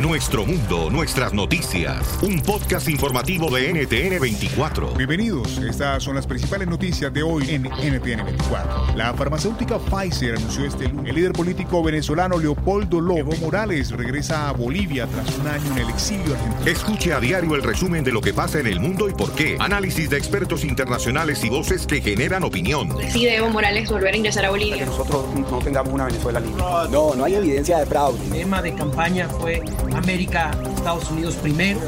Nuestro mundo, nuestras noticias. Un podcast informativo de NTN 24. Bienvenidos. Estas son las principales noticias de hoy en NTN 24. La farmacéutica Pfizer anunció este lunes. El líder político venezolano Leopoldo Lobo Morales regresa a Bolivia tras un año en el exilio argentino. Escuche a diario el resumen de lo que pasa en el mundo y por qué. Análisis de expertos internacionales y voces que generan opinión. Decide Evo Morales volver a ingresar a Bolivia. Que nosotros no tengamos una Venezuela libre. No, no hay evidencia de fraude. El tema de campaña fue América, Estados Unidos primero.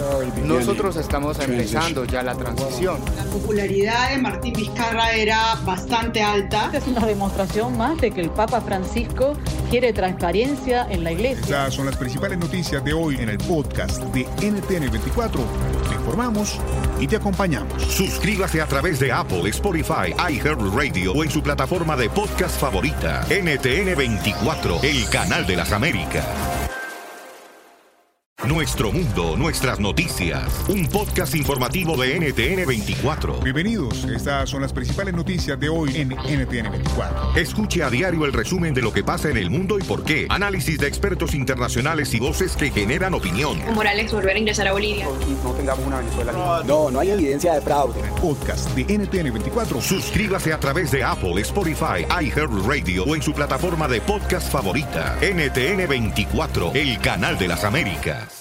Nosotros estamos empezando ya la transición. La popularidad de Martín Vizcarra era bastante alta. Es una demostración más de que el Papa Francisco quiere transparencia en la iglesia. Estas son las principales noticias de hoy en el podcast de NTN 24. Te informamos y te acompañamos. Suscríbase a través de Apple, Spotify, iHeartRadio o en su plataforma de podcast favorita. NTN 24, el canal de las Américas. Nuestro mundo, nuestras noticias. Un podcast informativo de NTN 24. Bienvenidos. Estas son las principales noticias de hoy en NTN 24. Escuche a diario el resumen de lo que pasa en el mundo y por qué. Análisis de expertos internacionales y voces que generan opinión. Morales volver a ingresar a Bolivia. No tengamos una Venezuela. No, no hay evidencia de fraude. Podcast de NTN 24. Suscríbase a través de Apple, Spotify, iHeartRadio o en su plataforma de podcast favorita. NTN 24, el canal de las Américas.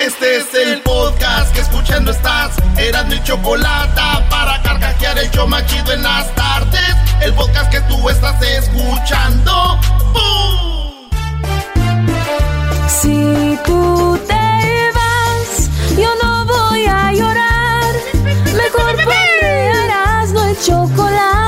Este es el podcast que escuchando estás. Eran mi chocolate para carcajear el show machido en las tardes. El podcast que tú estás escuchando. ¡Bum! Si tú te vas, yo no voy a llorar. Mejor pondrás no el chocolate,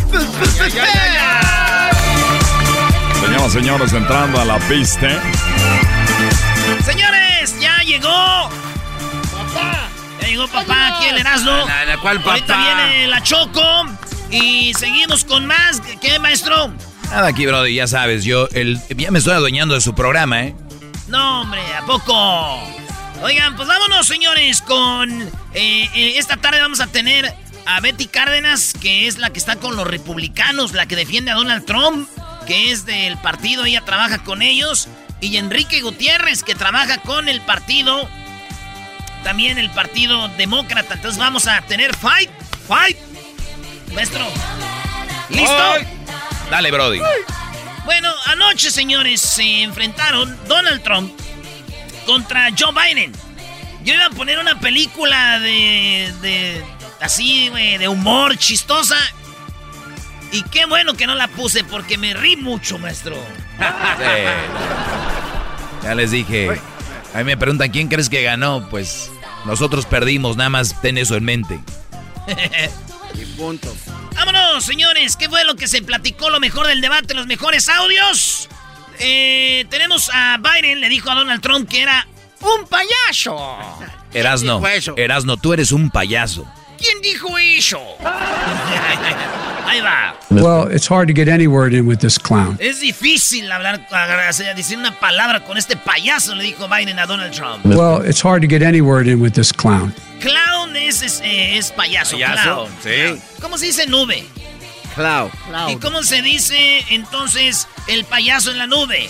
Señoras, señores, entrando a la pista. Señores, ya llegó. Papá. Ya llegó papá aquí el Erasmo. ¿Cuál papá? Ahorita viene la Choco. Y seguimos con más. ¿Qué, maestro? Nada aquí, Brody, ya sabes, yo el, ya me estoy adueñando de su programa, ¿eh? No, hombre, ¿a poco? Oigan, pues vámonos, señores, con... eh, eh, esta tarde vamos a tener a Betty Cárdenas, que es la que está con los republicanos, la que defiende a Donald Trump, que es del partido, ella trabaja con ellos. Y Enrique Gutiérrez, que trabaja con el partido, también el partido demócrata. Entonces vamos a tener fight, fight. Maestro, ¿listo? Dale, Brody. Bueno, anoche, señores, se enfrentaron Donald Trump contra Joe Biden. Yo iba a poner una película de. de así, güey, de humor chistosa. Y qué bueno que no la puse porque me rí mucho, maestro. Ya les dije. A mí me preguntan quién crees que ganó. Pues nosotros perdimos, nada más ten eso en mente. Y punto. Vámonos, señores. ¿Qué fue lo que se platicó? Lo mejor del debate, los mejores audios. Eh, tenemos a Biden, le dijo a Donald Trump que era un payaso. Erasno? Erasno, tú eres un payaso. ¿Quién dijo eso? Ahí va. Well, it's hard to get any word in with this clown. Es difícil hablar, decir una palabra con este payaso, le dijo Biden a Donald Trump. Well, it's hard to get any word in with this clown. Clown es, es, eh, es payaso, Payaso, clown. sí. ¿Cómo se dice nube? Cloud. ¿Y cómo se dice entonces el payaso en la nube?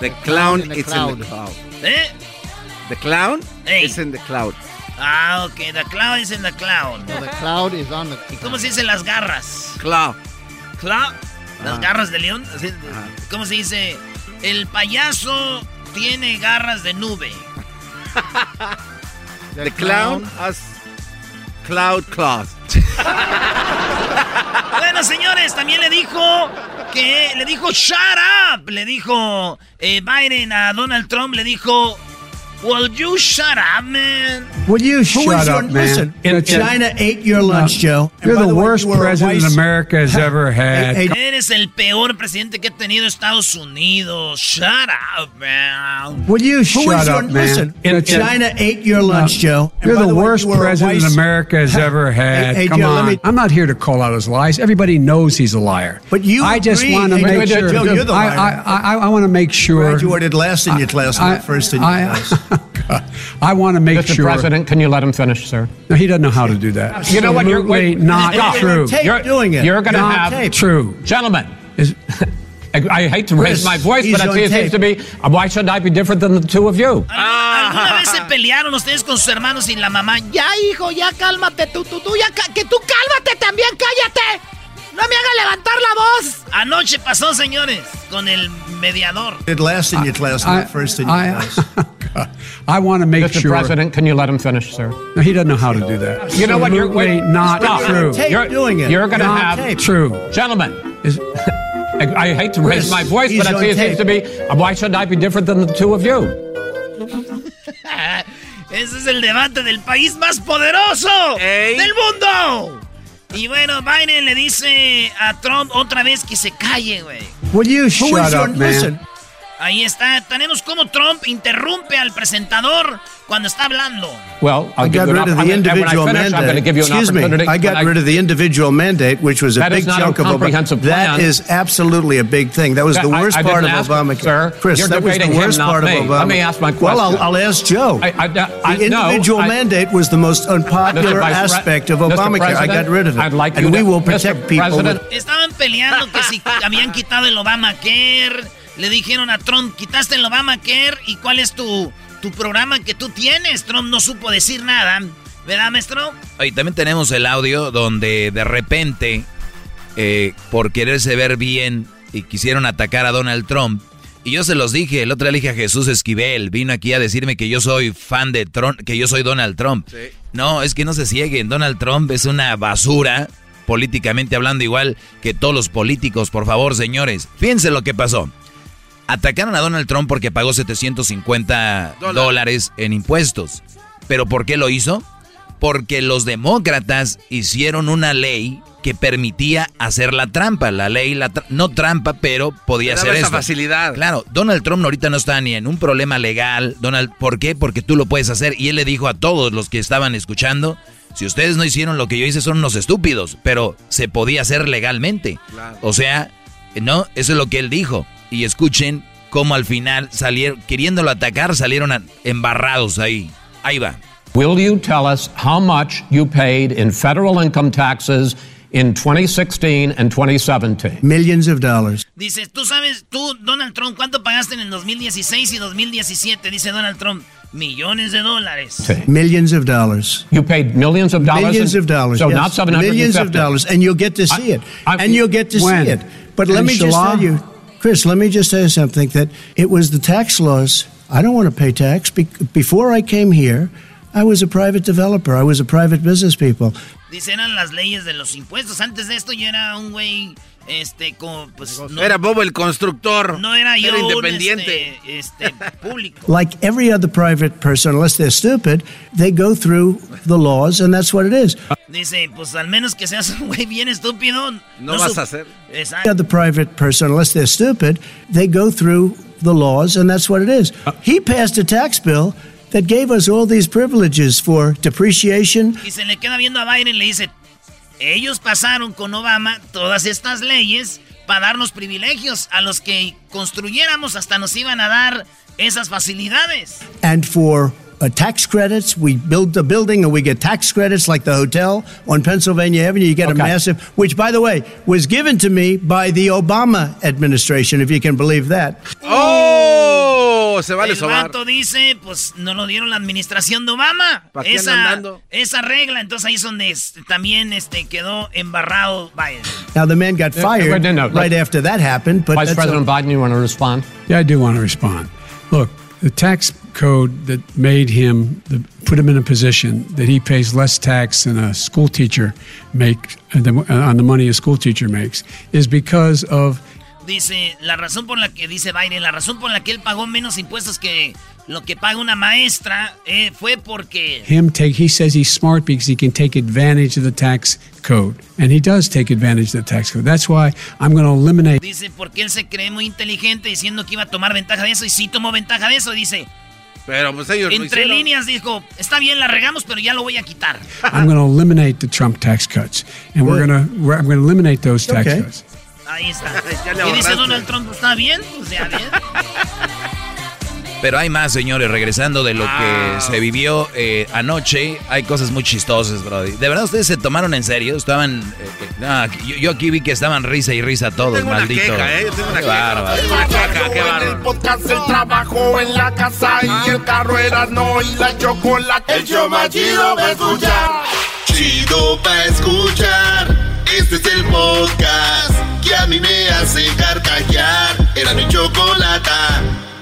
The clown In the is cloud. in the cloud. ¿Eh? The clown Hey. is in the cloud. Ah, ok, the cloud is in the cloud. The cloud is on the ¿Y cómo se dicen las garras? Cloud. ¿Cloud? ¿Las garras de león? ¿Cómo se dice? El payaso tiene garras de nube. The, clown, has cloud claws. Bueno, señores, también le dijo que le dijo shut up. Le dijo eh, Biden a Donald Trump, le dijo Will you shut up, man? Will you Who shut is your- up, man? listen, And listen. China ate your lunch, Joe. And You're by the way, worst you president vice- America has ever had. Hey, hey, Eres el peor presidente que ha tenido Estados Unidos. Shut up, man. Will you Who shut is your- up, man? listen, And listen. China ate your lunch, Uh, Joe. And You're by the way, worst you president vice- America has ever had. Hey, hey, Come Joe, on. me- I'm not here to call out his lies. Everybody knows he's a liar. But you I just agree- want to Hey, make wait, wait, sure. Joe, you're the I, liar. I, I, I want to make sure. You Graduated last in your class, not first in your class. I want to make Mr. sure. President, can you let him finish, sir? No, he doesn't know how to do that. You know what? You're Absolutely wait, not stop. true. Tape You're doing it. You're going to Not have tape. True. gentlemen. Is- I, hate to raise Chris, my voice, but it seems to be. uh, Why should I be different than the two of you? ¿Alguna vez se pelearon ustedes con sus hermanos y la mamá? Ya, hijo, ya cálmate, tú, tú, tú, ya, que tú cálmate también, cállate. No me hagas levantar la voz. Anoche pasó, señores, con el mediador. Did last in your class, I, not first in your I, class. I want to make Mr. sure. President, can you let him finish, sir? No, he doesn't know how to do that. You know what? You're Absolutely wait, not stop. true. Tape You're doing it. You're going to Not have tape. True. gentlemen. Is, I, I hate to raise Chris, my voice, but I see it seems to be. Why should I be different than the two of you? Ese es el debate del país más poderoso Ey. del mundo. Y bueno, Biden le dice a Trump otra vez que se calle, güey. Will you shut is your- up, listen, man? Ahí está. Tenemos como Trump interrumpe al presentador cuando está hablando. Well, I'll I got rid of the individual finish, mandate. Excuse me. I got rid of the individual mandate, which was a big a chunk of Obama. comprehensive That is absolutely a big thing. That was the worst I part of Obamacare. Chris, You're that was the worst part me. of Obama. Let me ask my Well, question. I'll, I'll ask Joe. I, I, I, the individual mandate was the most unpopular aspect of. Obamacare. I got rid of it. I'd like and we will protect people. Estaban peleando que si habían quitado el Obamacare. Le dijeron a Trump, quitaste el Obamacare y cuál es tu, tu programa que tú tienes. Trump no supo decir nada. ¿Verdad, maestro? Y también tenemos el audio donde de repente, eh, por quererse ver bien, y quisieron atacar a Donald Trump. Y yo se los dije, el otro día le dije a Jesús Esquivel, vino aquí a decirme que yo soy fan de Trump, que yo soy Donald Trump. No, es que no se cieguen, Donald Trump es una basura, políticamente hablando igual que todos los políticos, por favor, señores. Fíjense lo que pasó. Atacaron a Donald Trump porque pagó 750 dólares en impuestos. ¿Pero por qué lo hizo? Porque los demócratas hicieron una ley que permitía hacer la trampa. La ley, la tra- no trampa, pero podía hacer esa esto. facilidad. Claro, Donald Trump ahorita no está ni en un problema legal. Donald, ¿por qué? Porque tú lo puedes hacer. Y él le dijo a todos los que estaban escuchando, si ustedes no hicieron lo que yo hice, son unos estúpidos. Pero se podía hacer legalmente. Claro. O sea, no, eso es lo que él dijo. Y escuchen cómo al final salieron, queriéndolo atacar, salieron embarrados ahí. Ahí va. will you tell us how much you paid in federal income taxes in 2016 and 2017? Millions of dollars. Dice, tú sabes, tú, Donald Trump, ¿cuánto pagaste en el 2016 y 2017? Dice Donald Trump, millones de dólares. Millions of dollars. You paid millions of dollars. Millions in- of dollars. So yes. not 750. Millions of dollars, and you'll get to see it. I- and you'll get to When? see it. But let me just Inshallah? tell you, Chris. Let me just you something. That it was the tax laws. I don't want to pay tax. Be- before I came here, I was a private developer. I was a private business people. Dice, eran las leyes de los impuestos. Antes de esto yo era un güey, este, como, pues, no, Era Bobo el constructor. no era yo Era un, independiente. este, este, público. Like every other private person, unless they're stupid, they go through the laws, and that's what it is. Dice, pues al menos que seas un güey bien estúpido. No vas sup- a hacer. Exacto. other private person, unless they're stupid, they go through the laws, and that's what it is. He passed a tax bill that gave us all these privileges for depreciation. Y se le queda viendo a Biden y le dice, ellos pasaron con Obama todas estas leyes para darnos privilegios. A los que construyéramos hasta nos iban a dar esas facilidades. And for uh, tax credits, we build the building and we get tax credits like the hotel on Pennsylvania Avenue. You get a massive, which, by the way, was given to me by the Obama administration, if you can believe that. ¡Oh! Se vale El sobar. vato dice, pues no lo dieron la administración de Obama. ¿Pa' qué Esa, esa regla, entonces ahí es donde este, también este, quedó embarrado Biden. Now, the man got fired wait, no, no, right let- after that happened, but Vice that's President Biden, you want to respond? Yeah, I do want to respond. Look, the tax code that made him, the, put him in a position that he pays less tax than a school teacher make uh, than- uh, on the money a school teacher makes is because of Dice, la razón por la que, dice Biden, la razón por la que él pagó menos impuestos que lo que paga una maestra eh, fue porque... Him take, he says he's smart because he can take advantage of the tax code. And he does take advantage of the tax code. That's why I'm going to eliminate... Dice, porque él se cree muy inteligente diciendo que iba a tomar ventaja de eso y sí tomó ventaja de eso, dice... Pero pues ellos Entre líneas dijo, está bien, la regamos, pero ya lo voy a quitar. I'm going to eliminate the Trump tax cuts. And we're going to I'm going to eliminate those tax Okay. cuts. Ahí está. Ya le y dice. Donald Trump, ¿está bien? O sea, bien. Pero hay más, señores, regresando de lo Ah. que se vivió eh, anoche, hay cosas muy chistosas, Brody. ¿De verdad ustedes se tomaron en serio? Estaban... eh, eh, no, yo, yo aquí vi que estaban risa y risa todos, tengo una maldito. queja, ¿eh? Yo tengo una Qué queja. bárbaro. Tengo una queja, qué En el bárbaro. podcast, el trabajo en la casa y el carro era no y la chocolate. El show más chido va a escuchar. Chido pa' escuchar. Este es el podcast que a mí me hace carcajear. Era mi chocolate.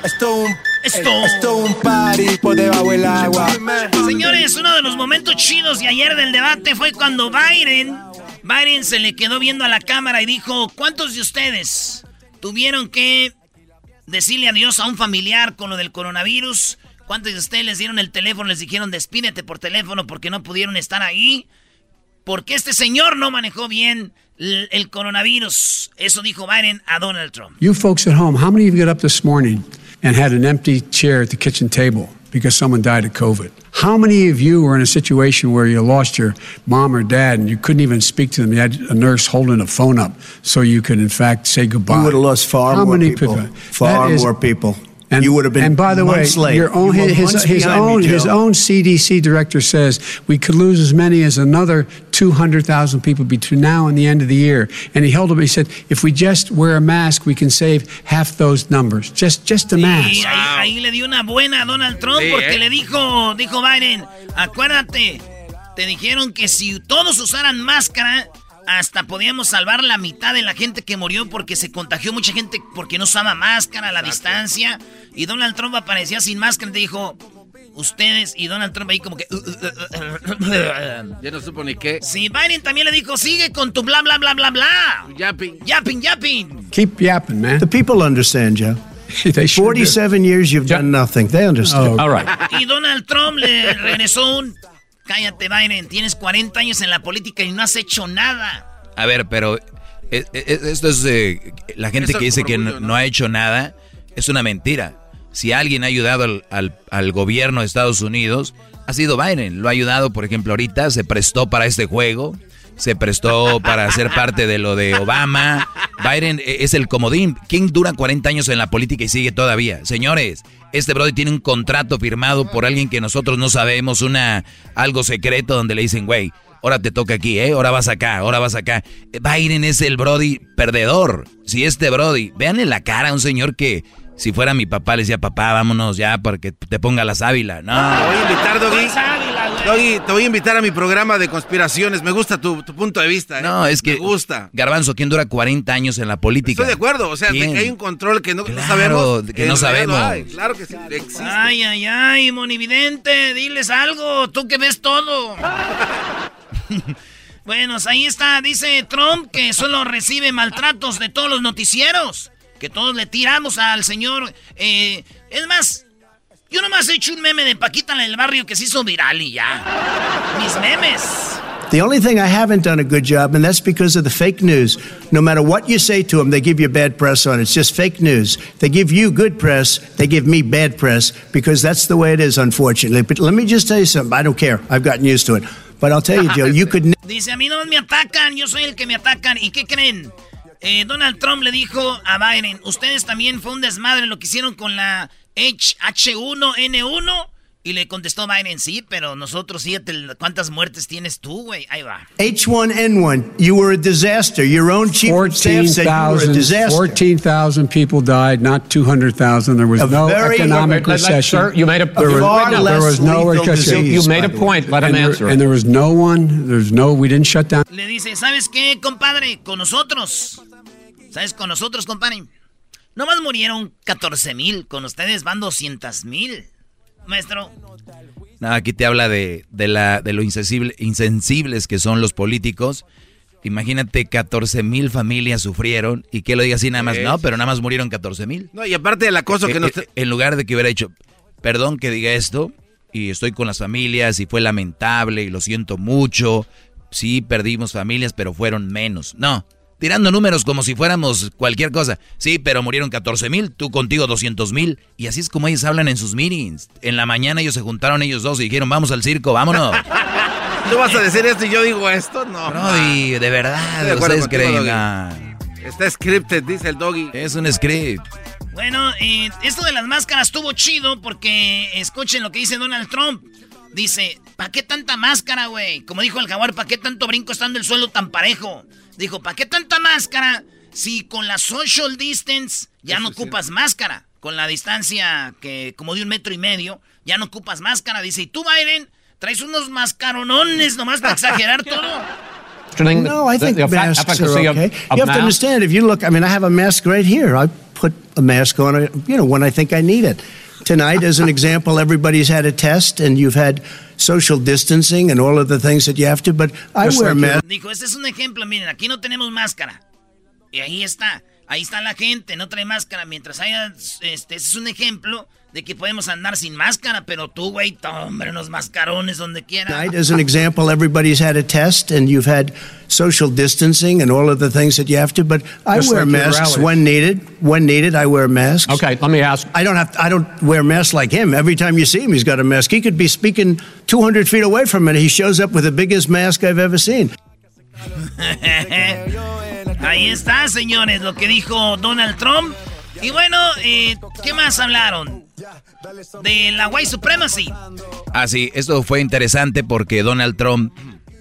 Esto un, Esto. esto un party por debajo del agua. Señores, uno de los momentos chidos de ayer del debate fue cuando Biden, Biden se le quedó viendo a la cámara y dijo, ¿cuántos de ustedes tuvieron que decirle adiós a un familiar con lo del coronavirus? ¿Cuántos de ustedes les dieron el teléfono, les dijeron despídete por teléfono porque no pudieron estar ahí? Porque este señor no manejó bien el, el coronavirus. Eso dijo Biden a Donald Trump. You folks at home, how many of you got up this morning and had an empty chair at the kitchen table because someone died of COVID? How many of you were in a situation where you lost your mom or dad and you couldn't even speak to them? You had a nurse holding a phone up so you could, in fact, say goodbye. You would have lost far How more many people. That Far is- more people. And, you would have been And by the way, late. your own You were his, his behind me, own his own CDC director says we could lose as many as another 200,000 people between now and the end of the year. And he held up. He said, if we just wear a mask, we can save half those numbers. Just just a Y mask. ahí, ahí le dio una buena a Donald Trump Sí, porque ¿eh? le dijo, dijo Biden, acuérdate, te dijeron que si todos usaran máscara, hasta podíamos salvar la mitad de la gente que murió porque se contagió mucha gente porque no usaba máscara, la distancia. Y Donald Trump aparecía sin máscara y dijo, ustedes, y Donald Trump ahí como que... Ya no supo ni qué. Sí, Biden también le dijo, sigue con tu bla, bla, bla, bla, bla. Yapping. Yapping, yapping. Keep yapping, man. The people understand, Joe. they sure do. 47 years you've done nothing. They understand. Oh. All right. Y Donald Trump le regresó un... Cállate, Biden, tienes 40 años en la política y no has hecho nada. A ver, pero eh, eh, esto es... eh, la gente Eso que dice que orgullo, no, ¿no? no ha hecho nada es una mentira. Si alguien ha ayudado al, gobierno de Estados Unidos, ha sido Biden. Lo ha ayudado, por ejemplo, ahorita se prestó para este juego, se prestó para ser parte de lo de Obama. Biden eh, es el comodín. ¿Quién dura 40 años en la política y sigue todavía? Señores, este brother tiene un contrato firmado por alguien que nosotros no sabemos, una algo secreto donde le dicen, güey, ahora te toca aquí, ¿eh? Ahora vas acá, ahora vas acá. Biden es el Brody perdedor. Si este Brody, véanle la cara a un señor que si fuera mi papá le decía, papá, vámonos ya para que te ponga la sábila. No. Te voy a invitar, Doggy. Te voy a invitar a mi programa de conspiraciones. Me gusta tu, tu punto de vista. ¿eh? No, es que. Me gusta. Garbanzo, ¿quién dura 40 años en la política? Estoy de acuerdo. O sea, de que hay un control que no, no Claro, sabemos. que no sabemos. hay. Claro que sí. Existe. Ay, ay, ay, monividente, diles algo, tú que ves todo. bueno, ahí está, dice Trump que solo recibe maltratos de todos los noticieros, que todos le tiramos al señor. eh, es más, yo nomás he hecho un meme de Paquita en el barrio que se hizo viral y ya. Mis memes. The only thing I haven't done a good job, and that's because of the fake news. No matter what you say to them, they give you bad press on it. It's just fake news. They give you good press, they give me bad press because that's the way it is, unfortunately. But let me just tell you something. I don't care. I've gotten used to it. But I'll tell you, Joe, you could. Dice, a mí no me atacan, yo soy el que me atacan. ¿Y qué creen? Eh, Donald Trump le dijo a Biden, ustedes también fue un desmadre lo que hicieron con la H1N1. Y le contestó Biden, sí, pero nosotros, fíjate, ¿cuántas muertes tienes tú, güey? Ahí va. H1N1, you were a disaster. Your own chief of staff said you were a 14,000 disaster. 14,000 people died, not 200,000. There was A no very- economic Let- let- recession. sir, you made a- there, was, a- there was no recession. disease, You made a point. Let him and, there, answer and there was no one, there's no, we didn't shut down. Le dice, ¿sabes qué, compadre? Con nosotros. ¿Sabes? Con nosotros, compadre. Nomás murieron 14 mil. Con ustedes van 200 mil. Maestro. No, aquí te habla de, de, la, de lo insensible- insensibles que son los políticos. Imagínate, 14 mil familias sufrieron y que lo diga así nada más. No, pero nada más murieron 14 mil. No, y aparte del acoso que Eh, nos... eh, En lugar de que hubiera hecho, perdón que diga esto, y estoy con las familias y fue lamentable y lo siento mucho. Sí, perdimos familias, pero fueron menos. No, tirando números como si fuéramos cualquier cosa. Sí, pero murieron 14 mil, tú contigo 200 mil. Y así es como ellos hablan en sus meetings. En la mañana ellos se juntaron ellos dos y dijeron, vamos al circo, vámonos. ¿Tú vas a decir esto y yo digo esto? No. Brody, de verdad, de ustedes creen. Está scripted, dice el doggy. Es un script. Bueno, eh, esto de las máscaras estuvo chido porque escuchen lo que dice Donald Trump. Dice, ¿para qué tanta máscara, güey? Como dijo el jaguar, ¿para qué tanto brinco estando el suelo tan parejo? Dijo, ¿para qué tanta máscara si con la social distance ya no ocupas máscara? Con la distancia que como de un metro y medio, ya no ocupas máscara. Dice, ¿y tú, Biden? Traes unos mascaronones nomás para exagerar todo. No, I think masks are okay. You have to understand, if you look, I mean, I have a mask right here. I put a mask on, you know, when I think I need it. Tonight, as an example, everybody's had a test and you've had social distancing and all of the things that you have to, but I wear a mask. Dijo, este es un ejemplo, miren, aquí no tenemos máscara. Y ahí está, ahí está la gente, no trae máscara. Mientras haya, este, ese es un ejemplo de que podemos andar sin máscara, pero tú, güey, hombre, unos mascarones donde quiera. Tonight, as an example, everybody's had a test and you've had social distancing and all of the things that you have to, but I Just wear like masks when needed. When needed, I wear masks. Okay, let me ask. I don't have. I don't wear masks like him. Every time you see him, he's got a mask. He could be speaking 200 feet away from it. He shows up with the biggest mask I've ever seen. Ahí está, señores, lo que dijo Donald Trump. Y bueno, eh, ¿qué más hablaron? De la white supremacy. Ah, sí, esto fue interesante porque Donald Trump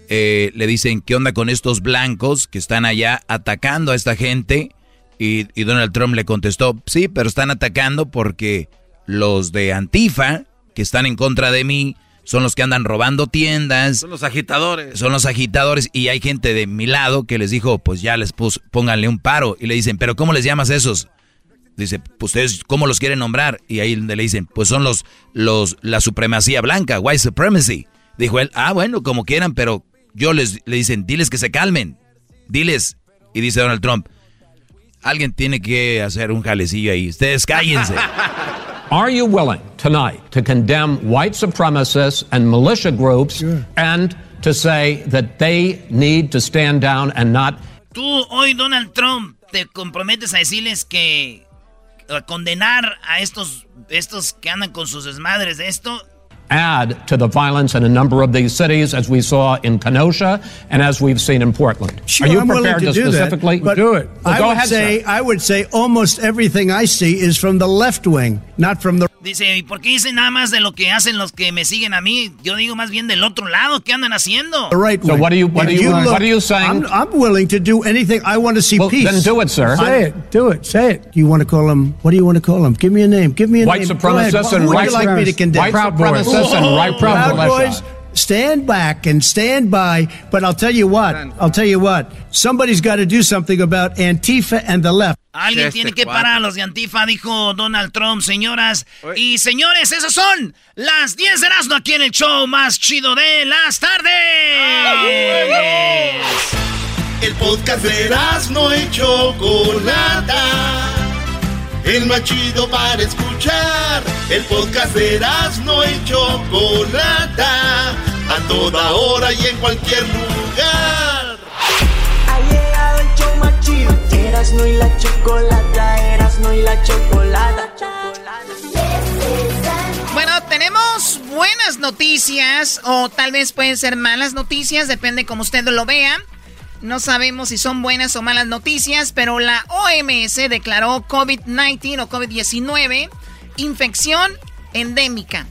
eh, le dicen, ¿qué onda con estos blancos que están allá atacando a esta gente? Y, y Donald Trump le contestó, sí, pero están atacando porque los de Antifa, que están en contra de mí, son los que andan robando tiendas. Son los agitadores. Son los agitadores y hay gente de mi lado que les dijo, pues ya les pus, pónganle un paro. Y le dicen, ¿pero cómo les llamas esos? Dice, pues ustedes, ¿cómo los quieren nombrar? Y ahí le dicen, pues son los, los, la supremacía blanca, white supremacy. Dijo él, ah, bueno, como quieran, pero yo les, le dicen, diles que se calmen. Diles. Y dice Donald Trump, alguien tiene que hacer un jalecillo ahí. Ustedes cállense. Are you willing tonight to condemn white supremacists and militia groups and to say that they need to stand down and not Tú hoy, Donald Trump, te comprometes a decirles que a condenar a estos, estos que andan con sus desmadres de esto. add to the violence in a number of these cities, as we saw in Kenosha and as we've seen in Portland? Sure, Are you I'm prepared to, to, do specifically that, but do it? Well, I go would ahead, say sir. I would say almost everything I see is from the left wing, not from the Dice, ¿y por qué dicen nada más de lo que hacen los que me siguen a mí? Yo digo más bien del otro lado, ¿qué andan haciendo? right So what are you- what are you- look- what are you saying? I'm, I'm willing to do anything. I want to see Well, peace. then do it, sir. Say it. Do it. Say it. You want to call them? What do you want to call them? Give me a name. Give me a White name. Supremacists Who and would you like me to condemn? white supremacists and white Proud militia. Boys, stand back and stand by. But I'll tell you what. I'll tell you what. Somebody's got to do something about Antifa and the left. Alguien tiene que parar a los de Antifa, dijo Donald Trump, señoras y señores. Esas son las 10 de Erasmo aquí en el show más chido de las tardes. El podcast de no y Chocolata. El más chido para escuchar. El podcast de no y Chocolata. A toda hora y en cualquier lugar. Ha llegado el show más chido. Erasmo y la chocolata, Erasmo y la chocolata. Bueno, tenemos buenas noticias o tal vez pueden ser malas noticias, depende como usted lo vea. No sabemos si son buenas o malas noticias, pero la OMS declaró COVID-19 o COVID-19 infección endémica.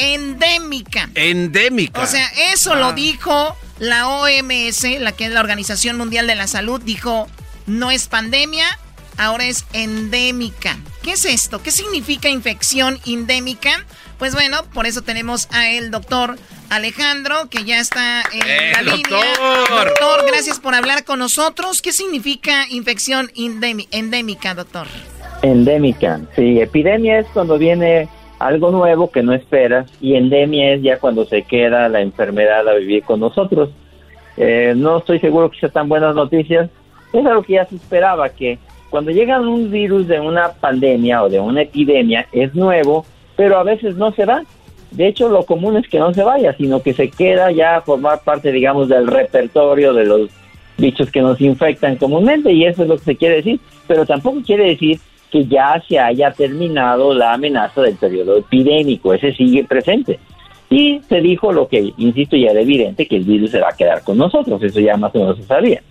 Endémica. Endémica. O sea, eso lo dijo la OMS, la que es la Organización Mundial de la Salud, dijo, no es pandemia, ahora es endémica. ¿Qué es esto? ¿Qué significa infección endémica? Pues bueno, por eso tenemos a el doctor Alejandro, que ya está en ¡Eh, la doctor! línea. Doctor, gracias por hablar con nosotros. ¿Qué significa infección endémi- endémica, doctor? Endémica, sí, epidemia es cuando viene algo nuevo que no esperas y endemia es ya cuando se queda la enfermedad a vivir con nosotros. Eh, no estoy seguro que sean tan buenas noticias, es algo que ya se esperaba, que cuando llega un virus de una pandemia o de una epidemia es nuevo, pero a veces no se va. De hecho, lo común es que no se vaya, sino que se queda ya a formar parte, digamos, del repertorio de los bichos que nos infectan comúnmente, y eso es lo que se quiere decir, pero tampoco quiere decir que ya se haya terminado la amenaza del periodo epidémico, ese sigue presente. Y se dijo lo que, insisto, ya era evidente, que el virus se va a quedar con nosotros, eso ya más o menos se sabía.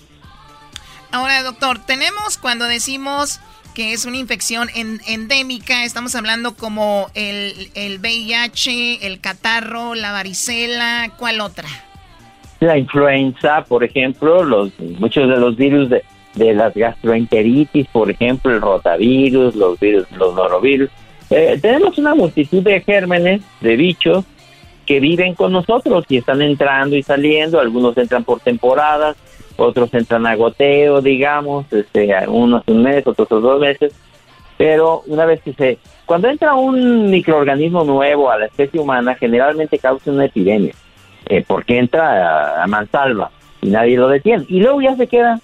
Ahora, doctor, tenemos cuando decimos que es una infección endémica, estamos hablando como el, el VIH, el catarro, la varicela, ¿cuál otra? La influenza, por ejemplo, los muchos de los virus de, de las gastroenteritis, por ejemplo, el rotavirus, los virus, los norovirus. Eh, tenemos una multitud de gérmenes, de bichos, que viven con nosotros y están entrando y saliendo, algunos entran por temporadas, otros entran a goteo, digamos, este, unos un mes, otros dos meses, pero una vez que se... Cuando entra un microorganismo nuevo a la especie humana, generalmente causa una epidemia, eh, porque entra a, mansalva y nadie lo detiene. Y luego ya se queda,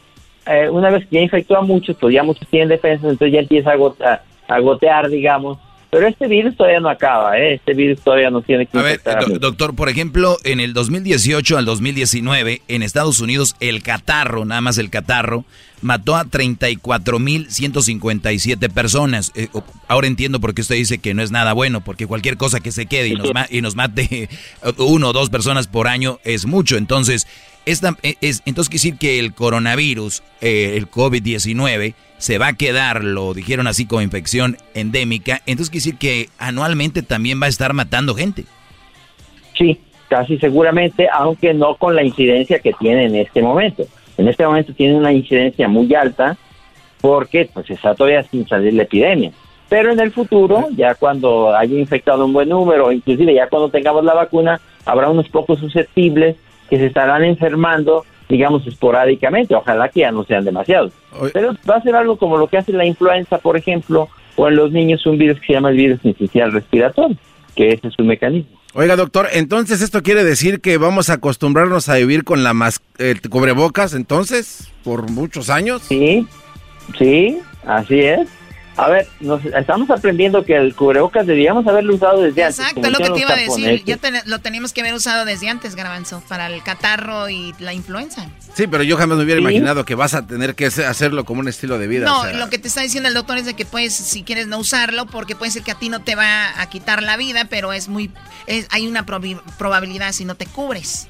eh, una vez que ya infectó a muchos, pues ya muchos tienen defensa, entonces ya empieza a, a gotear, digamos, pero este virus todavía no acaba, ¿eh? Este virus todavía no tiene que... A ver, doctor, por ejemplo, en el 2018 al 2019, en Estados Unidos, el catarro, nada más el catarro, mató a 34.157 personas. Eh, ahora entiendo por qué usted dice que no es nada bueno, porque cualquier cosa que se quede y nos, y nos mate uno o dos personas por año es mucho. Entonces, esta, e, es, entonces quiere decir que el coronavirus, eh, el COVID-19, se va a quedar, lo dijeron así como infección endémica, entonces quiere decir que anualmente también va a estar matando gente. Sí, casi seguramente, aunque no con la incidencia que tiene en este momento. En este momento tiene una incidencia muy alta porque pues está todavía sin salir la epidemia. Pero en el futuro, ya cuando haya infectado un buen número, inclusive ya cuando tengamos la vacuna, habrá unos pocos susceptibles que se estarán enfermando digamos, esporádicamente. Ojalá que ya no sean demasiados. Pero va a ser algo como lo que hace la influenza, por ejemplo, o en los niños un virus que se llama el virus respiratorio, que ese es su mecanismo. Oiga, doctor, entonces esto quiere decir que vamos a acostumbrarnos a vivir con la mas el cubrebocas, entonces, por muchos años. Sí, sí, así es. A ver, nos estamos aprendiendo que el cubrebocas debíamos haberlo usado desde antes. Exacto, lo que te iba a decir. Ya lo teníamos que haber usado desde antes, Garbanzo, para el catarro y la influenza. Sí, pero yo jamás me hubiera imaginado que vas a tener que hacerlo como un estilo de vida. No, lo que te está diciendo el doctor es de que puedes, si quieres, no usarlo, porque puede ser que a ti no te va a quitar la vida, pero es muy, hay una probabilidad si no te cubres.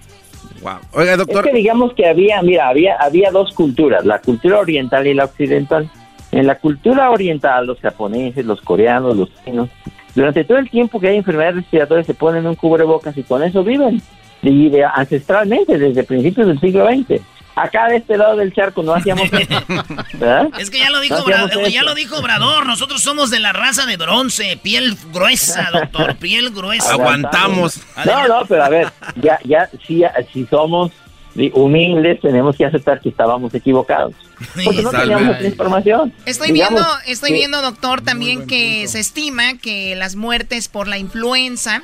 Wow. Oiga, doctor. Es que digamos que había, mira, había, había dos culturas, la cultura oriental y la occidental. En la cultura oriental, los japoneses, los coreanos, los chinos, durante todo el tiempo que hay enfermedades respiratorias se ponen un cubrebocas y con eso viven. Y ancestralmente, desde principios del siglo XX. Acá de este lado del charco no hacíamos eso. Es que ya lo dijo, ya lo dijo Obrador, nosotros somos de la raza de bronce, piel gruesa, doctor, piel gruesa. Aguantamos. No, no, pero a ver, ya, ya, si, si somos humildes, tenemos que aceptar que estábamos equivocados. Porque no teníamos información. Estoy viendo, estoy viendo, doctor, también que se estima que las muertes por la influenza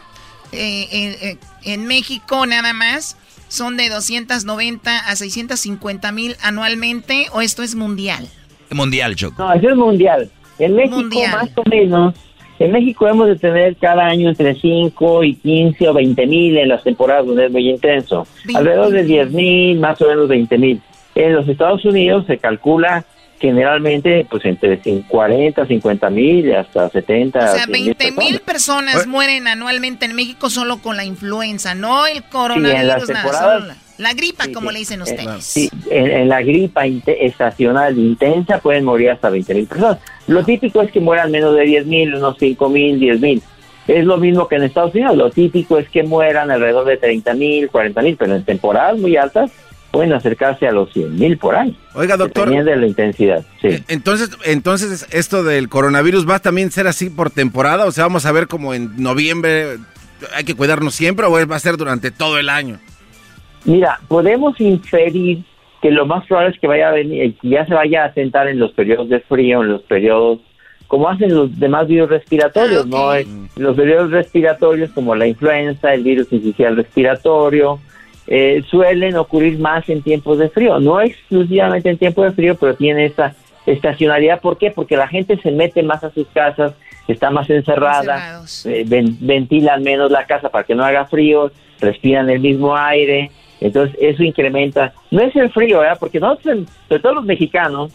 eh, eh, en México nada más son de 290 a 650 mil anualmente, o esto es mundial. Mundial, Choco. No, eso es mundial. En México, más o menos, en México hemos de tener cada año entre 5 y 15 o 20 mil en las temporadas donde es muy intenso. Alrededor de 10 mil, más o menos 20 mil. En los Estados Unidos se calcula generalmente pues entre 40, 50 mil hasta 70. O sea, 20 mil personas mueren anualmente en México solo con la influenza, no el coronavirus, nada, la gripa, como le dicen ustedes. sí, en, la gripa estacional intensa pueden morir hasta 20 mil personas. Lo típico es que mueran menos de 10 mil, unos 5 mil, 10 mil. Es lo mismo que en Estados Unidos. Lo típico es que mueran alrededor de 30 mil, 40 mil, pero en temporadas muy altas pueden acercarse a los 100 mil por año. Oiga, doctor. de la intensidad. Sí. Eh, entonces, entonces, esto del coronavirus va a también ser así por temporada. O sea, vamos a ver como en noviembre hay que cuidarnos siempre o va a ser durante todo el año. Mira, podemos inferir que lo más probable es que vaya a venir, que ya se vaya a sentar en los periodos de frío, en los periodos como hacen los demás virus respiratorios, ¿no? Los periodos respiratorios como la influenza, el virus inicial respiratorio, eh, suelen ocurrir más en tiempos de frío. No exclusivamente en tiempos de frío, pero tiene esa estacionalidad. ¿Por qué? Porque la gente se mete más a sus casas, están más encerradas, eh, ven- ventilan menos la casa para que no haga frío, respiran el mismo aire, entonces eso incrementa. No es el frío, ¿verdad? Porque nosotros, sobre todo los mexicanos,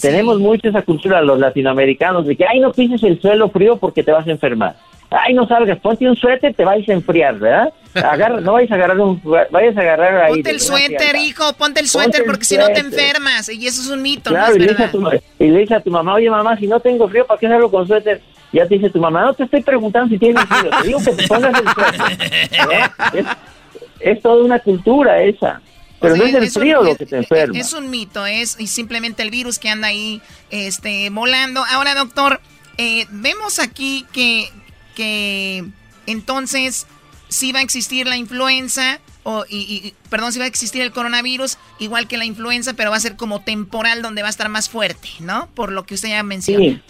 tenemos mucho esa cultura, los latinoamericanos, de que, ay, no pises el suelo frío porque te vas a enfermar. Ay, no salgas, ponte un suéter, te vais a enfriar, ¿verdad? Agarra, no vayas a agarrar un, vayas a agarrar ahí. Ponte el suéter, fiesta. hijo, ponte el Ponte suéter el porque si no te enfermas. Y eso es un mito, Claro, no y le, dice a tu, y le dice a tu mamá, oye mamá, si no tengo frío, ¿para qué salgo con suéter? Ya te dice tu mamá, no te estoy preguntando si tienes frío, te digo que te pongas el suéter. ¿Eh? Es, es toda una cultura esa. Pero O no es el es un- frío lo que te enferma. Es un mito, es y simplemente el virus que anda ahí este, volando. Ahora, doctor, eh, vemos aquí que, que entonces sí va a existir la influenza, o, y, y- perdón, sí va a existir el coronavirus, igual que la influenza, pero va a ser como temporal donde va a estar más fuerte, ¿no? Por lo que usted ya menciona. Sí.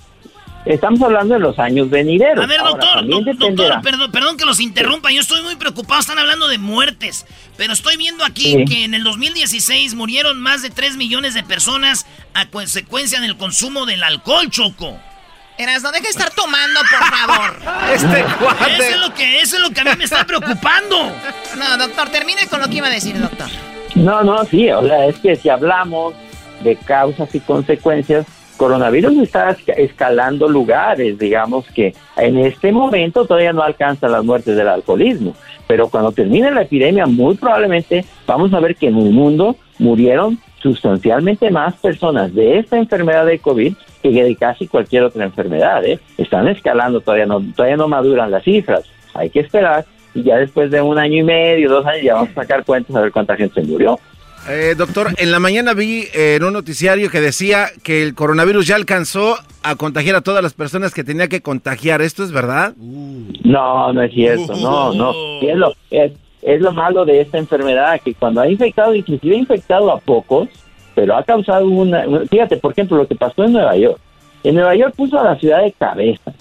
Estamos hablando de los años venideros. A ver, doctor, doctor, perdón, perdón que los interrumpa, yo estoy muy preocupado, están hablando de muertes, pero estoy viendo aquí Sí. que en el 2016 murieron más de 3 millones de personas a consecuencia del consumo del alcohol, Choco. Eras, no deje de estar tomando, por favor. Este cuate. Eso es lo que, eso es lo que a mí me está preocupando. No, doctor, termine con lo que iba a decir, doctor. No, no, sí, o sea, es que si hablamos de causas y consecuencias, coronavirus está esca- escalando lugares, digamos que en este momento todavía no alcanza las muertes del alcoholismo, pero cuando termine la epidemia muy probablemente vamos a ver que en el mundo murieron sustancialmente más personas de esta enfermedad de COVID que de casi cualquier otra enfermedad, ¿eh? Están escalando, todavía no, todavía no maduran las cifras, hay que esperar y ya después de un año y medio, dos años, ya vamos a sacar cuentas a ver cuánta gente se murió. Eh, doctor, en la mañana vi eh, en un noticiario que decía que el coronavirus ya alcanzó a contagiar a todas las personas que tenía que contagiar. ¿Esto es verdad? No, no es cierto, no, no. Y es, lo, es, es lo malo de esta enfermedad, que cuando ha infectado, inclusive ha infectado a pocos, pero ha causado una... Fíjate, por ejemplo, lo que pasó en Nueva York. En Nueva York puso a la ciudad de cabeza,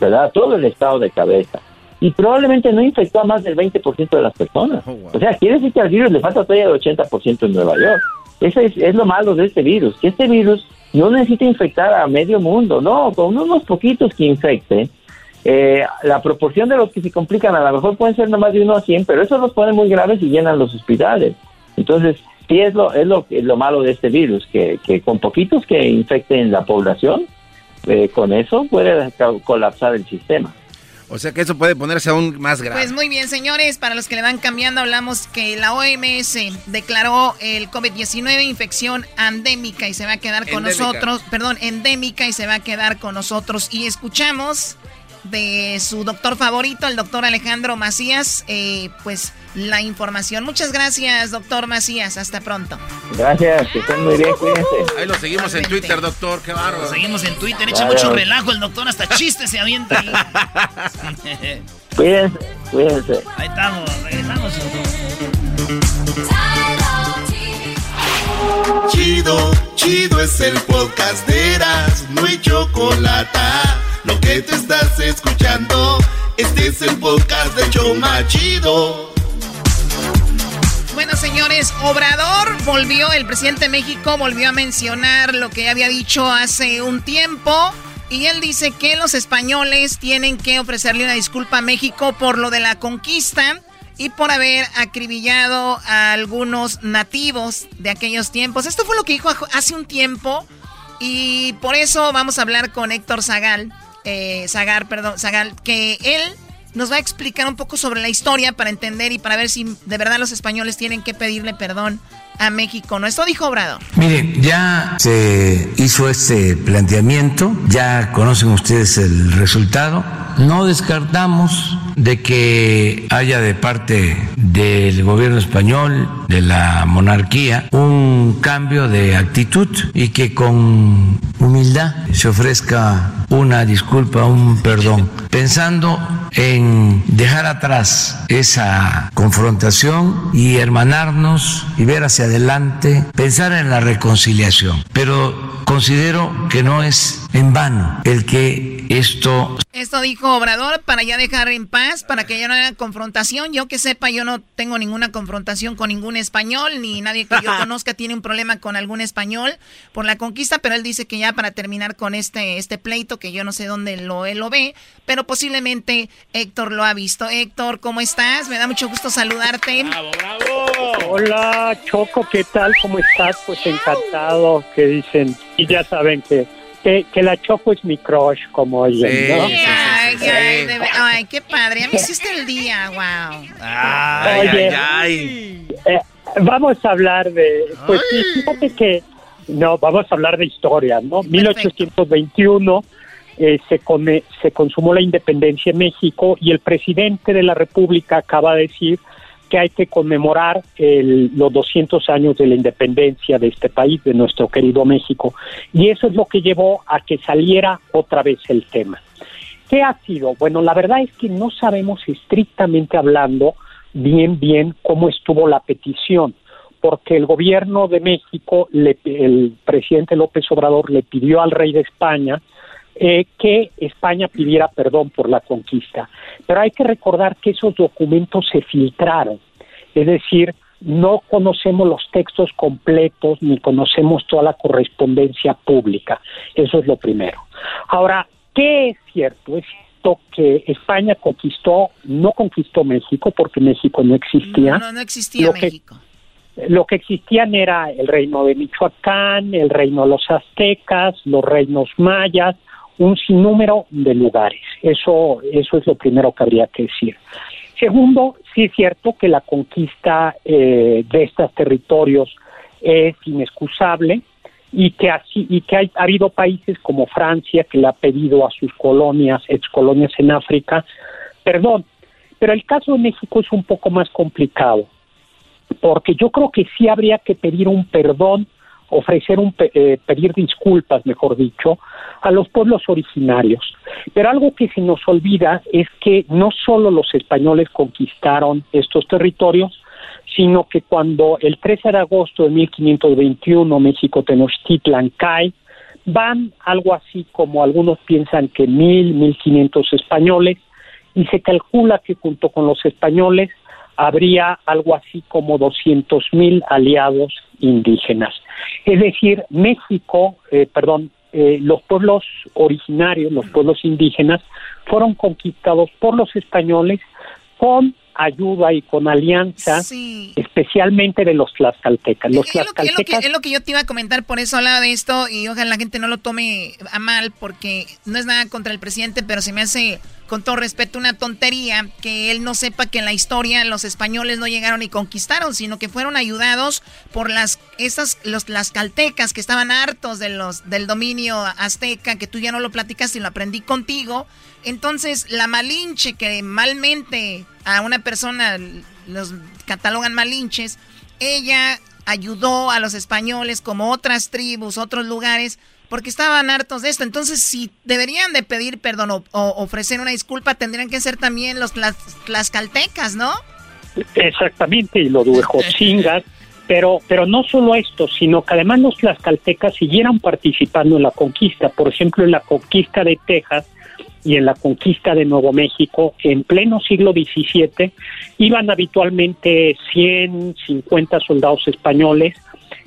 ¿verdad? Todo el estado de cabeza. Y probablemente no infectó a más del 20% de las personas. O sea, quiere decir que al virus le falta todavía el 80% en Nueva York. Ese es, es lo malo de este virus, que este virus no necesita infectar a medio mundo, no, con unos poquitos que infecte, eh, la proporción de los que se complican a lo mejor pueden ser nomás de 1 a 100, pero eso los pone muy graves y llenan los hospitales. Entonces, sí es lo, es lo, lo malo de este virus, que, que con poquitos que infecten la población, eh, con eso puede colapsar el sistema. O sea que eso puede ponerse aún más grave. Pues muy bien, señores, para los que le van cambiando, hablamos que la OMS declaró el COVID-19 infección endémica y se va a quedar con Endémica. nosotros, perdón, endémica y se va a quedar con nosotros. Y escuchamos de su doctor favorito, el doctor Alejandro Macías, eh, pues la información. Muchas gracias, doctor Macías. Hasta pronto. Gracias, que estén muy bien, cuídense. Ahí lo seguimos en Twitter, doctor. Qué bárbaro. Lo seguimos en Twitter, echa Claro. mucho relajo el doctor, hasta chistes se avienta ahí. Cuídense, cuídense. Ahí estamos, regresamos. Chido, chido es el podcast de Eras, no hay chocolate. Lo que te estás escuchando, este es el podcast de Choma Chido. Bueno, señores, Obrador volvió, el presidente de México volvió a mencionar lo que había dicho hace un tiempo. Y él dice que los españoles tienen que ofrecerle una disculpa a México por lo de la conquista y por haber acribillado a algunos nativos de aquellos tiempos. Esto fue lo que dijo hace un tiempo y por eso vamos a hablar con Héctor Zagal, eh, Zagar, perdón, Zagal, que él nos va a explicar un poco sobre la historia para entender y para ver si de verdad los españoles tienen que pedirle perdón a México. ¿No? Esto dijo Obrador. Mire, ya se hizo este planteamiento, ya conocen ustedes el resultado. No descartamos de que haya de parte del gobierno español, de la monarquía, un cambio de actitud y que con humildad se ofrezca una disculpa, un perdón, pensando en dejar atrás esa confrontación y hermanarnos y ver hacia adelante, pensar en la reconciliación. Pero considero que no es en vano el que esto Esto dijo Obrador para ya dejar en paz, para que ya no haya confrontación. Yo que sepa, yo no tengo ninguna confrontación con ningún español, ni nadie que yo conozca tiene un problema con algún español por la conquista, pero él dice que ya para terminar con este, este pleito, que yo no sé dónde lo, él lo ve, pero posiblemente Héctor lo ha visto. Héctor, ¿cómo estás? Me da mucho gusto saludarte. Hola, Choco, ¿qué tal? ¿Cómo estás? Pues encantado, que dicen. Y ya saben que, que, que la Choco es mi crush, como oyen, ¿no? Ay, ay, de ay, qué padre. Ya me hiciste el día, wow. Oye, eh, vamos a hablar de, pues sí, fíjate que, no, vamos a hablar de historia, ¿no? 1821 eh, se, come- se consumó la independencia en México y el presidente de la República acaba de decir que hay que conmemorar el- los 200 años de la independencia de este país, de nuestro querido México. Y eso es lo que llevó a que saliera otra vez el tema. ¿Qué ha sido? Bueno, la verdad es que no sabemos estrictamente hablando bien, bien cómo estuvo la petición, porque el gobierno de México, le- el presidente López Obrador le pidió al rey de España eh, que España pidiera perdón por la conquista. Pero hay que recordar que esos documentos se filtraron, es decir, no conocemos los textos completos ni conocemos toda la correspondencia pública. Eso es lo primero. Ahora, ¿qué es cierto? Es cierto que España conquistó, no conquistó México porque México no existía. No, no existía Lo que- México. lo que existían era el reino de Michoacán, el reino de los aztecas, los reinos mayas, un sinnúmero de lugares. Eso, eso es lo primero que habría que decir. Segundo, sí es cierto que la conquista eh, de estos territorios es inexcusable y que así y que hay, ha habido países como Francia que le ha pedido a sus colonias, excolonias en África, perdón. Pero el caso de México es un poco más complicado porque yo creo que sí habría que pedir un perdón, ofrecer un eh, pedir disculpas, mejor dicho, a los pueblos originarios. Pero algo que se nos olvida es que no solo los españoles conquistaron estos territorios, sino que cuando el 13 de agosto de 1521 México Tenochtitlan cae, van algo así como algunos piensan que mil, mil quinientos españoles, y se calcula que junto con los españoles habría algo así como 200 mil aliados indígenas. Es decir, México, eh, perdón, eh, los pueblos originarios, los pueblos indígenas, fueron conquistados por los españoles con ayuda y con alianza, especialmente de los tlaxcaltecas. Los Es lo, que, es lo que- tlaxcaltecas es lo que yo te iba a comentar, por eso hablaba de esto y ojalá la gente no lo tome a mal porque no es nada contra el presidente, pero se me hace, con todo respeto, una tontería que él no sepa que en la historia los españoles no llegaron y conquistaron, sino que fueron ayudados por las esas los tlaxcaltecas que estaban hartos de los del dominio azteca, que tú ya no lo platicaste y lo aprendí contigo. Entonces, la malinche que malmente a una persona los catalogan malinches, ella ayudó a los españoles como otras tribus, otros lugares, porque estaban hartos de esto. Entonces, si deberían de pedir perdón o, ofrecer una disculpa, tendrían que ser también los tlas- tlaxcaltecas, ¿no? Exactamente, y lo de Huejotzingas, pero, pero no solo esto, sino que además los tlaxcaltecas siguieran participando en la conquista, por ejemplo, en la conquista de Texas y en la conquista de Nuevo México, en pleno siglo XVII, iban habitualmente 100, 50 soldados españoles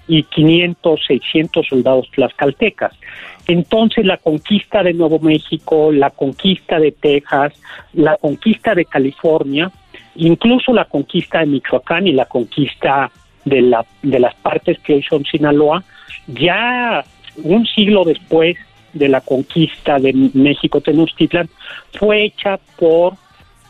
y 500, 600 soldados tlaxcaltecas. Entonces la conquista de Nuevo México, la conquista de Texas, la conquista de California, incluso la conquista de Michoacán y la conquista de, la, de las partes que hoy son Sinaloa, ya un siglo después de la conquista de México Tenochtitlan, fue hecha por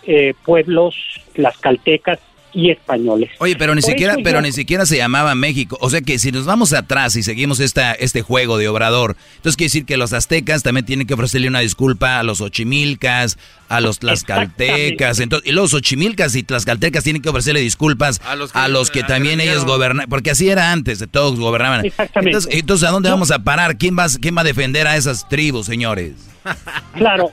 eh, pueblos tlaxcaltecas y españoles. Oye, pero ni Por siquiera, pero yo- ni siquiera se llamaba México. O sea que si nos vamos atrás y seguimos esta, este juego de Obrador, entonces quiere decir que los aztecas también tienen que ofrecerle una disculpa a los ochimilcas, a los tlaxcaltecas, entonces, y los ochimilcas y tlaxcaltecas tienen que ofrecerle disculpas a los que, también ellos gobernaban, porque así era antes, de todos gobernaban. Exactamente. Entonces, entonces, ¿a dónde vamos a parar? ¿Quién va, ¿Quién va a defender a esas tribus, señores? Claro.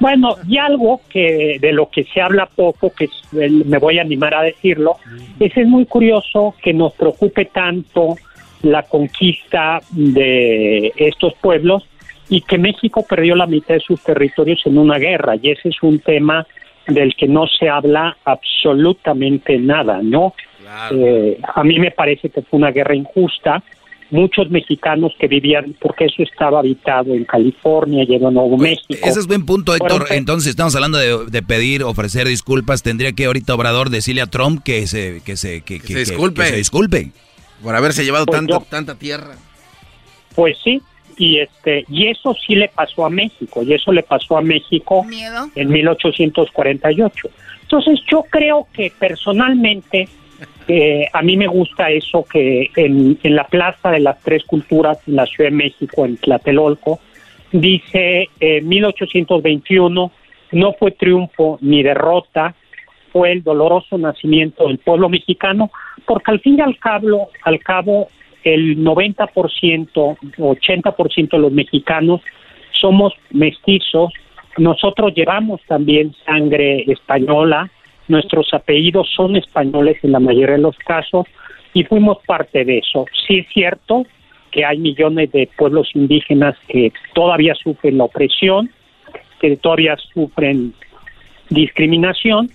Bueno, y algo que de lo que se habla poco, que me voy a animar a decirlo, es es muy curioso que nos preocupe tanto la conquista de estos pueblos y que México perdió la mitad de sus territorios en una guerra y ese es un tema del que no se habla absolutamente nada, ¿no? Eh, a mí me parece que fue una guerra injusta. Muchos mexicanos que vivían, porque eso estaba habitado en California y en Nuevo México. Ese es buen punto, Héctor. Entonces, estamos hablando de, de, pedir, ofrecer disculpas. Tendría que ahorita Obrador decirle a Trump que se, que se, que, se disculpe. Que, se disculpe. Por haberse llevado pues tanto, tanta tierra. Pues sí, y este y eso sí le pasó a México y eso le pasó a México en 1848 entonces yo creo que personalmente eh, a mí me gusta eso que en, en, la Plaza de las Tres Culturas en la Ciudad de México, en Tlatelolco, dice eh, 1821 no fue triunfo ni derrota, fue el doloroso nacimiento del pueblo mexicano, porque al fin y al cabo, al cabo el 90%, 80% de los mexicanos somos mestizos, nosotros llevamos también sangre española, nuestros apellidos son españoles en la mayoría de los casos y fuimos parte de eso. Sí es cierto que hay millones de pueblos indígenas que todavía sufren la opresión, que todavía sufren discriminación,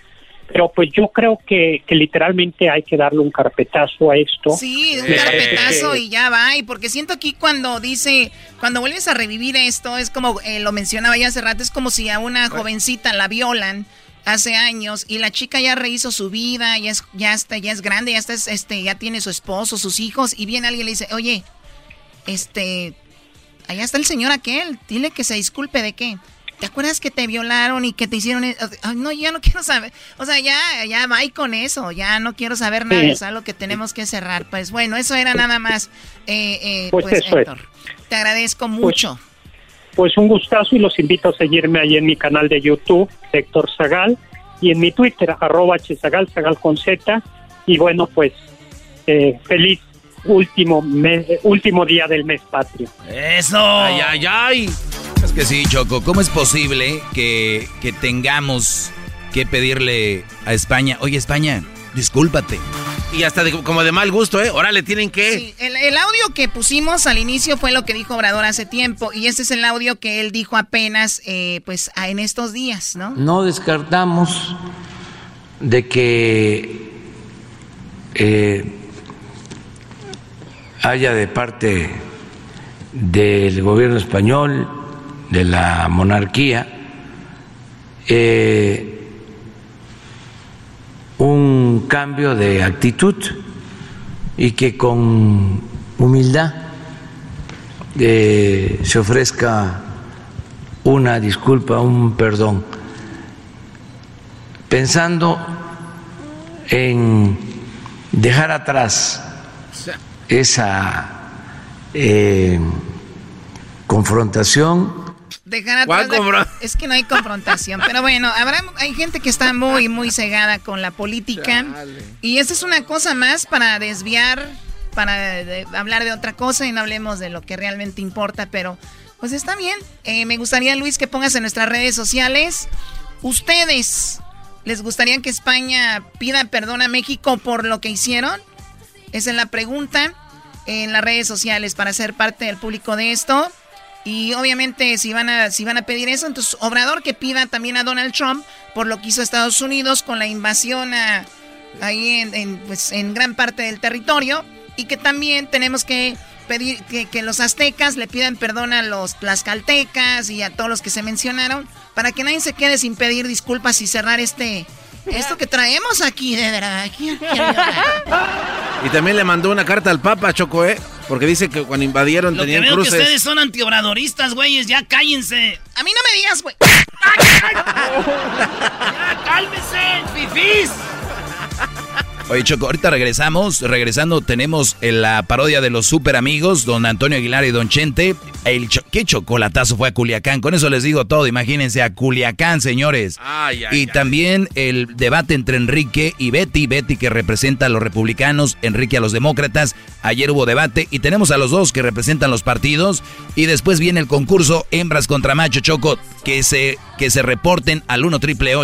pero pues yo creo que, que literalmente hay que darle un carpetazo a esto. Sí, un carpetazo y ya va. Y porque siento aquí cuando dice, cuando vuelves a revivir esto, es como eh, lo mencionaba ya hace rato, es como si a una jovencita la violan hace años y la chica ya rehizo su vida, ya es, ya está, ya es grande, ya está, este, ya tiene su esposo, sus hijos, y viene alguien y le dice, oye, este, allá está el señor aquel, dile que se disculpe de qué. ¿Te acuerdas que te violaron y que te hicieron eso? no, ya no quiero saber. O sea, ya, ya va con eso. Ya no quiero saber nada. Es algo que tenemos que cerrar. Pues bueno, eso era nada más. Eh, eh, pues, pues Héctor, te agradezco pues mucho. Pues, un gustazo y los invito a seguirme ahí en mi canal de YouTube, Héctor Zagal, y en mi Twitter, arroba hzagal, zagal con Z. Y bueno, pues eh, feliz último, mes, último día del mes patrio. ¡Eso! ¡Ay, ay, ay! Es que sí, Choco, ¿cómo es posible que, que tengamos que pedirle a España, oye España, discúlpate? Y hasta como de mal gusto, ¿eh? Ahora le tienen que... Sí, el, el, audio que pusimos al inicio fue lo que dijo Obrador hace tiempo y este es el audio que él dijo apenas, eh, pues, en estos días, ¿no? No descartamos de que eh, haya de parte del gobierno español de la monarquía, eh, un cambio de actitud y que con humildad eh, se ofrezca una disculpa, un perdón, pensando en dejar atrás esa eh, confrontación es que no hay confrontación. Pero bueno, habrá, hay gente que está muy, muy cegada con la política. Y esta es una cosa más para desviar, para hablar de otra cosa y no hablemos de lo que realmente importa. Pero pues está bien. Eh, me gustaría, Luis, que pongas en nuestras redes sociales. Ustedes, ¿les gustaría que España pida perdón a México por lo que hicieron? Esa es la pregunta en las redes sociales para ser parte del público de esto. Y obviamente si van a si van a pedir eso, entonces Obrador que pida también a Donald Trump por lo que hizo Estados Unidos con la invasión ahí en, pues, en gran parte del territorio y que también tenemos que pedir que, que, los aztecas le pidan perdón a los tlaxcaltecas y a todos los que se mencionaron para que nadie se quede sin pedir disculpas y cerrar este esto que traemos aquí, de verdad. y también le mandó una carta al Papa, Choco, ¿eh? Porque dice que cuando invadieron Lo tenían que veo cruces. que ustedes son antiobradoristas, güeyes. Ya cállense. A mí no me digas, güey. ya cálmese, fifís. Oye, Choco, ahorita regresamos. Regresando, tenemos la parodia de los super amigos, don Antonio Aguilar y don Chente. El ¿Qué chocolatazo fue a Culiacán? Con eso les digo todo. Imagínense a Culiacán, señores. Ay, ay, y también el debate entre Enrique y Betty. Betty que representa a los republicanos, Enrique a los demócratas. Ayer hubo debate y tenemos a los dos que representan los partidos. Y después viene el concurso Hembras contra Macho Choco. Que se, que se reporten al 1 triple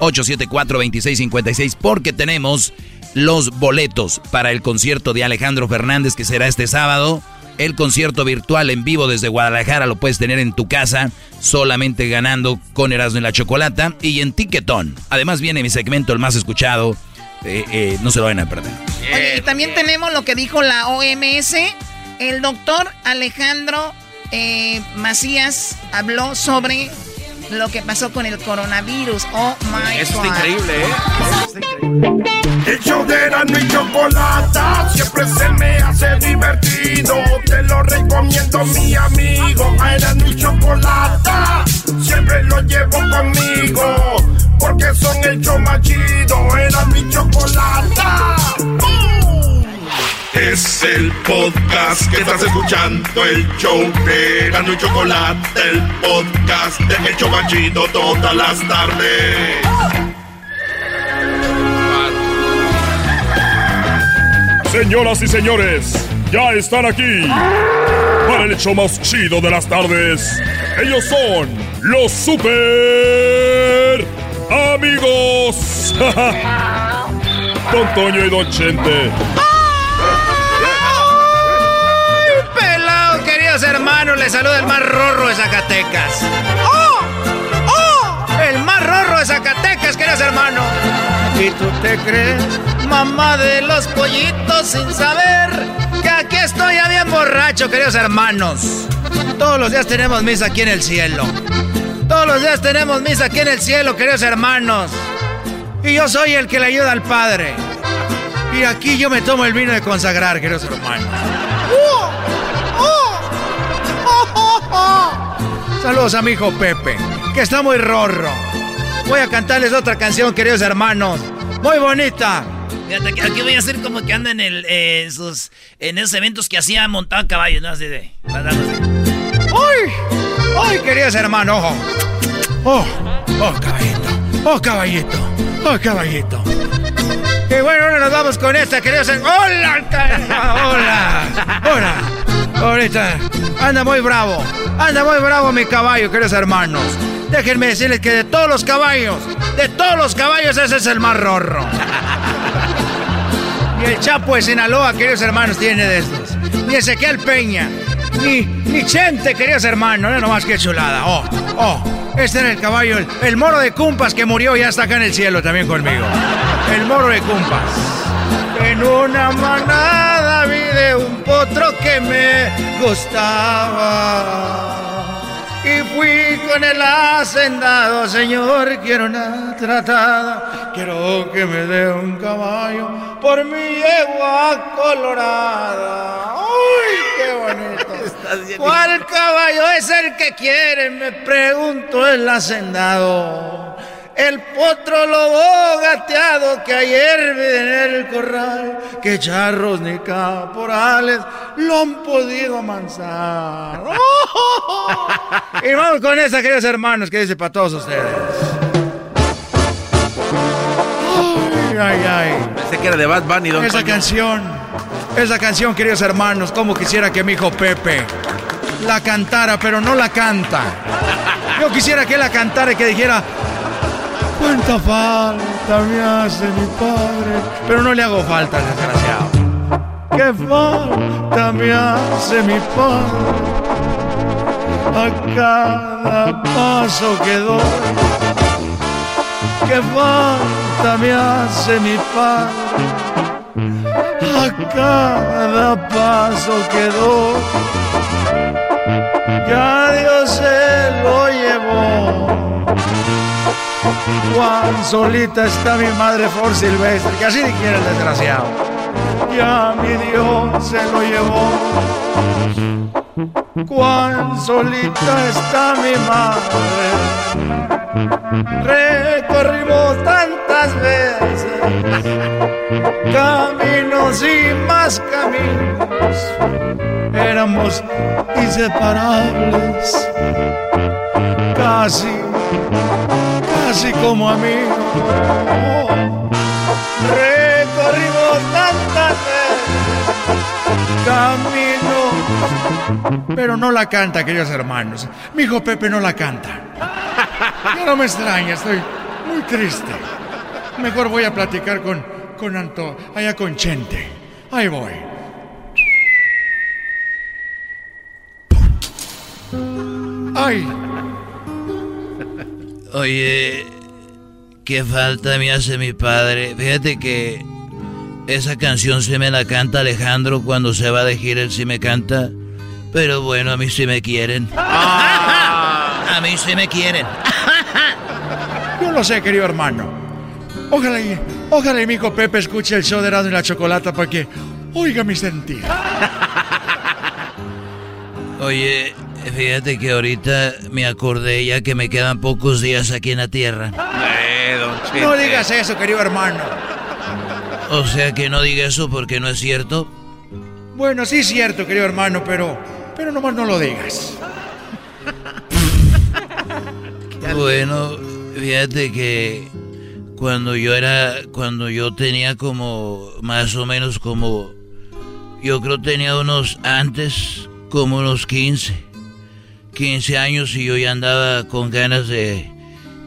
874-2656 porque tenemos los boletos para el concierto de Alejandro Fernández que será este sábado El concierto virtual en vivo desde Guadalajara lo puedes tener en tu casa, solamente ganando con Erasmo y la Chocolata y en Ticketón. Además viene mi segmento, el más escuchado. Eh, eh, no se lo van a perder. Oye, y también tenemos lo que dijo la OMS. El doctor Alejandro eh, Macías habló sobre lo que pasó con el coronavirus. Oh my Eso God. está increíble, ¿eh? Eso está increíble. El show de Erasmo y Chocolata siempre se me hace divertido. Te lo recomiendo, mi amigo. A Erasmo y Chocolata siempre lo llevo conmigo. Porque son el show más chido. Erasmo y Chocolata. Es el podcast que estás escuchando, el show de Erasmo y Chocolata, el podcast de El Chobachito todas las tardes. Señoras y señores, ya están aquí para el hecho más chido de las tardes. Ellos son los super amigos. Don Toño y Don Chente. Les saluda el más rorro de Zacatecas. ¡Oh! ¡Oh! El más rorro de Zacatecas, queridos hermanos. ¿Y tú te crees, mamá de los pollitos, sin saber que aquí estoy ya bien borracho, queridos hermanos? Todos los días tenemos misa aquí en el cielo. Todos los días tenemos misa aquí en el cielo, queridos hermanos. Y yo soy el que le ayuda al Padre. Y aquí yo me tomo el vino de consagrar, queridos hermanos. Saludos a mi hijo Pepe, que está muy rorro. Voy a cantarles otra canción, queridos hermanos. Muy bonita. Fíjate que aquí voy a hacer como que anda en, el, eh, en, esos eventos que hacía montado a caballo, ¿no? Así de. ¡Ay! ¡Ay, queridos hermanos! ¡Oh! ¡Oh! ¡Oh, caballito! ¡Oh, caballito! ¡Oh, caballito! Y bueno, ahora nos vamos con esta, queridos hermanos. ¡Hola, ¡Hola! ¡Hola! Ahorita anda muy bravo. Anda muy bravo mi caballo, queridos hermanos. Déjenme decirles que de todos los caballos, de todos los caballos, ese es el más rorro. Y el Chapo de Sinaloa, queridos hermanos, tiene de estos. Ni Ezequiel Peña, ni, ni Chente, queridos hermanos. No nomás que chulada. Oh, oh. Este era el caballo, el, moro de Cumpas que murió ya está acá en el cielo también conmigo. El moro de Cumpas. En una manada vi de un potro que me gustaba. Y fui con el hacendado, señor, quiero una tratada. Quiero que me dé un caballo por mi yegua colorada. ¡Uy, qué bonito! ¿Cuál caballo es el que quiere? Me preguntó el hacendado. El potro lobo gateado que ayer vi en el corral, que charros ni caporales lo han podido amansar. Y vamos con esa, queridos hermanos, que dice para todos ustedes. Ay, ay, ay. Pensé que era de Bad Bunny, Don Esa canción, esa canción, queridos hermanos, como quisiera que mi hijo Pepe la cantara, pero no la canta. Yo quisiera que la cantara y que dijera, cuánta falta me hace mi padre, pero no le hago falta al desgraciado. Qué falta me hace mi padre a cada paso que doy. Qué falta me hace mi padre cada paso que doy. Ya Dios se lo llevó. Cuán solita está mi madre por silvestre, que así quiere el desgraciado. Ya mi Dios se lo llevó. Cuán solita está mi madre. Recorrimos tantas caminos y más caminos. Éramos inseparables, casi, casi como amigos. Recorrimos tantas veces caminos, pero no la canta, queridos hermanos. Mi hijo Pepe no la canta. Ya no me extraña, estoy muy triste. Mejor voy a platicar con, con Anto, allá con Chente. Ahí voy. Ay. Oye, qué falta me hace mi padre. Fíjate que esa canción se me la canta Alejandro cuando se va de gira, él sí me canta. Pero bueno, a mí sí me quieren. A mí sí me quieren. Yo lo sé, querido hermano. Ojalá y, ojalá y mi hijo Pepe escuche el show de Erasmo y la Chocolata para que oiga mi sentir. Oye, fíjate que ahorita me acordé ya que me quedan pocos días aquí en la tierra. No digas eso, querido hermano. O sea que no diga eso porque no es cierto. Bueno, sí es cierto, querido hermano, pero, pero nomás no lo digas. Bueno, fíjate que cuando yo era, cuando yo tenía como, más o menos como, yo creo tenía unos antes, como unos 15, 15 años y yo ya andaba con ganas de,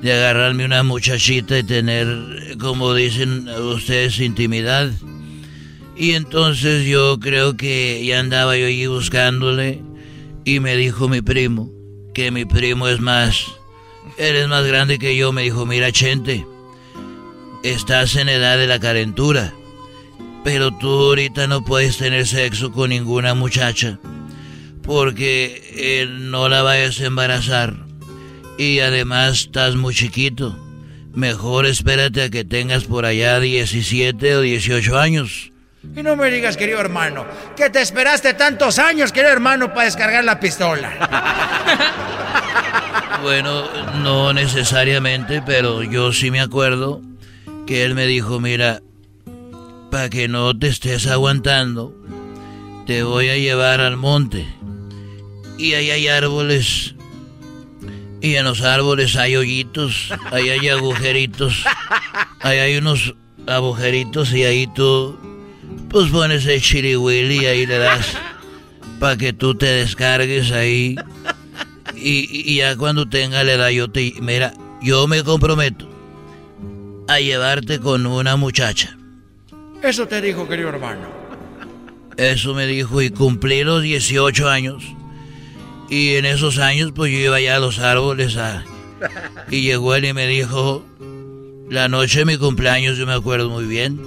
de agarrarme una muchachita y tener, como dicen ustedes, intimidad. Y entonces yo creo que ya andaba yo allí buscándole y me dijo mi primo, que mi primo es más, él es más grande que yo, me dijo, mira Chente, estás en edad de la calentura, pero tú ahorita no puedes tener sexo con ninguna muchacha, porque eh, no la vayas a embarazar y además estás muy chiquito. Mejor espérate a que tengas por allá 17 o 18 años. Y no me digas, querido hermano, que te esperaste tantos años, querido hermano, para descargar la pistola. Bueno, no necesariamente, pero yo sí me acuerdo que él me dijo, mira, para que no te estés aguantando, te voy a llevar al monte. Y ahí hay árboles. Y en los árboles hay hoyitos, ahí hay agujeritos, ahí hay unos agujeritos y ahí tú pues pones el chirihuili y ahí le das para que tú te descargues ahí. Y, y ya cuando tenga la edad yo te... Mira, yo me comprometo a llevarte con una muchacha. Eso te dijo, querido hermano. Eso me dijo y cumplí los 18 años. Y en esos años pues yo iba ya a los árboles a... Y llegó él y me dijo, la noche de mi cumpleaños, yo me acuerdo muy bien,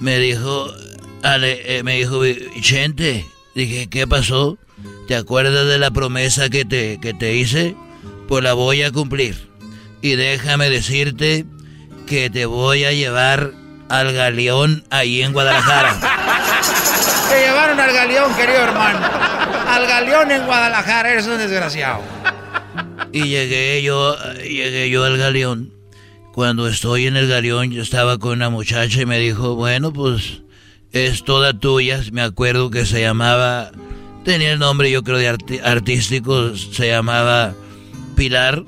me dijo, Ale, eh, me dijo, Chente, dije, ¿qué pasó? ¿Te acuerdas de la promesa que te, que te hice? Pues la voy a cumplir. Y déjame decirte que te voy a llevar al galeón ahí en Guadalajara. Te llevaron al galeón, querido hermano. Al galeón en Guadalajara, eres un desgraciado. Y llegué yo, llegué yo al galeón. Cuando estoy en el galeón, yo estaba con una muchacha y me dijo, bueno, pues es toda tuya. Me acuerdo que se llamaba, tenía el nombre yo creo de arti- artístico, se llamaba Pilar.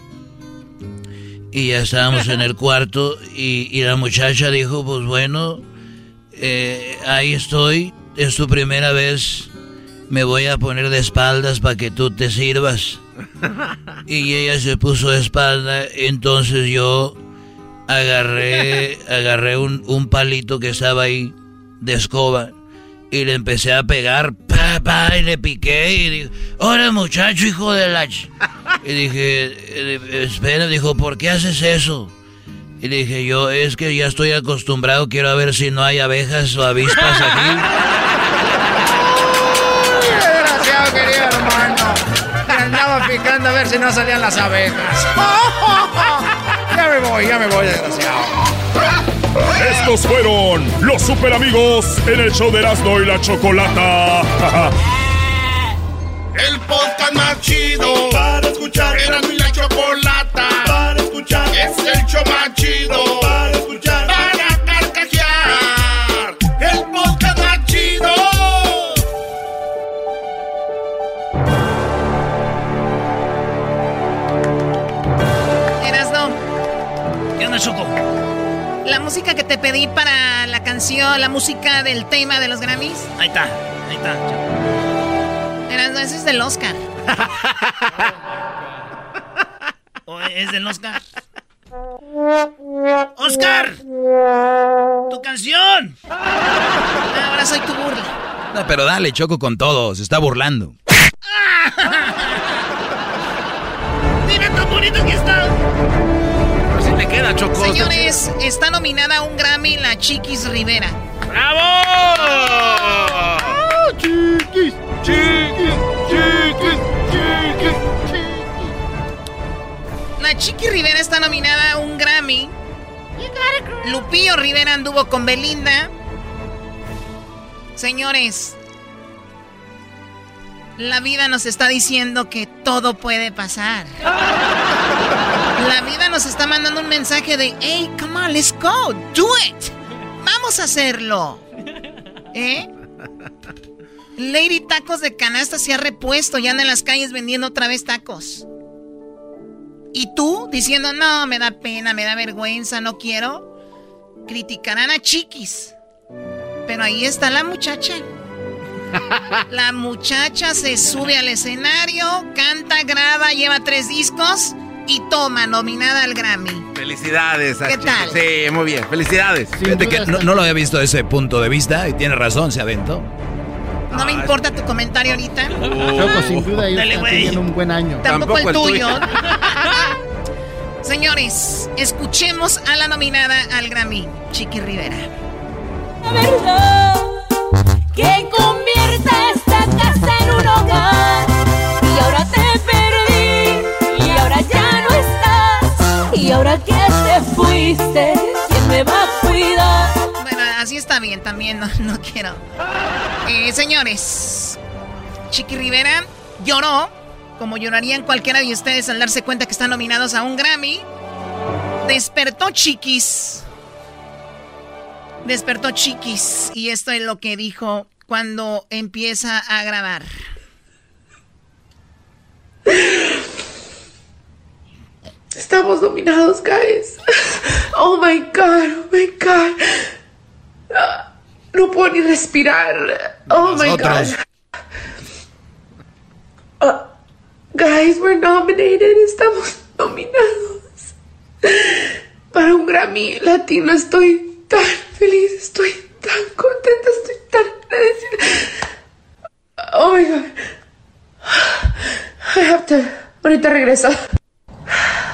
Y ya estábamos en el cuarto y, y la muchacha dijo, pues bueno, eh, ahí estoy, es tu primera vez, me voy a poner de espaldas para que tú te sirvas. Y ella se puso de espalda, entonces yo agarré, agarré un, un palito que estaba ahí de escoba y le empecé a pegar, pa, pa, y le piqué y dije, hola muchacho, hijo de la... ch-". Y dije, eh, espera, dijo, ¿por qué haces eso? Y dije, yo es que ya estoy acostumbrado, quiero ver si no hay abejas o avispas aquí. ¡Qué desgraciado, querido hermano! Andaba picando a ver si no salían las abejas. Ya me voy, ya me voy, desgraciado. Estos fueron los super amigos en el show de Erasmo y la Chocolata. El podcast más chido para escuchar. Era mi la chocolata para escuchar. Es el show más chido para escuchar. Para carcajear. El podcast más chido. Erasno, ¿Qué onda, Choco? La música que te pedí para la canción, la música del tema de los Grammys. Ahí está, ahí está. Erasno, ese es del Oscar. ¿O es del Oscar? ¡Oscar! ¡Tu canción! Ahora soy tu burla. No, pero dale, Choco con todo, se está burlando. Mira tan bonito que está. Queda, Choco. Señores, está nominada a un Grammy la Chiquis Rivera. ¡Bravo! chiquis, chiquis, chiquis, chiquis, La Chiquis Rivera está nominada a un Grammy. Lupillo Rivera anduvo con Belinda. Señores, la vida nos está diciendo que todo puede pasar. La vida nos está mandando un mensaje de, hey, come on, let's go, do it. Vamos a hacerlo. ¿Eh? Lady Tacos de Canasta se ha repuesto y anda en las calles vendiendo otra vez tacos. Y tú diciendo, no, me da pena, me da vergüenza, no quiero. Criticarán a Chiquis. Pero ahí está la muchacha. La muchacha se sube al escenario, canta, graba, lleva tres discos y toma nominada al Grammy. Felicidades. a ¿Qué tal? Sí, muy bien. Felicidades. Fíjate que no, no lo había visto desde ese punto de vista y tiene razón, se aventó. No me importa tu comentario ahorita. Choco, sin duda ellos Dale, están un buen año. Tampoco, el tuyo. Señores, escuchemos a la nominada al Grammy, Chiqui Rivera. verdad que convierta esta casa en un hogar. Y ahora te perdí, y ahora ya no estás. Y ahora que te fuiste, ¿quién me va a cuidar? Bueno, así está bien también, no, quiero. Eh, señores, Chiqui Rivera lloró, como llorarían cualquiera de ustedes al darse cuenta que están nominados a un Grammy. Despertó Chiquis. Despertó Chiquis. Y esto es lo que dijo cuando empieza a grabar. Estamos dominados, guys. Oh my god, oh my god. No puedo ni respirar. Oh my Nosotros. god. Ah, guys, we're nominated. Estamos nominados. Para un Grammy latino estoy tan feliz, estoy tan contenta, estoy tan agradecida. Oh my god. I have to. Ahorita regreso.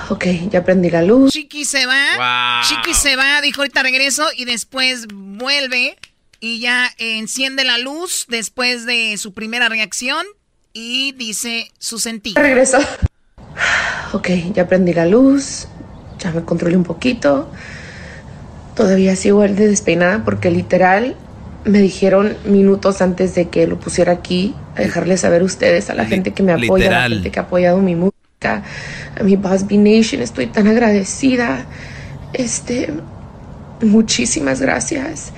Ok, ya prendí la luz. Chiqui se va. Wow. Chiqui se va, dijo ahorita regreso y después vuelve y ya enciende la luz después de su primera reacción y dice su sentir. Regreso. Ok, ya prendí la luz. Ya me controlé un poquito. Todavía sigo igual de despeinada porque literal me dijeron minutos antes de que lo pusiera aquí a dejarles saber a ustedes, a la gente que me apoya, a la gente que ha apoyado mi música, a mi Boss B Nation. Estoy tan agradecida. Este, muchísimas gracias.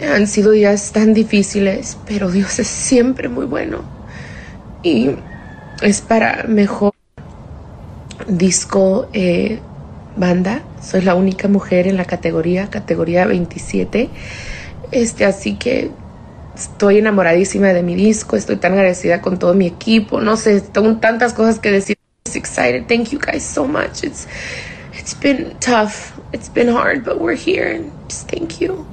Han sido días tan difíciles, pero Dios es siempre muy bueno. Y es para mejor disco eh, banda. Soy la única mujer en la categoría, categoría 27. Este, así que estoy enamoradísima de mi disco, estoy tan agradecida con todo mi equipo. No sé, tengo tantas cosas que decir. I'm excited. Thank you guys so much. It's it's been tough. It's been hard, but we're here and just thank you.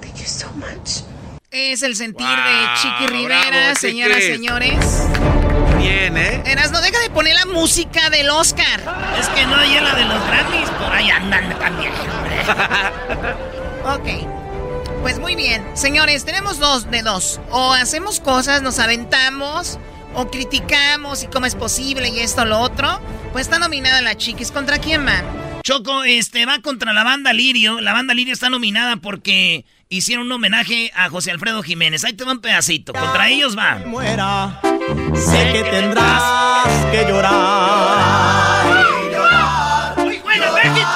Thank you so much. Es el sentir de Chiqui Rivera, bravo, señoras, señores. Bien, ¿eh? Eras, no deja de poner la música del Oscar. Es que no hay la de los Grammys, por ahí andan también, Ok. Pues muy bien. Señores, tenemos dos de dos. O hacemos cosas, nos aventamos, o criticamos y cómo es posible y esto o lo otro. Pues está nominada la Chiquis. ¿Contra quién va? Choco, este, va contra la banda Lirio. La banda Lirio está nominada porque hicieron un homenaje a José Alfredo Jiménez. Ahí te va un pedacito. Contra ellos va. Muera, sé que tendrás que llorar. ¡Muy bueno, México!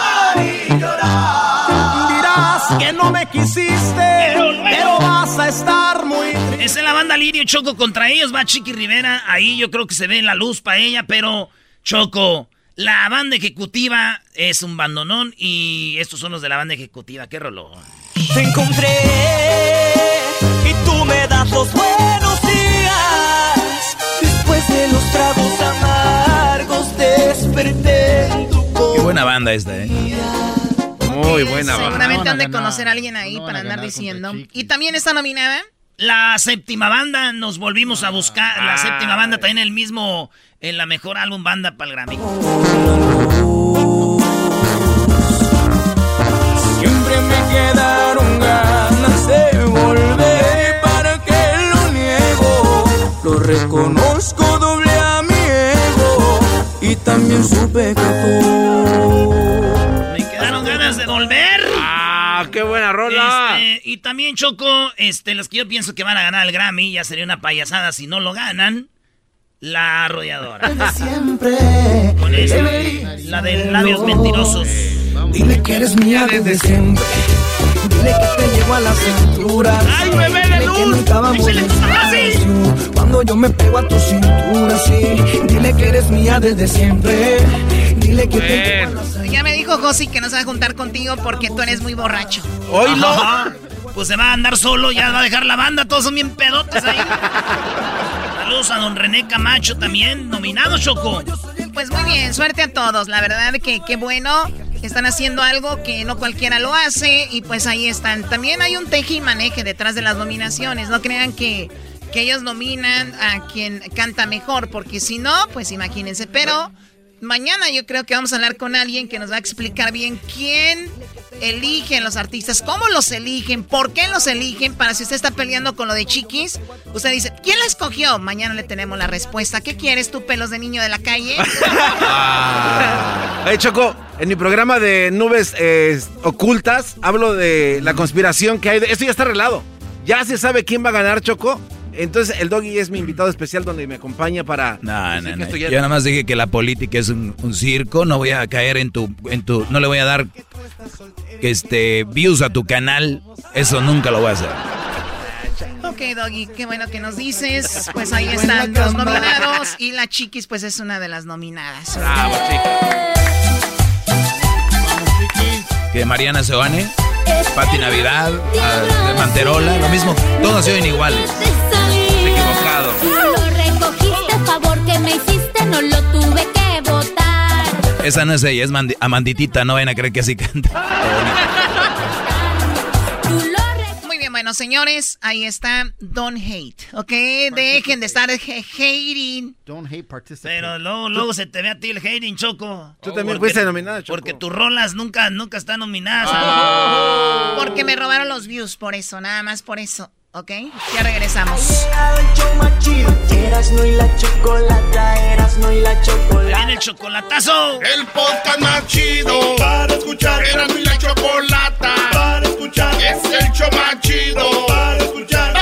Dirás que no me quisiste, pero vas a estar muy Esa es la banda Lirio, Choco. Contra ellos va Chiqui Rivera. Ahí yo creo que se ve la luz para ella, pero Choco, la banda ejecutiva es un bandonón y estos son los de la banda ejecutiva. ¡Qué rolón! Te encontré y tú me das los buenos días. Después de los tragos amargos desperté en tu Qué buena banda esta, ¿eh? Muy buena banda. Seguramente han de conocer a alguien ahí para andar diciendo. Y también está nominada La séptima banda, nos volvimos a buscar. La séptima banda también el mismo, en la mejor álbum banda para el Grammy. Siempre me quedaron ganas de volver. ¿Para que lo niego? Lo reconozco doble a mi ego. Y también supe que tú. Me quedaron ganas de volver. ¡Ah, qué buena rola! Y también, Choco, este, los que yo pienso que van a ganar el Grammy, ya sería una payasada si no lo ganan. La arrolladora. Siempre. Con esa, la de labios mentirosos. Dile que eres mía desde siempre. Dile que te llevo a la cintura. ¡Ay, bebé de Dile que luz! nunca vamos ¡Dísele despacio. Cuando yo me pego a tu cintura, sí. Dile que eres mía desde siempre. Dile que te llevo a la Ya me dijo Josi que no se va a juntar contigo porque tú eres muy borracho. ¡Oílo! Pues se va a andar solo, ya va a dejar la banda, todos son bien pedotes ahí. Saludos a don René Camacho también, nominado Choco. Pues muy bien, suerte a todos. La verdad que qué bueno. Están haciendo algo que no cualquiera lo hace y pues ahí están. También hay un teje y maneje detrás de las nominaciones. No crean que, que ellos nominan a quien canta mejor, porque si no, pues imagínense. Pero mañana yo creo que vamos a hablar con alguien que nos va a explicar bien quién eligen los artistas, cómo los eligen, por qué los eligen, para si usted está peleando con lo de Chiquis, usted dice, ¿quién la escogió? Mañana le tenemos la respuesta. ¿Qué quieres tú, pelos de niño de la calle? Hey, Choco, en mi programa de nubes eh, ocultas hablo de la conspiración que hay. De... Esto ya está arreglado. Ya se sabe quién va a ganar, Choco. Entonces, el Doggy es mi invitado especial donde me acompaña para... No, no, no. ya- Yo nada más dije que la política es un, un circo. No voy a caer en tu, en tu. No le voy a dar este views a tu canal. Eso nunca lo voy a hacer. ok, Doggy, qué bueno que nos dices. Pues ahí están los nominados y la Chiquis pues es una de las nominadas. Bravo, Que Mariana Seoane, Pati Navidad, ah, de Manterola, lo mismo. Todos se oyen iguales. Favor que me hiciste, no lo tuve que votar. Esa no es ella, es Mandi- Amanditita. No vayan a creer que así canta. Muy bien, bueno, señores, ahí está Don't Hate, ¿ok? Dejen de estar hating. Don't hate, participate. Pero luego, luego se te ve a ti el hating, Choco. Tú también Porque- fuiste nominada, Choco. Porque tus rolas nunca, nunca están nominadas. Porque me robaron los views, por eso, nada más por eso, ¿ok? Ya regresamos. Erasno y la chocolata, Erasno y la chocolata. Viene el chocolatazo. El podcast más chido para escuchar. Era mi la chocolata para escuchar. Es el show más chido para escuchar.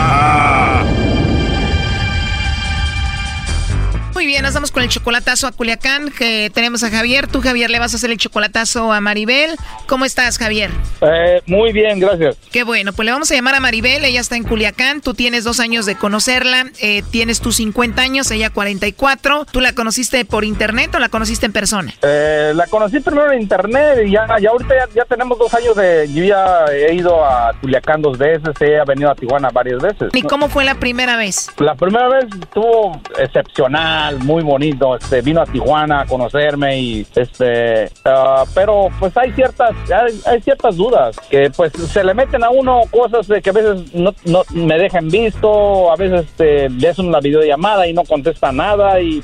bien, nos vamos con el chocolatazo a Culiacán, que tenemos a Javier. Tú, Javier, le vas a hacer el chocolatazo a Maribel. ¿Cómo estás, Javier? Eh, muy bien, gracias. Qué bueno, pues le vamos a llamar a Maribel, ella está en Culiacán, tú tienes dos años de conocerla, eh, tienes tus 50 años, ella 44, ¿tú la conociste por internet o la conociste en persona? Eh, la conocí primero en internet y ya, ya ahorita ya, ya tenemos dos años de... Yo ya he ido a Culiacán dos veces, he venido a Tijuana varias veces. ¿Y cómo fue la primera vez? La primera vez estuvo excepcional, muy bonito. Este, vino a Tijuana a conocerme y este, ah, pero pues hay ciertas, hay, hay ciertas dudas que pues se le meten a uno cosas de que a veces no, no me dejan visto, a veces este, le hacen una videollamada y no contesta nada y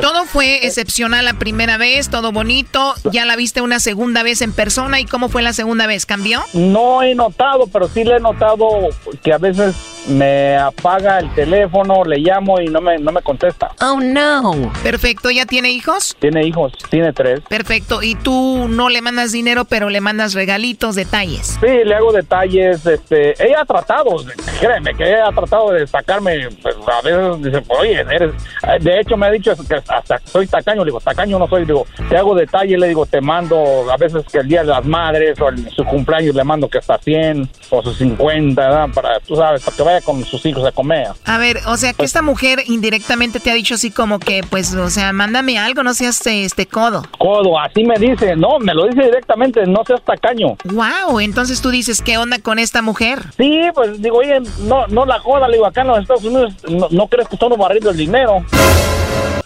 Todo fue excepcional la primera vez, todo bonito, ya la viste una segunda vez en persona y cómo fue la segunda vez, ¿cambió? No he notado, pero sí le he notado que a veces me apaga el teléfono, le llamo y no me, no me contesta. Oh, no. Perfecto, ¿ya tiene hijos? Tiene hijos, tiene tres. Perfecto, y tú no le mandas dinero, pero le mandas regalitos, detalles. Sí, le hago detalles, este, ella ha tratado, créeme, que ella ha tratado de sacarme, pues, a veces dice, oye, eres, de hecho me ha dicho que hasta soy tacaño, le digo, tacaño no soy, le digo, te hago detalles, le digo, te mando, a veces que el día de las madres o el, su cumpleaños le mando que hasta 100 o sus 50, ¿verdad? Para, tú sabes, para que vaya con sus hijos a comer. A ver, o sea, que esta mujer indirectamente te ha dicho así como que, pues, o sea, mándame algo, no seas este codo. Codo, así me dice, no, me lo dice directamente, no seas tacaño. Wow, entonces tú dices, ¿qué onda con esta mujer? Sí, pues digo, oye, no, no la joda, le digo, acá en los Estados Unidos no, no crees que estamos barriendo el dinero.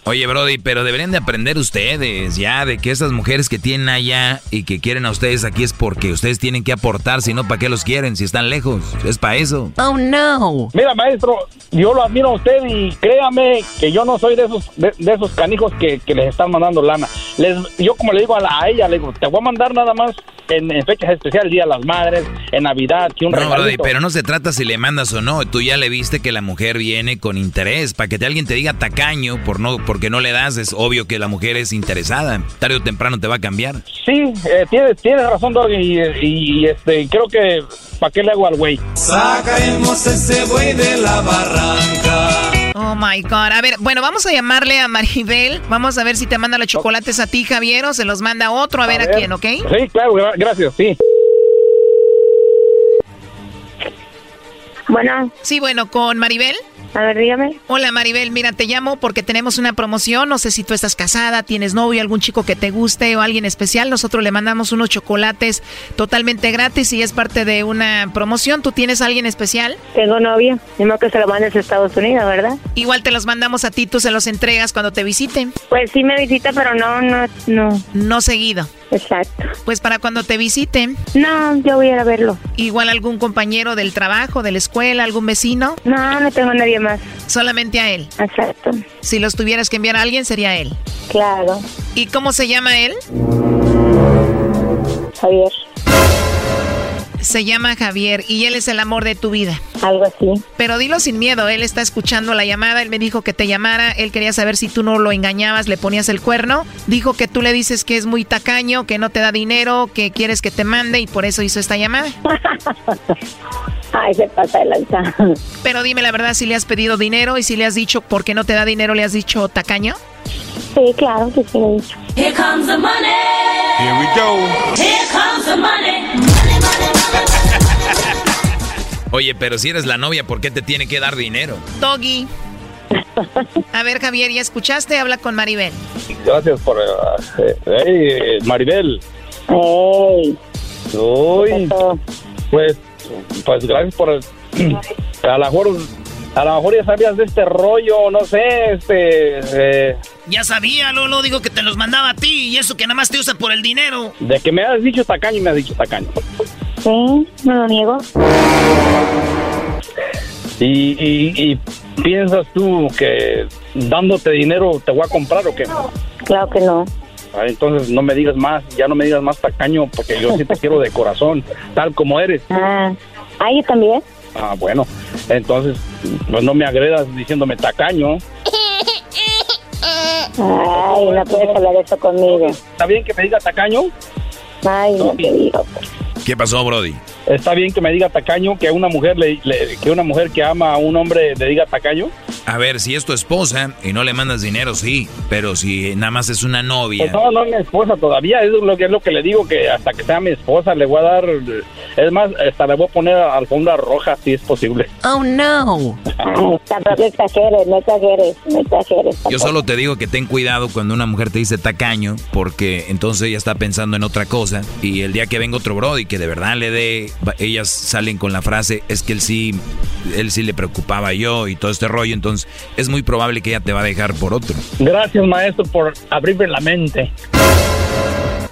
Oye, Brody, pero deberían de aprender ustedes ya de que esas mujeres que tienen allá y que quieren a ustedes aquí es porque ustedes tienen que aportar, si no, ¿para qué los quieren? Si están lejos, es para eso. Oh, no. Mira, maestro, yo lo admiro a usted y créame que yo no soy de esos de, de esos canijos que, que, les están mandando lana. Les, yo como le digo a, la, a, ella, le digo, te voy a mandar nada más en, en fechas especiales, Día de las Madres, en Navidad, que un No, regalito. Brody, pero no se trata si le mandas o no. Tú ya le viste que la mujer viene con interés. Para que te, alguien te diga tacaño por no, porque no le das, es obvio que la mujer es interesada. Tarde o temprano te va a cambiar. Sí, eh, tienes, tienes razón, Doggy, y, y, y, este, creo que, ¿para qué le hago al güey? Sacaremos ese güey de la barranca. Oh my God. A ver, bueno, vamos a llamarle a Maribel. Vamos a ver si te manda los chocolates a ti, Javier, o se los manda otro, a, ver, a ver, a quién, ¿ok? Sí, claro, gracias, sí. Bueno. Sí, bueno, con Maribel. A ver, dígame. Hola Maribel, mira, te llamo porque tenemos una promoción. No sé si tú estás casada, tienes novio, algún chico que te guste o alguien especial. Nosotros le mandamos unos chocolates totalmente gratis y es parte de una promoción. ¿Tú tienes alguien especial? Tengo novio. Dime que se lo mandes a Estados Unidos, ¿verdad? Igual te los mandamos a ti, tú se los entregas cuando te visiten. Pues sí me visita, pero no, no, no. No seguido. Exacto. Pues para cuando te visiten. No, yo voy a ir a verlo. Igual algún compañero del trabajo, de la escuela, algún vecino. No, no tengo nadie más. Solamente a él. Exacto. Si los tuvieras que enviar a alguien, sería él. Claro. ¿Y cómo se llama él? Javier. Se llama Javier y él es el amor de tu vida. Algo así. Pero dilo sin miedo, él está escuchando la llamada, él me dijo que te llamara, él quería saber si tú no lo engañabas, le ponías el cuerno. Dijo que tú le dices que es muy tacaño, que no te da dinero, que quieres que te mande y por eso hizo esta llamada. Ay, se pasa de lanza. Pero dime la verdad, si le has pedido dinero y si le has dicho por qué no te da dinero, le has dicho tacaño. Sí, claro que sí. Here comes the money. Here we go. Here comes the money. Oye, pero si eres la novia, ¿por qué te tiene que dar dinero? Doggy. A ver, Javier, ¿ya escuchaste? Habla con Maribel. Gracias por... Uh, hey, Maribel. Hey. Uy, pues, pues gracias por... A lo mejor... A lo mejor ya sabías de este rollo, no sé, este... Eh, ya sabía, Lolo, digo que te los mandaba a ti y eso que nada más te usan por el dinero. De que me has dicho tacaño y me has dicho tacaño. Sí, no lo niego. ¿Y, y, y piensas tú que dándote dinero te voy a comprar o qué? Claro que no. Ah, entonces no me digas más, ya no me digas más tacaño porque yo sí te quiero de corazón, tal como eres. Ah, ¿ah yo también? Ah, bueno, entonces pues no me agredas diciéndome tacaño. Ay, no puedes hablar eso conmigo. ¿Está bien que me diga tacaño? Ay, no te digo. ¿Qué pasó, Brody? Está bien que me diga tacaño, que a una mujer le, le, que una mujer que ama a un hombre le diga tacaño. A ver, si es tu esposa y no le mandas dinero, sí, pero si nada más es una novia. Pues no, no es mi esposa todavía, es lo que es lo que le digo que hasta que sea mi esposa le voy a dar es más, hasta le voy a poner alfombra roja si es posible. Oh no. Tampoco exageres, no exageres, no exageres. Yo solo te digo que ten cuidado cuando una mujer te dice tacaño, porque entonces ella está pensando en otra cosa y el día que venga otro brody que de verdad le dé ellas salen con la frase es que él sí él sí le preocupaba yo y todo este rollo, entonces es muy probable que ella te va a dejar por otro. Gracias, maestro, por abrirme la mente.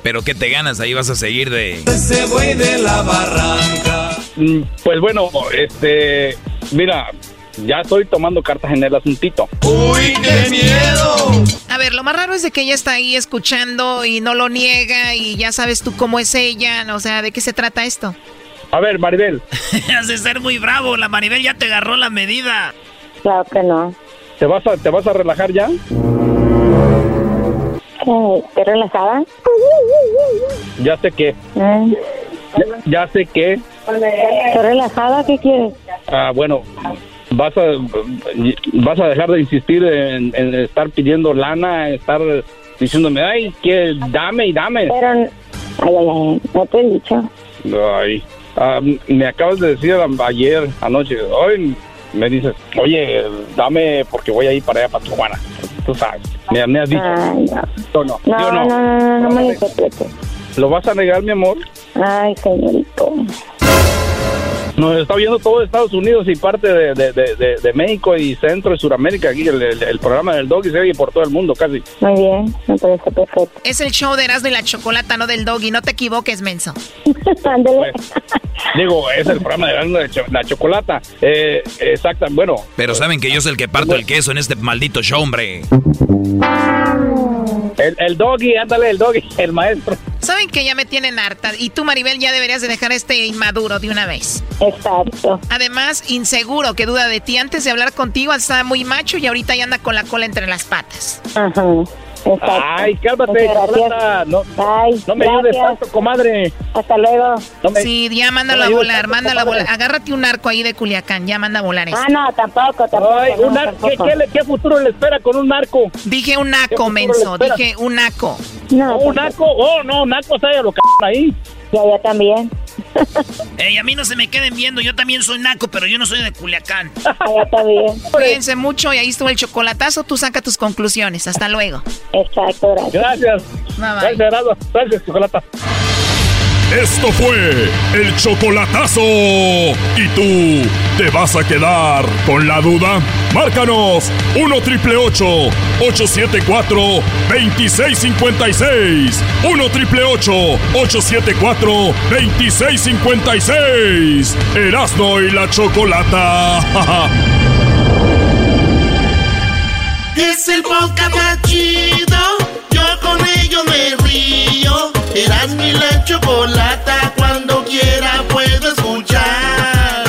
Pero ¿qué te ganas? Ahí vas a seguir de... Ese güey de la barranca. Pues bueno, este... Mira, ya estoy tomando cartas en el asuntito. ¡Uy, qué miedo! A ver, lo más raro es de que ella está ahí escuchando y no lo niega y ya sabes tú cómo es ella, o sea, ¿de qué se trata esto? A ver, Maribel. Has de ser muy bravo, la Maribel ya te agarró la medida. Claro que no. ¿Te vas a, te vas a relajar ya? ¿Te relajada? Ya sé que. Eh, Ya, ya sé que. ¿Te relajada? ¿Qué quieres? Ah, bueno, vas a vas a dejar de insistir en, en estar pidiendo lana, estar diciéndome, ay, que dame y dame. Pero, ay, ay, ay, no te he dicho. Ay, ah, me acabas de decir ayer, anoche, hoy me dices, oye, dame porque voy a ir para allá, para Tijuana. Tú sabes, me, me has dicho. Ay, ¿O no? No, ¿Sí o no, no, no, no, no me lo. ¿Lo vas a negar, mi amor? Ay, señorito. Nos está viendo todo Estados Unidos y parte de, de, de, de- de México y Centro y Suramérica. Aquí el, el- el programa del Doggy se oye por todo el mundo casi. Muy bien, me parece perfecto. Es el show de Erasmo y la Chocolata, no del Doggy. No te equivoques, menso. Ándale. Digo, es el programa de la, cho- la chocolata. Eh, exacta, bueno. Pero saben que yo soy el que parto el queso en este maldito show, hombre. El, el Doggy, ándale, el Doggy, el maestro. Saben que ya me tienen harta. Y tú, Maribel, ya deberías de dejar este inmaduro de una vez. Exacto. Además, inseguro, que duda de ti. Antes de hablar contigo estaba muy macho y ahorita ya anda con la cola entre las patas. Ajá. Exacto. Ay, cálmate. No, Ay, no me ayudes tanto, comadre. Hasta luego. No me- Sí, ya mándalo no a volar, mándalo a volar. Agárrate un arco ahí de Culiacán, ya manda a volar eso. Ah, no, tampoco, tampoco. Ay, un ar- ¿qué, tampoco. qué qué futuro le espera con un narco? Dije un ¿Qué naco, menso, dije un naco. No, Oh, un naco, oh, no, naco, se lo c ahí. Ya, ya también. Ey, a mí no se me queden viendo, yo también soy naco, pero yo no soy de Culiacán. Ya también. Cuídense mucho y ahí estuvo el chocolatazo. Tú saca tus conclusiones. Hasta luego. Exacto, gracias. Gracias. Bye, bye. Gracias, Gerardo. Gracias, chocolata. Esto fue el chocolatazo. ¿Y tú te vas a quedar con la duda? Márcanos 1 triple 874 2656. 1 triple 874 2656. Erasno y la chocolata. Es el podcast chido. Yo con ello me río. Eras mi la chocolata. Cuando quiera puedo escuchar.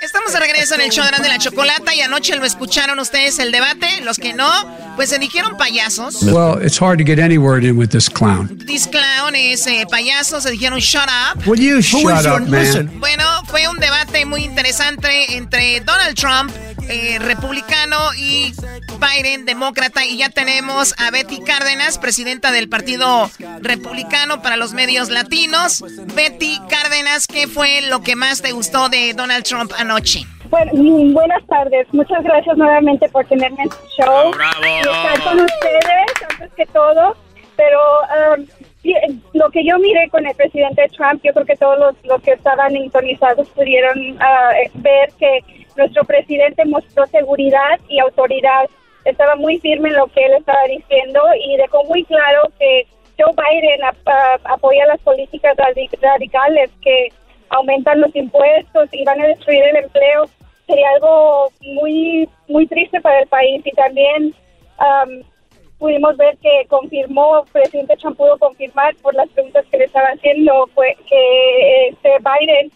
Estamos de regreso en el show de y la Chocolata y anoche lo escucharon ustedes el debate. Los que no, pues se dijeron payasos. Well, it's hard to get any word in with this clown. This clown es eh, payaso, se dijeron shut up. Will you shut up, man? Bueno, fue un debate muy interesante entre Donald Trump, eh, republicano, y Biden, demócrata. Y ya tenemos a Betty Cárdenas, presidenta del Partido Republicano para los medios latinos. Betty Cárdenas, ¿qué fue lo que más te gustó de Donald Trump anoche? Bueno, mm, buenas tardes. Muchas gracias nuevamente por tenerme en su show. Bravo. Y estar con ustedes, antes que todo. Pero um, sí, lo que yo miré con el presidente Trump, yo creo que todos los, los que estaban sintonizados pudieron eh, ver que nuestro presidente mostró seguridad y autoridad. Estaba muy firme en lo que él estaba diciendo y dejó muy claro que Joe Biden ap- apoya las políticas radi- radicales que aumentan los impuestos y van a destruir el empleo sería algo muy muy triste para el país y también am, pudimos ver que confirmó presidente Trump pudo confirmar por las preguntas que le estaba haciendo fue que este Biden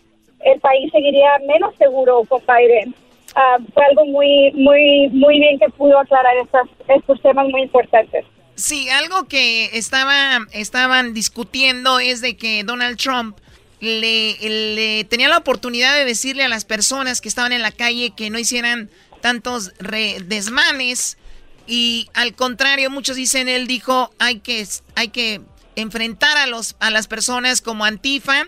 el país seguiría menos seguro con Biden. Ah, fue algo muy muy muy bien que pudo aclarar estas, estos temas muy importantes. Sí, algo que estaba, estaban discutiendo es de que Donald Trump le, tenía la oportunidad de decirle a las personas que estaban en la calle que no hicieran tantos re- desmanes y al contrario muchos dicen él dijo hay que hay que enfrentar a los a las personas como Antifa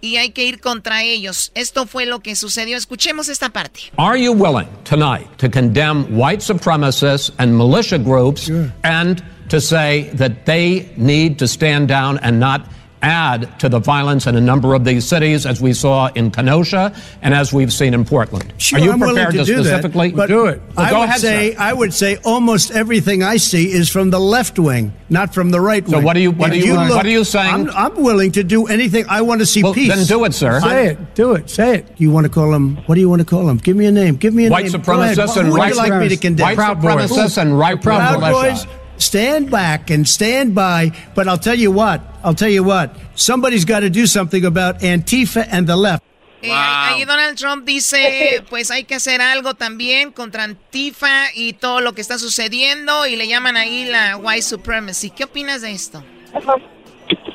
y hay que ir contra ellos. Esto fue lo que sucedió. Escuchemos esta parte. Are you willing tonight to condemn white supremacists and militia groups and to say that they need to stand down and not add to the violence in a number of these cities, as we saw in Kenosha and as we've seen in Portland? Sure, Are you I'm prepared to, to, do specifically that, but do it? Well, I go would ahead, say sir. I would say almost everything I see is from the left wing, not from the right wing. So what are you- what If are you- what are you saying? I'm, I'm willing to do anything. I want to see Well, peace. then do it, sir. Say Say it. Do it. Say it. You want to call them? What do you want to call them? Give me a name. Give me a White name. Go ahead. supremacists Who and would right you like me to condemn? White Proud Boys. supremacists and right Proud militia. Boys. Stand back and stand by. But I'll tell you what. I'll tell you what, somebody's got to do something about Antifa and the left. Eh, ahí Donald Trump dice, pues hay que hacer algo también contra Antifa y todo lo que está sucediendo y le llaman ahí la white supremacy. ¿Qué opinas de esto?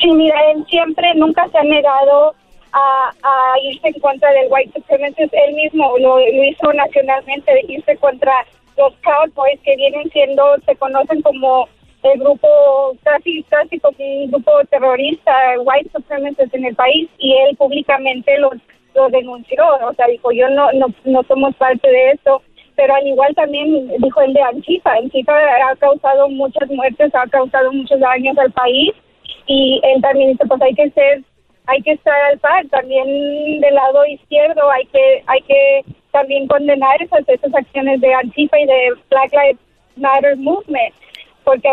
Sí, mira, él siempre, nunca se ha negado a, a irse en contra del white supremacy. Él mismo lo, lo hizo nacionalmente, de irse contra los Cowboys que vienen siendo, se conocen como el grupo casi casi como un grupo terrorista, white supremacist en el país y él públicamente los lo denunció, o sea, dijo, yo no, no, no somos parte de eso, pero al igual también dijo el de Antifa, Antifa ha causado muchas muertes, ha causado muchos daños al país y él también dice, pues hay que ser, hay que estar al par, también del lado izquierdo hay que, hay que también condenar esas, esas acciones de Antifa y de Black Lives Matter Movement, porque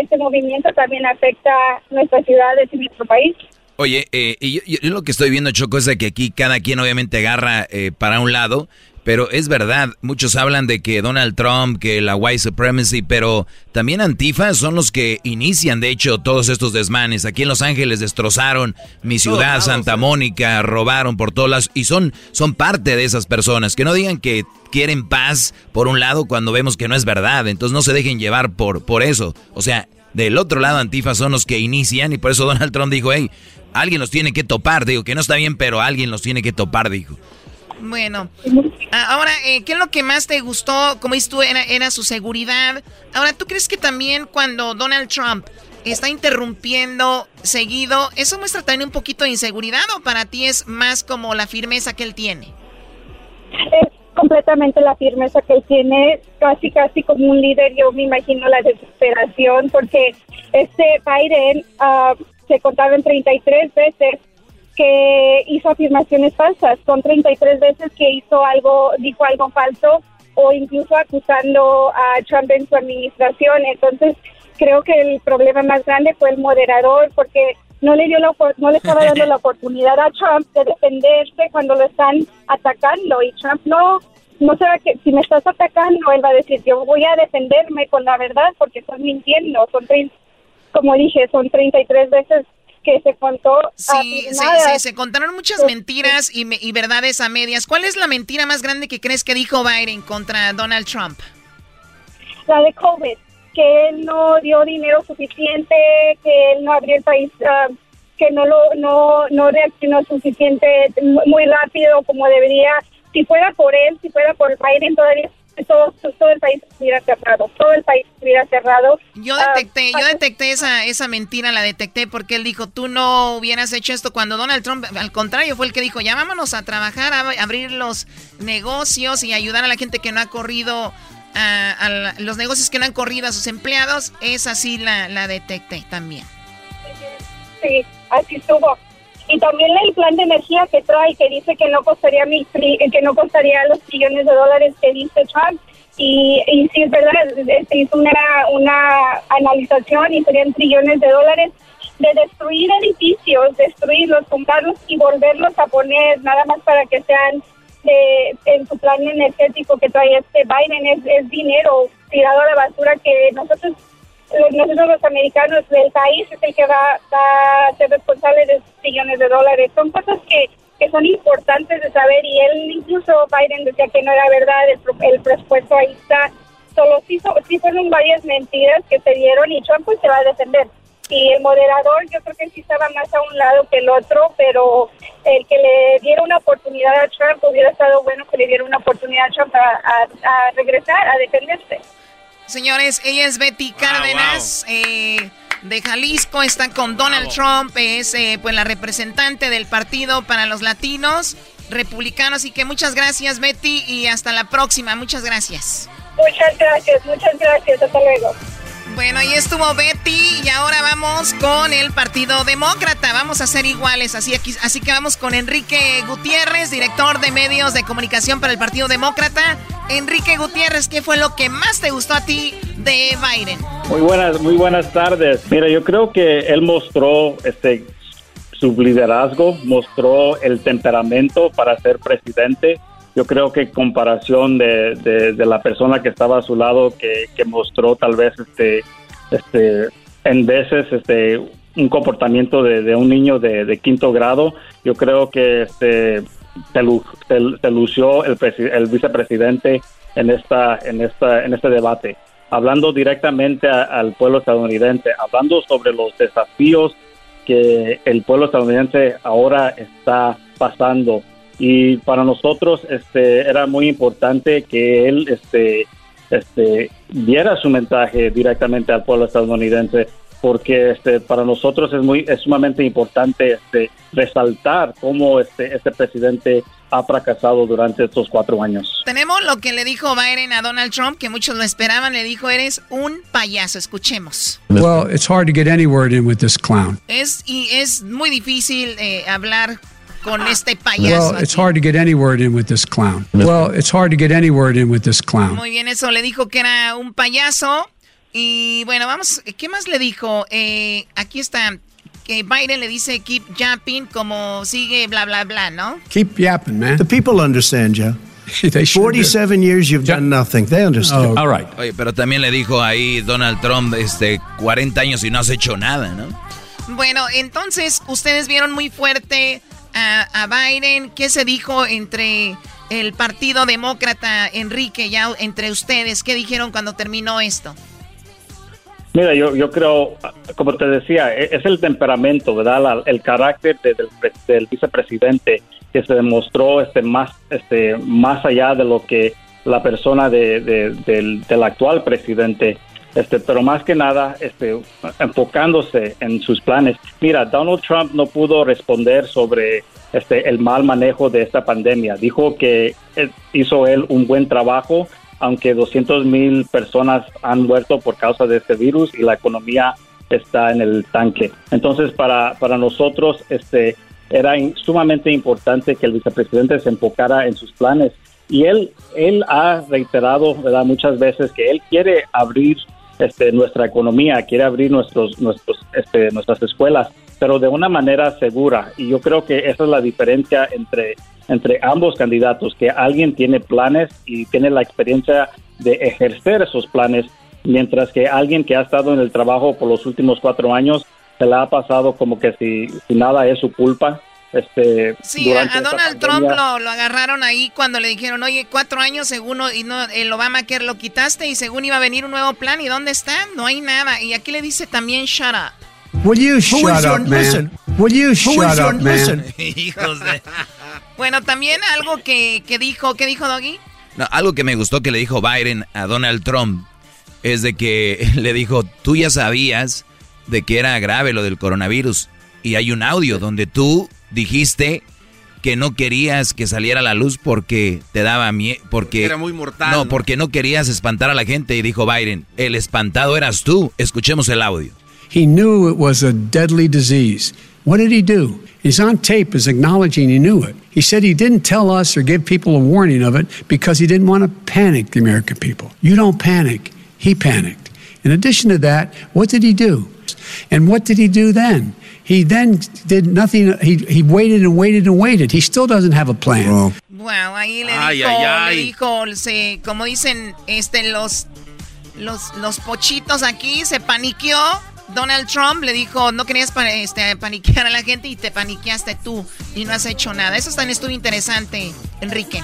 ese movimiento también afecta nuestras ciudades y nuestro país. Oye, eh, yo, lo que estoy viendo, Choco, es que aquí cada quien obviamente agarra eh, para un lado, pero es verdad, muchos hablan de que Donald Trump, que la white supremacy, pero también Antifa son los que inician, de hecho, todos estos desmanes. Aquí en Los Ángeles destrozaron mi ciudad, Santa Mónica, robaron por todas las... Y son, son parte de esas personas. Que no digan que quieren paz por un lado cuando vemos que no es verdad. Entonces no se dejen llevar por, por eso. O sea, del otro lado Antifa son los que inician y por eso Donald Trump dijo, hey, Alguien los tiene que topar, digo, que no está bien, pero alguien los tiene que topar, dijo. Bueno, ah, ahora, eh, ¿qué es lo que más te gustó? Como dices tú, era, su seguridad. Ahora, ¿tú crees que también cuando Donald Trump está interrumpiendo seguido, eso muestra también un poquito de inseguridad o para ti es más como la firmeza que él tiene? Es completamente la firmeza que él tiene, casi casi como un líder, yo me imagino la desesperación, porque este Biden... Uh, se contaban 33 veces que hizo afirmaciones falsas, son 33 veces que hizo algo, dijo algo falso o incluso acusando a Trump en su administración. Entonces, creo que el problema más grande fue el moderador porque no le dio la no le estaba dando la oportunidad a Trump de defenderse cuando lo están atacando. Y Trump no no sabe que si me estás atacando él va a decir yo voy a defenderme con la verdad porque estás mintiendo son como dije, son 33 veces que se contó. Sí, se, se, contaron muchas mentiras y, y, verdades a medias. ¿Cuál es la mentira más grande que crees que dijo Biden contra Donald Trump? La de COVID, que él no dio dinero suficiente, que él no abrió el país, ah, que no, lo, no, no reaccionó suficiente, muy rápido como debería. Si fuera por él, si fuera por Biden, todavía todo, todo el país estuviera cerrado, todo el país estuviera cerrado. Yo ah, detecté, yo detecté esa, esa mentira, la detecté porque él dijo, tú no hubieras hecho esto cuando Donald Trump, al contrario, fue el que dijo, ya vámonos a trabajar, a abrir los negocios y ayudar a la gente que no ha corrido, a, los negocios que no han corrido a sus empleados, esa sí la, la detecté también. Sí, así estuvo y también el plan de energía que trae que dice que no costaría mil que no costaría los trillones de dólares que dice Trump. Y, y sí es verdad se hizo una una analización y serían trillones de dólares de destruir edificios destruirlos comprarlos y volverlos a poner nada más para que sean de, en su plan energético que trae este Biden. Es dinero tirado a la basura que nosotros nosotros los americanos del país es el que va, a ser responsable de millones de dólares. Son cosas que, que son importantes de saber y él, incluso Biden decía que no era verdad, el, presupuesto ahí está. Solo sí, sí fueron varias mentiras que se dieron y Trump pues se va a defender. Y el moderador yo creo que sí estaba más a un lado que el otro, pero el que le diera una oportunidad a Trump hubiera estado bueno que le diera una oportunidad a Trump a regresar, a defenderse. Señores, ella es Betty ah, Cárdenas. Eh, de Jalisco está con Donald Trump, es eh, pues la representante del partido para los latinos republicanos. Y que muchas gracias, Betty, y hasta la próxima. Muchas gracias. Muchas gracias, muchas gracias. Hasta luego. Bueno, ahí estuvo Betty y ahora vamos con el Partido Demócrata. Vamos a ser iguales, así, así que vamos con Enrique Gutiérrez, director de medios de comunicación para el Partido Demócrata. Enrique Gutiérrez, ¿qué fue lo que más te gustó a ti de Biden? Muy buenas, muy buenas tardes. Mira, yo creo que él mostró este su liderazgo, mostró el temperamento para ser presidente yo creo que en comparación de, de, la persona que estaba a su lado que, que mostró tal vez este este en veces este un comportamiento de, un niño de, quinto grado. Yo creo que este se, se- lució el, presi- el vicepresidente en esta en esta en este debate hablando directamente al pueblo estadounidense hablando sobre los desafíos que el pueblo estadounidense ahora está pasando y para nosotros este era muy importante que él este este diera su mensaje directamente al pueblo estadounidense porque este para nosotros es muy es sumamente importante este resaltar cómo este este presidente ha fracasado durante estos cuatro años. Tenemos lo que le dijo Biden a Donald Trump, que muchos lo esperaban. Le dijo, eres un payaso. Escuchemos. Well, it's hard to get any word in with this clown. Es, y es muy difícil eh, hablar con este payaso. Well, it's hard to get any word in with this clown. Well, it's hard to get any word in with this clown. Muy bien, eso le dijo que era un payaso. Y bueno, vamos, ¿qué más le dijo? Eh, aquí está, que Biden le dice keep yapping como sigue bla bla bla, ¿no? Keep yapping, man. The people understand, Joe. They sure do. 47 years you've done nothing. They understand. All right. Oye, pero también le dijo ahí Donald Trump, este, 40 años y no has hecho nada, ¿no? Bueno, entonces ustedes vieron muy fuerte a, a Biden. ¿Qué se dijo entre el Partido Demócrata, Enrique, ya entre ustedes? ¿Qué dijeron cuando terminó esto? Mira, yo, yo creo, como te decía, e- es el temperamento, ¿verdad? La- el carácter de- del, del vicepresidente que se demostró este más, este, más allá de lo que la persona de- de- del, del actual presidente. Este, pero más que nada, este, enfocándose en sus planes. Mira, Donald Trump no pudo responder sobre este, el mal manejo de esta pandemia. Dijo que eh, hizo él un buen trabajo, aunque 200 mil personas han muerto por causa de este virus y la economía está en el tanque. Entonces, para, para nosotros, este, era sumamente importante que el vicepresidente se enfocara en sus planes. Y él, él ha reiterado, ¿verdad? Muchas veces que él quiere abrir este, nuestra economía, quiere abrir nuestros, nuestros, este, nuestras escuelas, pero de una manera segura. Y yo creo que esa es la diferencia entre, entre ambos candidatos, que alguien tiene planes y tiene la experiencia de ejercer esos planes, mientras que alguien que ha estado en el trabajo por los últimos cuatro años se le ha pasado como que si, si nada es su culpa. Este, Sí, a, durante a esta Donald Trump lo, lo agarraron ahí cuando le dijeron, oye, cuatro años según y no, el Obamacare lo quitaste y según iba a venir un nuevo plan. ¿Y dónde está? No hay nada. Y aquí le dice también, shut up. Will you Who shut is your- up, man? listen. Will you Who shut is your- up, man? Hijos de... Bueno, también algo que, que dijo, ¿qué dijo Doggy? No, algo que me gustó que le dijo Biden a Donald Trump es de que le dijo, tú ya sabías de que era grave lo del coronavirus y hay un audio donde tú dijiste que no querías que saliera a la luz porque te daba miedo, porque Era muy mortal, No, ¿no? porque no querías espantar a la gente y dijo Biden, el espantado eras tú. Escuchemos el audio. He knew it was a deadly disease. What did he do? He's on tape as acknowledging he knew it. He said he didn't tell us or give people a warning of it because he didn't want to panic the American people. You don't panic. He panicked. In addition to that, what did he do? And what did he do then? He then did nothing. He, he waited and waited and waited. He still doesn't have a plan. Bueno, ahí le Ay, dijo, ay, ay. le dijo, se, como dicen, este, los, los, los pochitos aquí, se paniqueó. Donald Trump le dijo, no querías pa- este, paniquear a la gente y te paniqueaste tú y no has hecho nada. Eso también estuvo interesante, Enrique.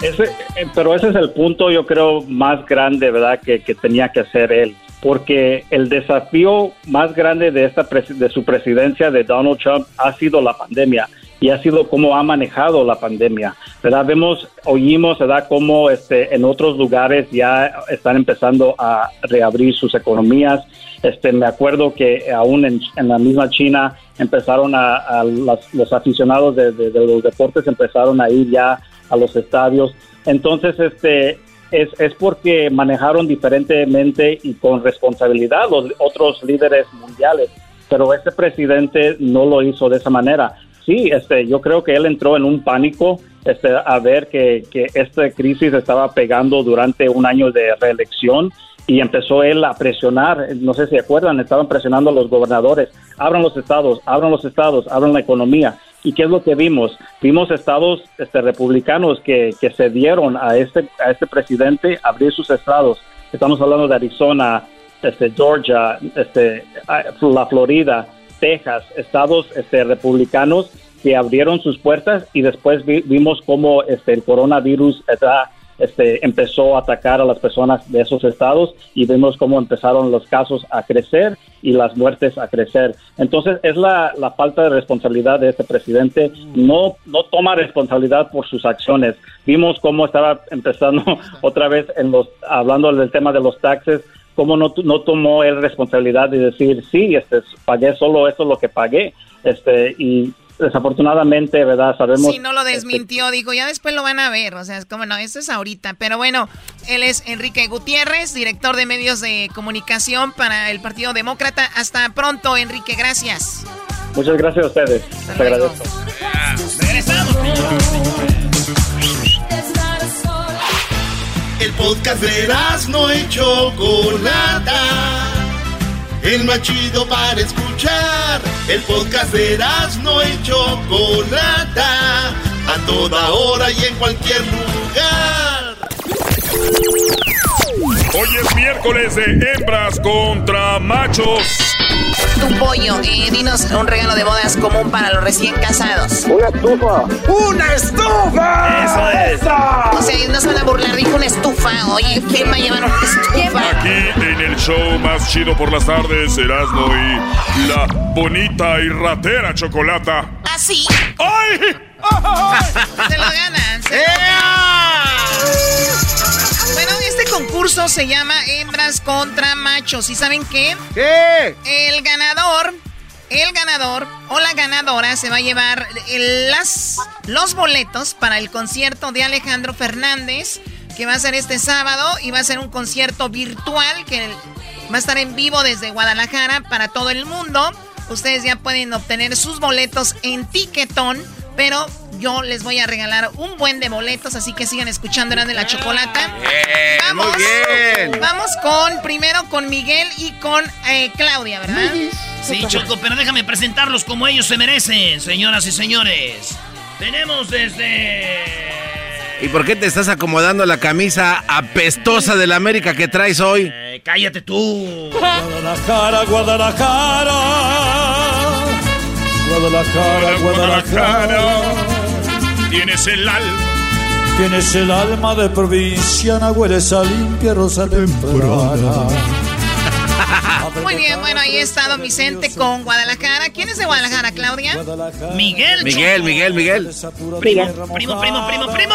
Ese, eh, pero ese es el punto, yo creo, más grande, ¿verdad?, que, que tenía que hacer él. Porque el desafío más grande de, esta de su presidencia de Donald Trump ha sido la pandemia y ha sido cómo ha manejado la pandemia. ¿verdad? Vemos, oímos, ¿verdad?, cómo este, en otros lugares ya están empezando a reabrir sus economías. Este, me acuerdo que aún en, la misma China empezaron a, las- los aficionados de, de- de los deportes empezaron a ir ya a los estadios. Entonces, este es, es porque manejaron diferentemente y con responsabilidad los otros líderes mundiales. Pero este presidente no lo hizo de esa manera. Sí, este, yo creo que él entró en un pánico este, a ver que, que esta crisis estaba pegando durante un año de reelección y empezó él a presionar, no sé si acuerdan, estaban presionando a los gobernadores, abran los estados, abran los estados, abran la economía. ¿Y qué es lo que vimos? Vimos estados este, republicanos que, que cedieron a este, a este presidente abrir sus estados. Estamos hablando de Arizona, este, Georgia, este, la Florida. Texas, estados este, republicanos que abrieron sus puertas y después vi- vimos cómo este, el coronavirus está, este, empezó a atacar a las personas de esos estados y vimos cómo empezaron los casos a crecer y las muertes a crecer. Entonces es la, la falta de responsabilidad de este presidente, no, no toma responsabilidad por sus acciones. Vimos cómo estaba empezando otra vez en los, hablando del tema de los taxes, cómo no, no tomó él responsabilidad de decir, sí, este, pagué solo esto lo que pagué, este, y desafortunadamente, ¿verdad? Sabemos... Si no lo desmintió, dijo, ya después lo van a ver. O sea, es como, no, esto es ahorita. Pero bueno, él es Enrique Gutiérrez, director de medios de comunicación para el Partido Demócrata. Hasta pronto, Enrique, gracias. Muchas gracias a ustedes. Les agradezco. El podcast de no y Chocolata. El más chido para escuchar. El podcast de no y Chocolata. A toda hora y en cualquier lugar. Hoy es miércoles de hembras contra machos. Tu pollo, eh, dinos un regalo de bodas común para los recién casados. Una estufa. ¡Una estufa! Eso es. O sea, no se van a burlar, dijo una estufa. Oye, ¿quién va a llevar una estufa? Aquí en el show más chido por las tardes, Erasmo y la bonita y ratera chocolata. ¿Así? ¡Ay! Se lo ganan. se lo Bueno, este concurso se llama Hembras contra Machos. ¿Y saben qué? ¿Qué? El ganador, el ganador o la ganadora se va a llevar el- las, los boletos para el concierto de Alejandro Fernández, que va a ser este sábado y va a ser un concierto virtual que va a estar en vivo desde Guadalajara para todo el mundo. Ustedes ya pueden obtener sus boletos en Tiquetón, pero yo les voy a regalar un buen de boletos, así que sigan escuchando Eran de la Chocolata. Bien, muy bien. Vamos con, primero con Miguel y con eh, Claudia, ¿verdad? Sí, Choco, pero déjame presentarlos como ellos se merecen, señoras y señores. Tenemos desde... ¿Y por qué te estás acomodando la camisa apestosa de la América que traes hoy? Eh, cállate tú. Guadalajara, Guadalajara. Guadalajara, Guadalajara. Tienes el al. Tienes el alma de provinciana, hueles a limpia rosa temprana. Muy bien, bueno, ahí está Don Vicente con Guadalajara. ¿Quién es de Guadalajara, Claudia? Miguel. Miguel, Miguel, Miguel. Primo, primo, primo, primo.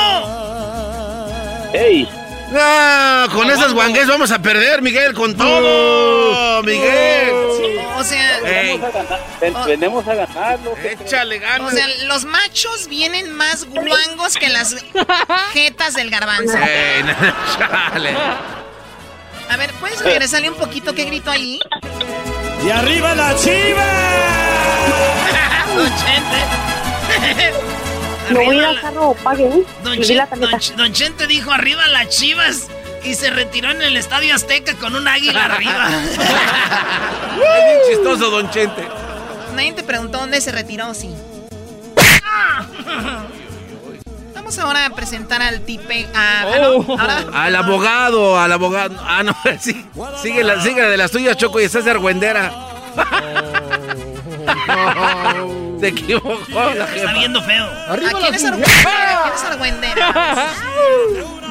¡Ey! No, con esas guangues vamos a perder, Miguel, con todo. Miguel. O sea. Venimos a ganarlo. Échale o ganas. sea, los machos vienen más guangos que las jetas del garbanzo. Ey, no, chale. A ver, ¿puedes regresarle un poquito qué grito ahí? ¡Y arriba la chiva! Arriba la- carro, pague. Don, la Chen- don, tarjeta. Ch- Don Chente dijo arriba las chivas y se retiró en el Estadio Azteca con un águila arriba. Es bien chistoso, Don Chente. Nadie te preguntó dónde se retiró, sí. Vamos ahora a presentar al tipe. A, ah, no, ahora- Al abogado, al abogado. Ah, no, sí. Sigue la, sigue de las tuyas, Choco, y estás de argüendera. Se equivocó la Está viendo feo. ¿A quién es argüendera? ¿A quién es argüendera?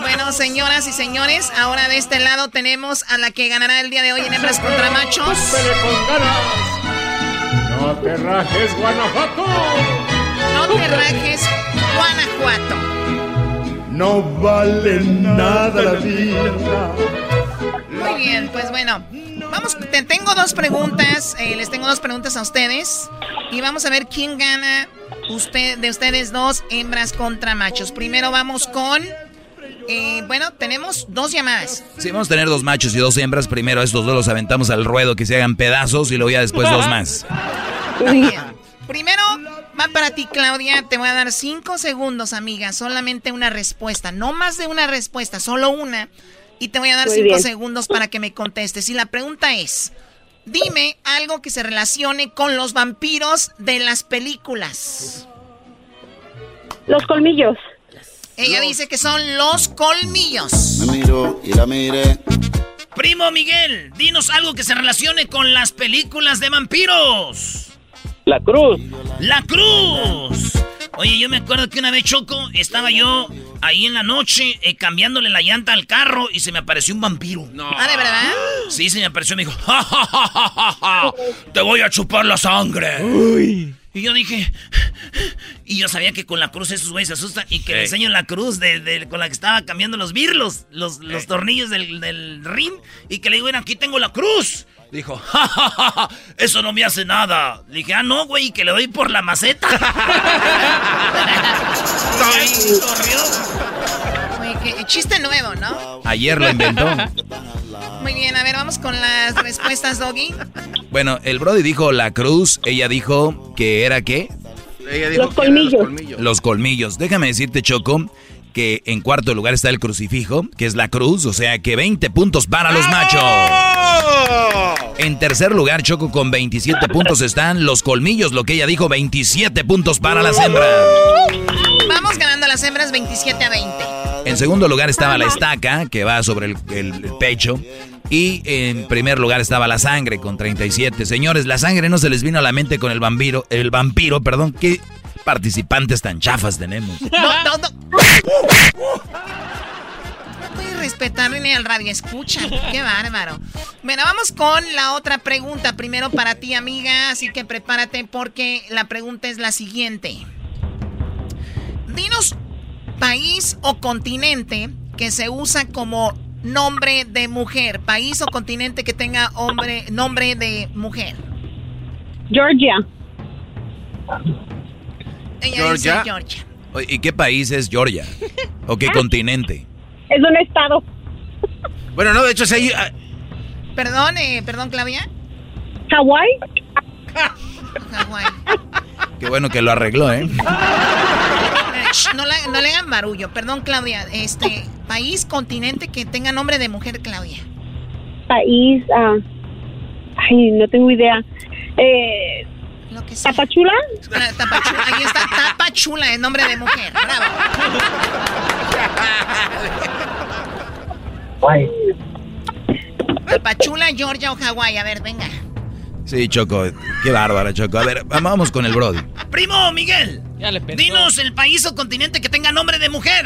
Bueno, señoras y señores, ahora de este lado tenemos a la que ganará el día de hoy en Hembras contra Machos. No te rajes, Guanajuato. No te rajes, Guanajuato. No vale nada la vida. Muy bien, pues bueno, vamos, te tengo dos preguntas, eh, les tengo dos preguntas a ustedes y vamos a ver quién gana usted, de ustedes dos, hembras contra machos. Primero vamos con, eh, bueno, tenemos dos llamadas. Sí, vamos a tener dos machos y dos hembras. Primero estos dos los aventamos al ruedo que se hagan pedazos y luego ya después dos más. Bien. Primero va para ti, Claudia. Te voy a dar cinco segundos, amiga. Solamente una respuesta. No más de una respuesta, solo una. Y te voy a dar Muy cinco bien. segundos para que me contestes. Y la pregunta es: dime algo que se relacione con los vampiros de las películas. Los colmillos. Ella dice que son los colmillos. Me miro y la miré. Primo Miguel, dinos algo que se relacione con las películas de vampiros. La cruz. ¡La cruz! Oye, yo me acuerdo que una vez, Choco, estaba yo ahí en la noche eh, cambiándole la llanta al carro y se me apareció un vampiro. No. ¿Ah, de verdad? Sí, se me apareció y me dijo, ¡Ja, ja, ja, ja, ja, ja! te voy a chupar la sangre. Y yo dije, y yo sabía que con la cruz esos güeyes se asustan y que le Ey. enseño la cruz de, de- con la que estaba cambiando los birlos, los, los tornillos del, del rim, y que le digo, bueno, aquí tengo la cruz. Dijo, ja, ja, ja, ja, eso no me hace nada. Le dije, ah, no, güey, que le doy por la maceta. Ay, corrió. Oye, que- chiste nuevo, ¿no? Ayer lo inventó. Muy bien, a ver, vamos con las respuestas, Doggy. Bueno, el Brody dijo la cruz, ella dijo que era qué? Ella dijo Los los colmillos. Los colmillos. Déjame decirte, Choco, que en cuarto lugar está el crucifijo, que es la cruz, o sea que 20 puntos para los machos. En tercer lugar, Choco, con 27 puntos están los colmillos, lo que ella dijo, 27 puntos para las hembras. Vamos ganando las hembras 27 a 20. En segundo lugar estaba la estaca, que va sobre el, el- el pecho. Y en primer lugar estaba la sangre con 37. Señores, la sangre no se les vino a la mente con el vampiro, el vampiro, perdón, qué participantes tan chafas tenemos. No, no, no. Voy a respetar ni al radio escucha. Qué bárbaro. Bueno, vamos con la otra pregunta. Primero para ti, amiga. Así que prepárate porque la pregunta es la siguiente. Dinos país o continente que se usa como nombre de mujer. País o continente que tenga hombre, nombre de mujer. Georgia. Ella Georgia. dice Georgia. ¿Y qué país es Georgia? ¿O qué continente? Es un estado. Bueno, no, de hecho, si hay... ah, Perdón, eh, perdón, Claudia. Hawái. Hawái. Qué bueno que lo arregló, ¿eh? No, la- no le hagan barullo. Perdón, Claudia. Este, país, continente que tenga nombre de mujer, Claudia. País. ah, ay, no tengo idea. Eh, que. ¿Tapachula? Ah, Tapachula. Ahí está, Tapachula, el nombre de mujer. Bravo. Tapachula, Georgia o Hawái. A ver, venga. Sí, Choco, qué bárbara, Choco. A ver, vamos con el Brody. Primo Miguel, dinos el país o continente que tenga nombre de mujer.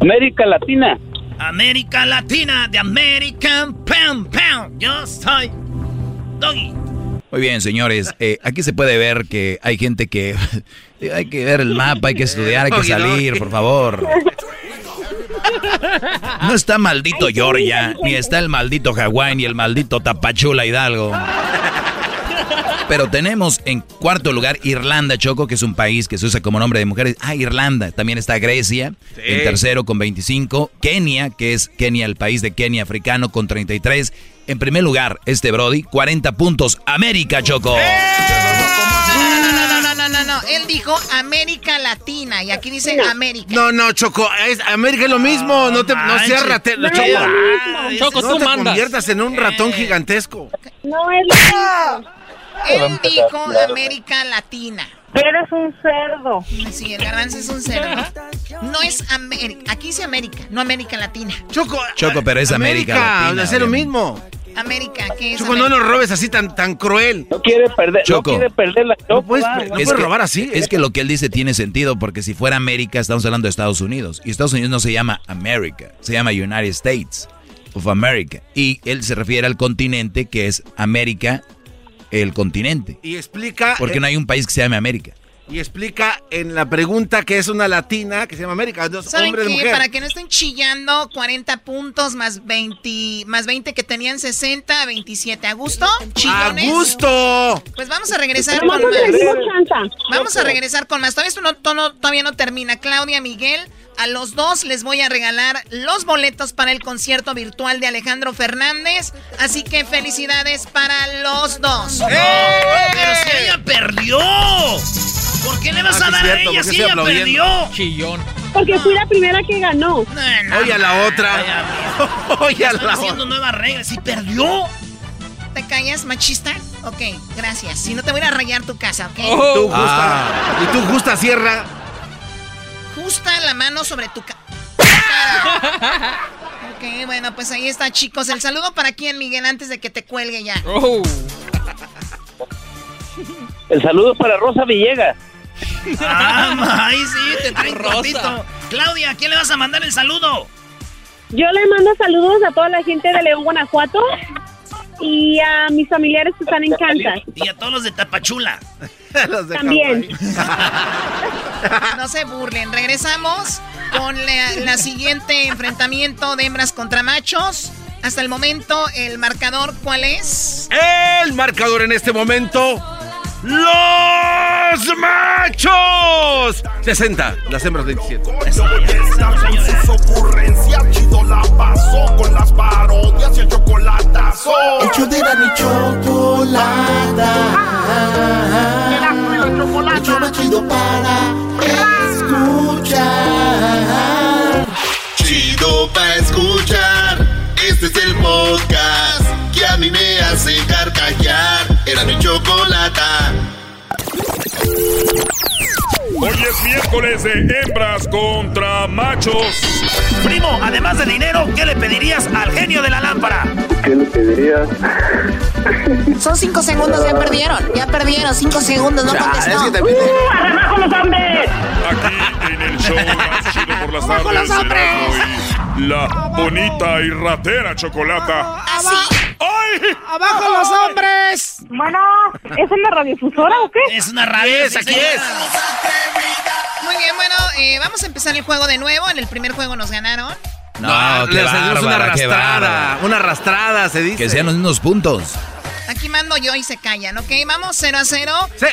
América Latina. América Latina, de American Pam Pam. Yo soy Doggy. Muy bien, señores. eh, aquí se puede ver que hay gente que... hay que ver el mapa, hay que estudiar, hay que salir, por favor. No está maldito Georgia, ni está el maldito Hawái, ni el maldito Tapachula Hidalgo. Pero tenemos en cuarto lugar Irlanda, Choco, que es un país que se usa como nombre de mujeres. Ah, Irlanda. También está Grecia, en tercero con 25. Kenia, que es Kenia, el país de Kenia africano, con 33. En primer lugar, este Brody, 40 puntos. América, Choco. No, no, no, no, no, no, no. Él dijo América Latina y aquí dice América. No, no, Choco, es- América es lo mismo, no te no seas ratero, No, Choco. es lo mismo. Choco, no tú te mandas. conviertas en un ratón gigantesco. No es lo mismo. Él dijo América Latina. Eres un cerdo. Sí, el garbanzo es un cerdo. No es América. Aquí dice América, no América Latina. Choco, Choco, pero es América, Latina, es lo mismo. América, ¿qué es Choco, no América? nos robes así tan, tan cruel. No quiere perder, Choco. no quiere perder la No puedes, no Es puedes que- robar así. Es que lo que él dice tiene sentido porque si fuera América estamos hablando de Estados Unidos y Estados Unidos no se llama América, se llama United States of America y él se refiere al continente que es América, el continente, Y explica. porque eh, no hay un país que se llame América. Y explica en la pregunta que es una latina que se llama América. Dos ¿Saben hombres de qué? mujer. Para que no estén chillando, 40 puntos más 20, más 20 que tenían 60, 27. ¿A gusto? ¡A gusto! Pues vamos a regresar Pero con vamos a más. Vamos a regresar con más. Todavía esto no, todavía no termina. Claudia, Miguel, a los dos les voy a regalar los boletos para el concierto virtual de Alejandro Fernández. Así que felicidades para los dos. Pero si ella perdió. ¿Por qué le vas Ah, a dar cierto, a ella ¿por qué si ella perdió? Chillón. Porque fui la primera que ganó. Oye a la otra. Oye a Están la haciendo otra. nuevas reglas. Si perdió. ¿Te callas, machista? Ok, gracias. Si no te voy a rayar tu casa, ¿ok? Y tú, justa, Ah. y tú, justa sierra. Justa la mano sobre tu cara. ok, bueno, pues ahí está, chicos. El saludo para quién, Miguel, antes de que te cuelgue ya. Oh. El saludo para Rosa Villegas. Ah, ay, sí, te traen cortito. Claudia, ¿a quién le vas a mandar el saludo? Yo le mando saludos a toda la gente de León, Guanajuato y a mis familiares que están en Kansas. Y a todos los de Tapachula. También. No se burlen. Regresamos con la, la siguiente enfrentamiento de hembras contra machos. Hasta el momento, el marcador, ¿cuál es? El marcador en este momento. ¡Los machos! 60, las hembras 27. sus ocurrencias, con las parodias y el chocolatazo. El show de la chocolata. El show más chido para escuchar. Chido para escuchar. Este es el podcast que a mí me hace carcajear. Era mi chocolata. Hoy es miércoles de hembras contra machos. Primo, además de dinero, ¿qué le pedirías al genio de la lámpara? ¿Qué le pedirías? Son cinco segundos, ya perdieron. Ya perdieron, cinco segundos, no contestó. ¡Abajo los hombres! Aquí en el show más chido por las ¡Abajo tardes. los hombres! La bonita y ratera chocolata. ¡Ay! ¡Abajo los hombres! Bueno, ¿es en la radiofusora o qué? Es una radio. Aquí es, aquí es. Muy bien, bueno, eh, vamos a empezar el juego de nuevo. En el primer juego nos ganaron. No, qué les hacemos una bárbara, qué arrastrada. Una arrastrada, se dice. Que sean los mismos puntos. Aquí mando yo y se callan, ¿ok? Vamos 0 a 0. Sí.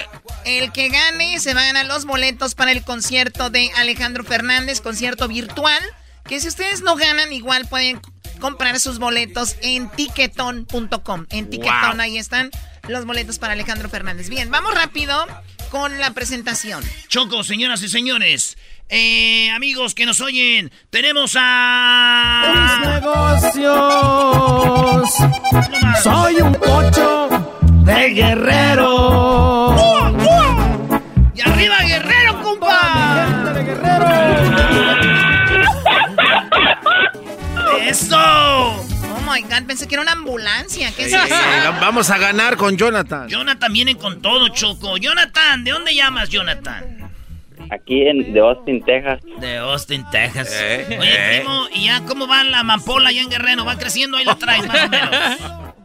El que gane se va a ganar los boletos para el concierto de Alejandro Fernández, concierto virtual. Que si ustedes no ganan, igual pueden comprar sus boletos en tiquetón.com. En Tiquetón, Wow. ahí están los boletos para Alejandro Fernández. Bien, vamos rápido con la presentación. Choco, señoras y señores. Eh, amigos que nos oyen, tenemos a... negocios. Soy un cocho de guerrero. ¡Y arriba, Guerrero, compa! ¡Eso! Oh my god, pensé que era una ambulancia. ¿Qué es Sí, eso? Vamos a ganar con Jonathan. Jonathan viene con todo, Choco. Jonathan, ¿de dónde llamas, Jonathan? Aquí en de Austin, Texas. De Austin, Texas. Eh, Oye, eh. primo, ¿y ya cómo va la amapola allá en Guerrero? ¿Va creciendo? Ahí la traes, más o menos.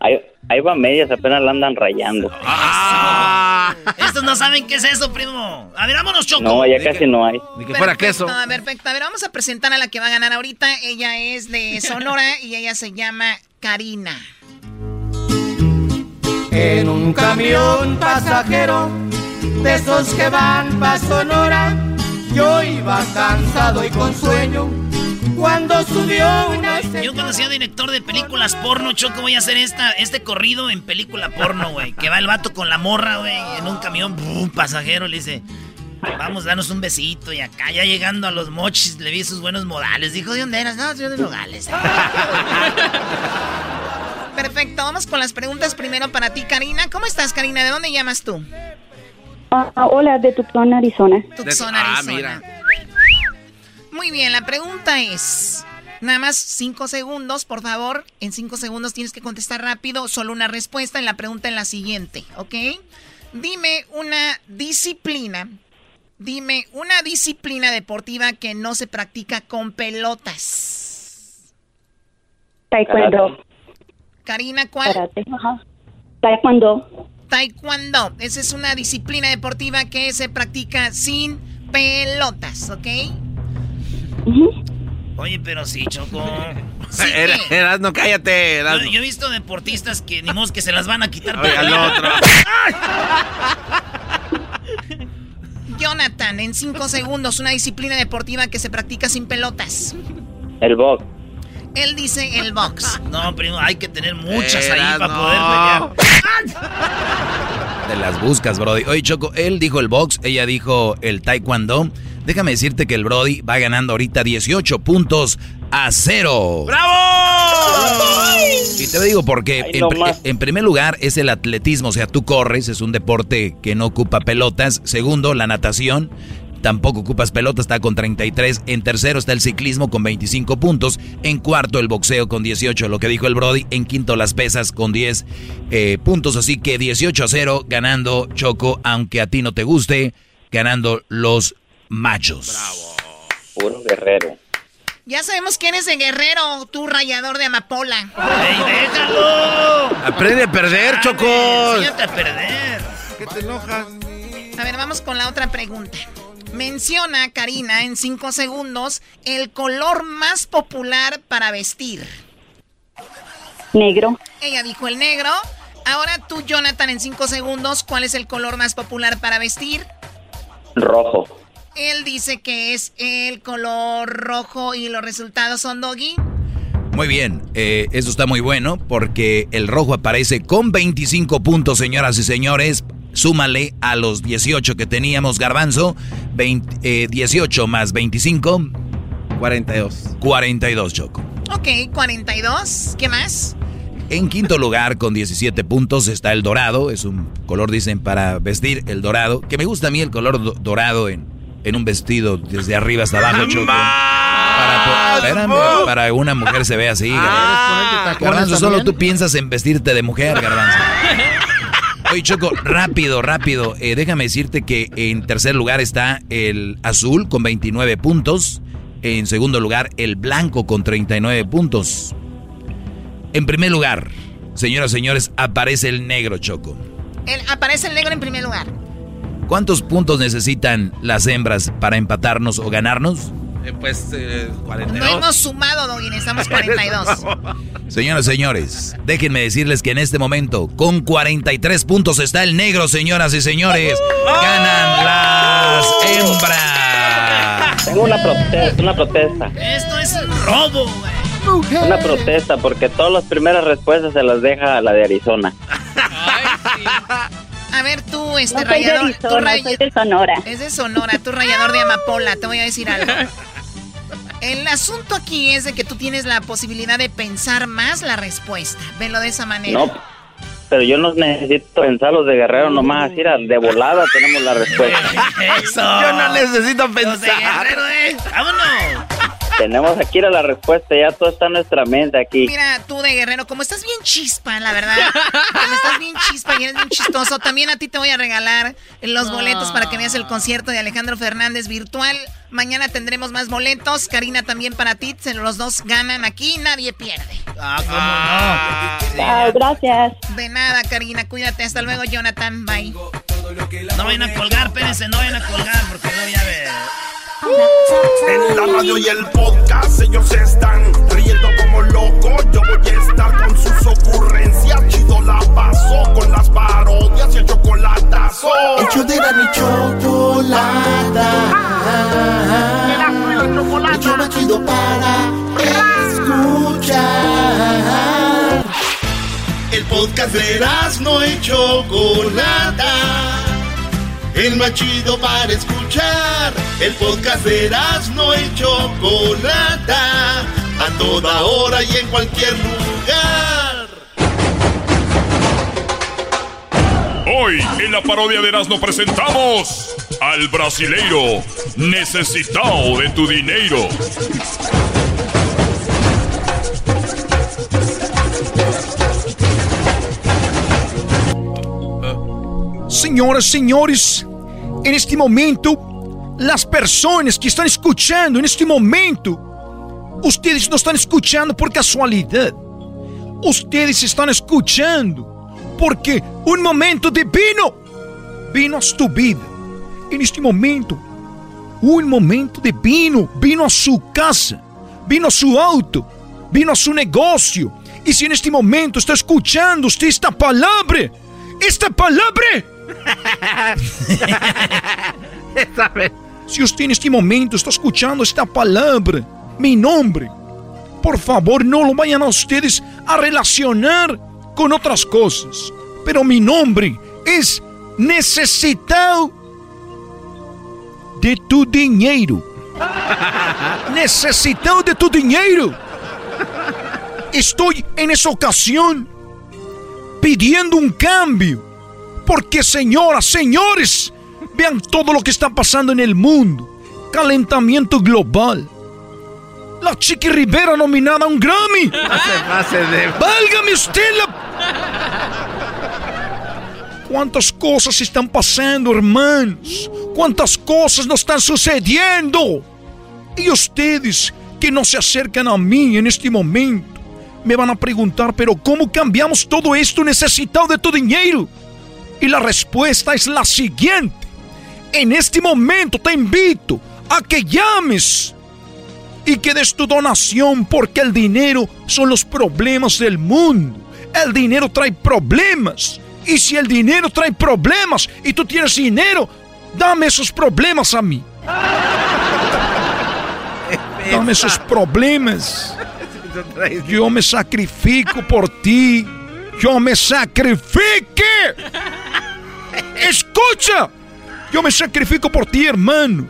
Ahí, ahí va medias, apenas la andan rayando. Ah. Estos no saben qué es eso, primo. A ver, vámonos, Choco. No, ya casi no hay. Ni que fuera Perfecto, queso. A ver, perfecto. A ver, vamos a presentar a la que va a ganar ahorita. Ella es de Sonora y ella se llama Karina. En un camión pasajero de esos que van pa' Sonora, yo iba cansado y con sueño cuando subió una Yo cuando sea director de películas porno, Choco, voy a hacer esta, este corrido en película porno, güey. Que va el vato con la morra, güey, en un camión, un pasajero, le dice, vamos, danos un besito. Y acá ya llegando a los mochis, le vi sus buenos modales. Dijo, ¿de dónde eras? No, yo de Nogales. Perfecto, vamos con las preguntas primero para ti, Karina. ¿Cómo estás, Karina? ¿De dónde llamas tú? Ah, hola, de Tucson, Arizona. Tucson, Ah, Arizona. mira. Muy bien, la pregunta es, nada más cinco segundos, por favor. En cinco segundos tienes que contestar rápido, solo una respuesta en la pregunta en la siguiente, ¿ok? Dime una disciplina, dime una disciplina deportiva que no se practica con pelotas. Taekwondo. Karina, ¿cuál? Karate. Ajá. Taekwondo. Taekwondo. Esa es una disciplina deportiva que se practica sin pelotas, ¿ok? Oye, pero sí, Choco. Era, Eras, no cállate. Yo, he visto deportistas que ni modo que se las van a quitar. Oye, al otro. Jonathan, en cinco segundos, una disciplina deportiva que se practica sin pelotas. El box. Él dice el box. No, primo, hay que tener muchas ahí para no. poder pelear. Te las buscas, Brody. Oye, Choco, él dijo el box, ella dijo el taekwondo. Déjame decirte que el Brody va ganando ahorita 18 puntos a cero. ¡Bravo! Y te digo porque, en, en primer lugar, es el atletismo, o sea, tú corres, es un deporte que no ocupa pelotas. Segundo, la natación. tampoco ocupas pelota, está con 33. En tercero está el ciclismo con 25 puntos. En cuarto el boxeo con 18, lo que dijo el Brody. En quinto las pesas con 10 eh, puntos. Así que 18 a 0 ganando Choco, aunque a ti no te guste, ganando los machos. Bravo. Puro guerrero. Ya sabemos quién es el guerrero, tú rayador de amapola. ¡Ey, déjalo! Aprende a perder, Choco. Enséñate a perder. ¿Qué te enojas? A ver, vamos con la otra pregunta. Menciona, Karina, en cinco segundos, el color más popular para vestir. Negro. Ella dijo el negro. Ahora tú, Jonathan, en cinco segundos, ¿cuál es el color más popular para vestir? Rojo. Él dice que es el color rojo y los resultados son doggy. Muy bien, eh, eso está muy bueno porque el rojo aparece con 25 puntos, señoras y señores. Súmale a los 18 que teníamos, Garbanzo. 20, 18 más 25. 42. 42, Choco. Ok, 42. ¿Qué más? En quinto lugar, con 17 puntos, está el dorado. Es un color, dicen, para vestir el dorado. Que me gusta a mí el color dorado en, en un vestido desde arriba hasta abajo, Choco. Para, espérame, para una mujer se ve así, Ah, Garbanzo. Garbanzo, solo tú piensas en vestirte de mujer, Garbanzo. Oye, Choco, rápido, rápido. Eh, déjame decirte que en tercer lugar está el azul con 29 puntos. En segundo lugar, el blanco con 39 puntos. En primer lugar, señoras y señores, aparece el negro, Choco. El- aparece el negro en primer lugar. ¿Cuántos puntos necesitan las hembras para empatarnos o ganarnos? Eh, pues eh, No 42. hemos sumado, Doggy, necesitamos 42. Señoras y señores, déjenme decirles que en este momento, con 43 puntos está el negro, señoras y señores. Ganan las hembras. Tengo una protesta, una protesta. Esto es un robo, güey. Una protesta porque todas las primeras respuestas se las deja la de Arizona. A ver, tú, este No soy de rayador. tú Arizona, ray- soy de Sonora. Es de Sonora, tú rayador de amapola, te voy a decir algo. El asunto aquí es de que tú tienes la posibilidad de pensar más la respuesta. Velo de esa manera. No, pero yo no necesito pensar los de Guerrero nomás, así de volada tenemos la respuesta. Eso. Yo no necesito Los de pensar. Guerrero, eh. Vámonos. Tenemos aquí la respuesta, ya todo está en nuestra mente aquí. Mira, tú de guerrero, como estás bien chispa, la verdad. Como estás bien chispa y eres bien chistoso, también a ti te voy a regalar los boletos para que veas el concierto de Alejandro Fernández virtual. Mañana tendremos más boletos. Karina también para ti. Los dos ganan aquí, nadie pierde. Ah, cómo no. Chao, gracias. De nada, Karina. Cuídate. Hasta luego, Jonathan. Bye. No vayan a colgar, espérense, no vayan a colgar porque voy a ver. En la radio y el podcast ellos están riendo como locos. Yo voy a estar con sus ocurrencias. Chido la paso con las parodias y el chocolatazo. Hecho de la ni chocolata. El show más chido para escuchar. El podcast de no y Chocolata. El más chido para escuchar. El podcast de no y Chocolata. A toda hora y en cualquier lugar. Hoy en la parodia de Erasmo presentamos al brasileiro necesitado de tu dinero. Senhoras senhores, neste momento, as pessoas que estão escutando neste momento, ustedes não estão escutando por casualidade. Ustedes estão escutando porque um momento divino vino a tu vida. E neste momento, um momento divino vino a sua casa, vino a seu auto, vino a seu negócio. E se neste momento está escutando esta palavra, esta palavra Se usted en este momento está escuchando esta palabra, mi nombre, por favor no lo vayan a ustedes a relacionar con otras cosas. Pero mi nombre es necesitado de tu dinheiro. Necesitado de tu dinheiro. Estoy en esa ocasión pidiendo un cambio. Porque, señoras, señores, Vean todo lo que está pasando en el mundo. Calentamiento global. La Chiqui Rivera nominada a un Grammy. ¡Válgame usted ¿Cuántas cosas están pasando, hermanos? ¿Cuántas cosas nos están sucediendo? Y ustedes que no se acercan a mí en este momento, me van a preguntar, pero ¿cómo cambiamos todo esto necesitado de tu dinero? Y la respuesta es la siguiente. En este momento te invito a que llames y que des tu donación porque el dinero son los problemas del mundo. El dinero trae problemas. Y si el dinero trae problemas y tú tienes dinero, dame esos problemas a mí. Dame esos problemas. Yo me sacrifico por ti. Yo me sacrifique. Escucha. Yo me sacrifico por ti, hermano.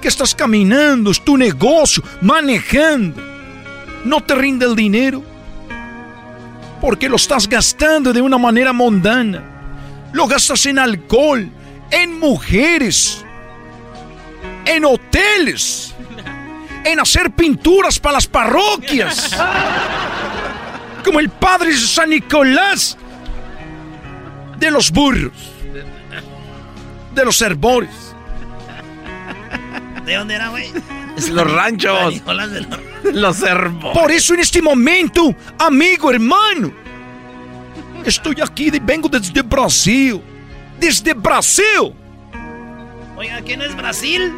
Que estás caminando, es tu negocio, manejando. No te rinde el dinero. Porque lo estás gastando de una manera mundana. Lo gastas en alcohol, en mujeres, en hoteles, en hacer pinturas para las parroquias. Como el padre San Nicolás de los burros, de los herbores. ¿De dónde era, güey? Los ranchos. Los herbores. Por eso en este momento, amigo, hermano, estoy aquí, vengo desde Brasil. Desde Brasil. Oiga, ¿quién es Brasil?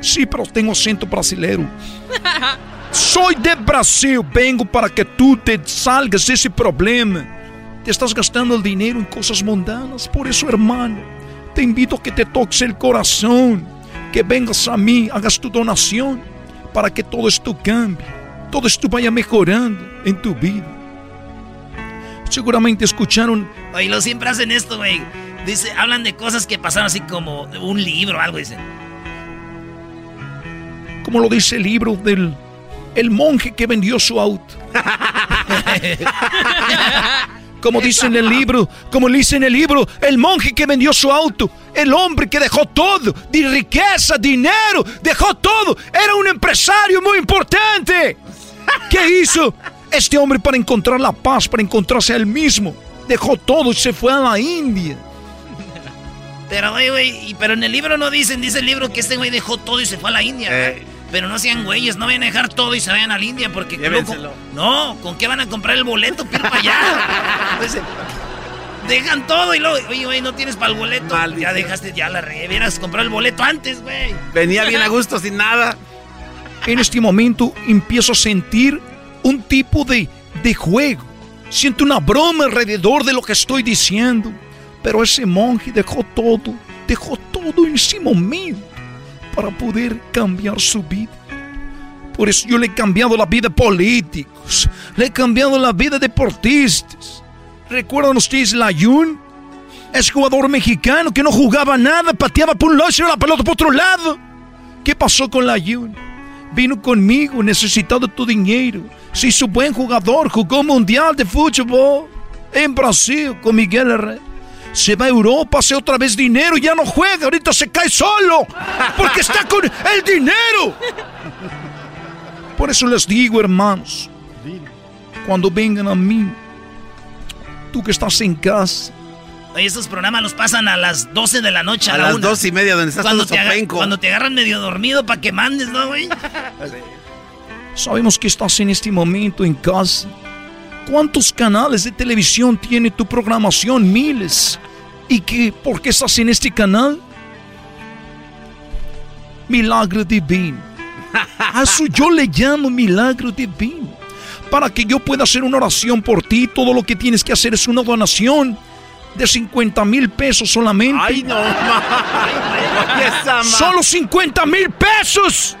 Sí, pero tengo acento brasileiro. Soy de Brasil, vengo para que tú te salgas de ese problema. Te estás gastando el dinero en cosas mundanas. Por eso, hermano, te invito a que te toques el corazón, que vengas a mí, hagas tu donación, para que todo esto cambie, todo esto vaya mejorando en tu vida. Seguramente escucharon. Oye, lo siempre hacen esto, güey. Dice, hablan de cosas que pasaron así como un libro o algo, dicen. Como lo dice el libro del el monje que vendió su auto. Como dice en el libro, como dice en el libro, el monje que vendió su auto, el hombre que dejó todo, de riqueza, dinero, dejó todo, era un empresario muy importante. ¿Qué hizo? Este hombre para encontrar la paz, para encontrarse a él mismo, dejó todo y se fue a la India. Pero, güey, pero en el libro no dicen, dice el libro que este güey dejó todo y se fue a la India. Eh. Pero no sean güeyes, no vayan a dejar todo y se vayan a la India porque... no, ¿con qué van a comprar el boleto para allá? Pues, dejan todo y luego, oye, güey, no tienes para el boleto. Ya dejaste, ya la re, hubieras comprado el boleto antes, güey. Venía bien a gusto, sin nada. En este momento empiezo a sentir un tipo de, de juego. Siento una broma alrededor de lo que estoy diciendo. Pero ese monje dejó todo, dejó todo en ese momento para poder cambiar su vida. Por eso yo le he cambiado la vida a políticos, le he cambiado la vida a deportistas. ¿Recuerdan ustedes la Yun? Es jugador mexicano que no jugaba nada, pateaba por un lado y la pelota por otro lado. ¿Qué pasó con la Yun? Vino conmigo, necesitado tu dinero. Se hizo buen jugador, jugó mundial de fútbol en Brasil con Miguel Herrera se va a Europa, hace otra vez dinero, ya no juega, ahorita se cae solo, porque está con el dinero. Por eso les digo, hermanos, cuando vengan a mí, tú que estás en casa, Oye, estos programas los pasan a las 12 de la noche. A, a las 12 y media, donde estás cuando te, cuando te agarran medio dormido para que mandes, ¿no, güey? Sabemos que estás en este momento en casa. ¿Cuántos canales de televisión tiene tu programación? Miles. ¿Y qué? ¿Por qué estás en este canal? Milagro divino. A eso yo le llamo milagro divino. Para que yo pueda hacer una oración por ti, todo lo que tienes que hacer es una donación de 50 mil pesos solamente. ¡Ay, no! ¡Solo 50 mil pesos!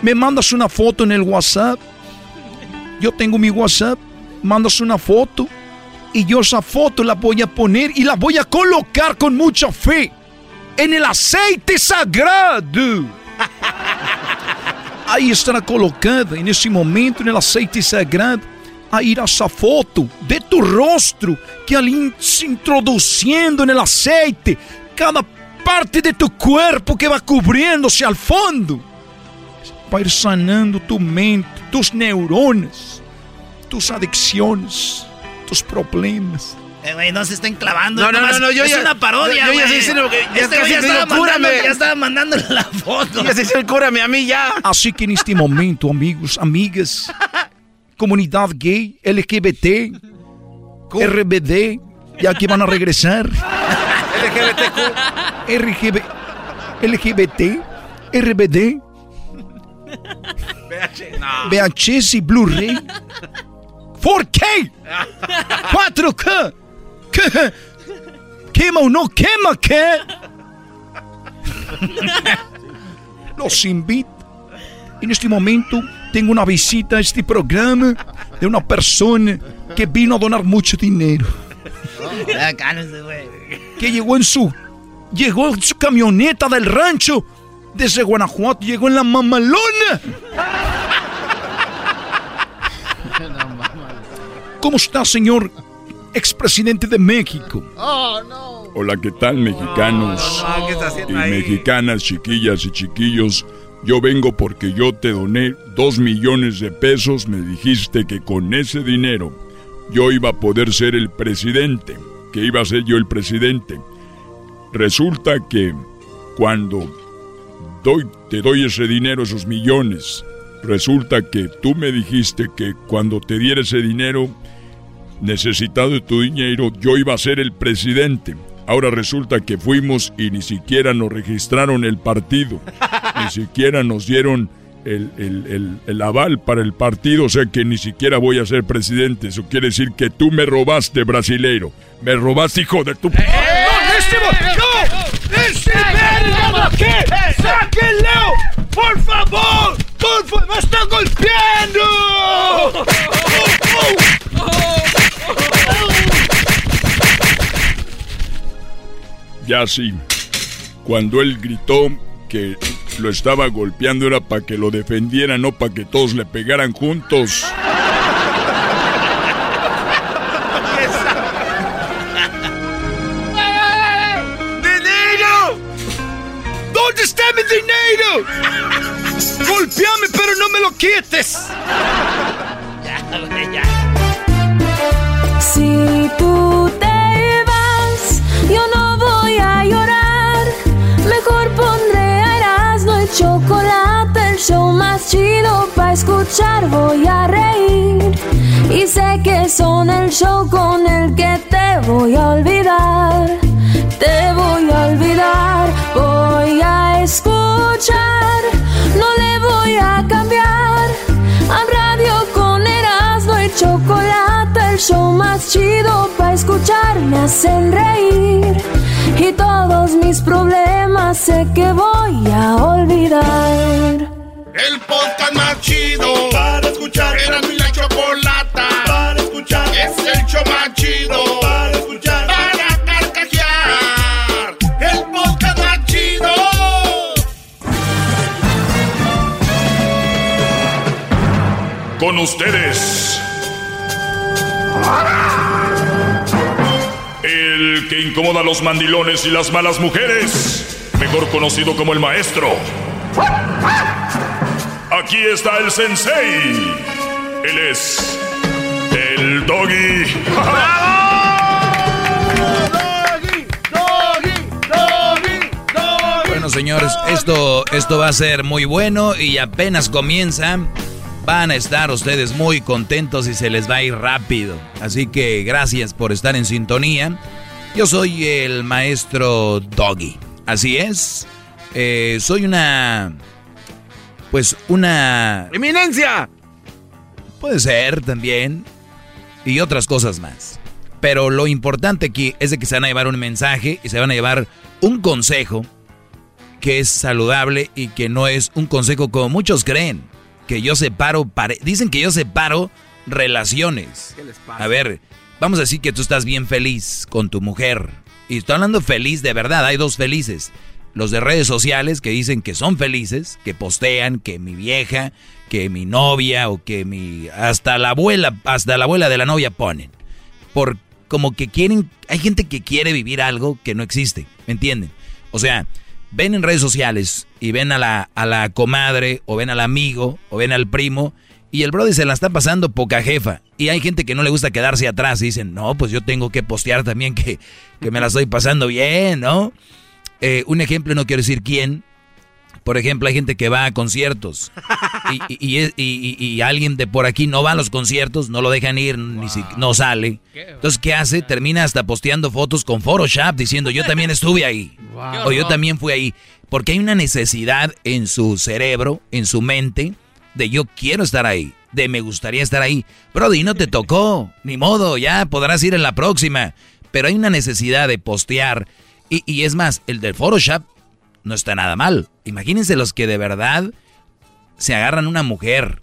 Me mandas una foto en el WhatsApp. Yo tengo mi WhatsApp. Mandas una foto y yo esa foto la voy a poner y la voy a colocar con mucha fe en el aceite sagrado. Ahí estará colocada en ese momento en el aceite sagrado. a ir a esa foto de tu rostro que al in- se introduciendo en el aceite, cada parte de tu cuerpo que va cubriéndose al fondo, sanando tu mente, tus neuronas, tus adicciones, tus problemas. Eh, güey, no se estén clavando. No, no, no, no, yo es ya- una parodia, yo- yo ya diciendo que ya este casi güey ya te digo, estaba mandando, la foto. Ya se hizo el cúrame a mí ya. Así que en este momento, amigos, amigas, comunidad gay, LGBT, RBD, ya que van a regresar. RGB, LGBT, RBD, VHS y Blu-ray, 4K, 4K, ¿qué? ¿Quema o no quema qué? Los invito. En este momento tengo una visita a este programa de una persona que vino a donar mucho dinero. Güey. Que llegó en su. Llegó en su camioneta del rancho desde Guanajuato. Llegó en la mamalona. ¿Cómo está, señor expresidente de México? Oh, no. Hola, ¿qué tal, mexicanos? No, ¿qué está haciendo y ahí? mexicanas, chiquillas y chiquillos. Yo vengo porque yo te doné dos millones de pesos. Me dijiste que con ese dinero yo iba a poder ser el presidente. Que iba a ser yo el presidente. Resulta que cuando doy, te doy ese dinero, esos millones, resulta que tú me dijiste que cuando te diera ese dinero, necesitado de tu dinero, yo iba a ser el presidente. Ahora resulta que fuimos y ni siquiera nos registraron el partido, ni siquiera nos dieron el, el- el- el aval para el partido, o sea que ni siquiera voy a ser presidente. Eso quiere decir que tú me robaste, brasileiro. Me robaste, hijo de tu... ¡No, este va- ¡No! ¡Ese verga qué! ¡Sáquenlo! ¡Por favor! ¡Por favor! ¡Me están golpeando! Ya sí. Cuando él gritó que lo estaba golpeando era para que lo defendiera, no para que todos le pegaran juntos. ¡Golpeame, pero no me lo quites! Si tú te vas, yo no voy a llorar. Mejor pondré a Erasmo y chocolate, el show más chido para escuchar. Voy a reír y sé que son el show con el que te voy a olvidar. Te voy a olvidar, voy a escuchar, voy a cambiar. A radio con Erasmo y chocolate, el show más chido para escuchar, me hacen reír. Y todos mis problemas sé que voy a olvidar. El podcast más chido para escuchar. Era mi la chocolata para escuchar. Es el show más chido para escuchar. Ustedes. El que incomoda a los mandilones y las malas mujeres. Mejor conocido como el maestro. Aquí está el sensei. Él es el doggy. Bueno, señores, esto, esto va a ser muy bueno y apenas comienza. Van a estar ustedes muy contentos y se les va a ir rápido. Así que gracias por estar en sintonía. Yo soy el maestro Doggy. Así es. Eh, soy una... Pues una... ¡Eminencia! Puede ser también. Y otras cosas más. Pero lo importante aquí es de que se van a llevar un mensaje y se van a llevar un consejo que es saludable y que no es un consejo como muchos creen. Que yo separo, pare- dicen que yo separo relaciones. ¿Qué les pasa? A ver, vamos a decir que tú estás bien feliz con tu mujer. Y estoy hablando feliz de verdad, hay dos felices. Los de redes sociales que dicen que son felices, que postean que mi vieja, que mi novia o que mi hasta la abuela, hasta la abuela de la novia ponen. Por como que quieren, hay gente que quiere vivir algo que no existe, ¿me entienden? O sea, ven en redes sociales y ven a la, a la comadre o ven al amigo o ven al primo y el brother se la está pasando poca jefa. Y hay gente que no le gusta quedarse atrás y dicen, no, pues yo tengo que postear también que, que me la estoy pasando bien, ¿no? Eh, un ejemplo, no quiero decir quién. Por ejemplo, hay gente que va a conciertos y, y, y, alguien de por aquí no va a los conciertos, no lo dejan ir, ni si, no sale. Entonces, ¿qué hace? Termina hasta posteando fotos con Photoshop diciendo, yo también estuve ahí. O yo también fui ahí. Porque hay una necesidad en su cerebro, en su mente, de yo quiero estar ahí, de me gustaría estar ahí. Brody, no te tocó, ni modo, ya podrás ir en la próxima. Pero hay una necesidad de postear. Y, y es más, el del Photoshop no está nada mal. Imagínense los que de verdad se agarran una mujer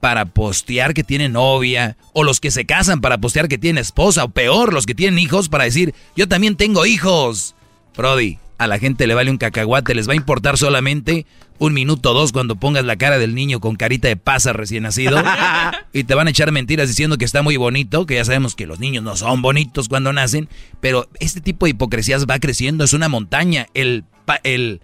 para postear que tiene novia, o los que se casan para postear que tiene esposa, o peor, los que tienen hijos para decir, yo también tengo hijos. Brody, a la gente le vale un cacahuate, les va a importar solamente un minuto o dos cuando pongas la cara del niño con carita de pasa recién nacido y te van a echar mentiras diciendo que está muy bonito, que ya sabemos que los niños no son bonitos cuando nacen, pero este tipo de hipocresías va creciendo, es una montaña, el el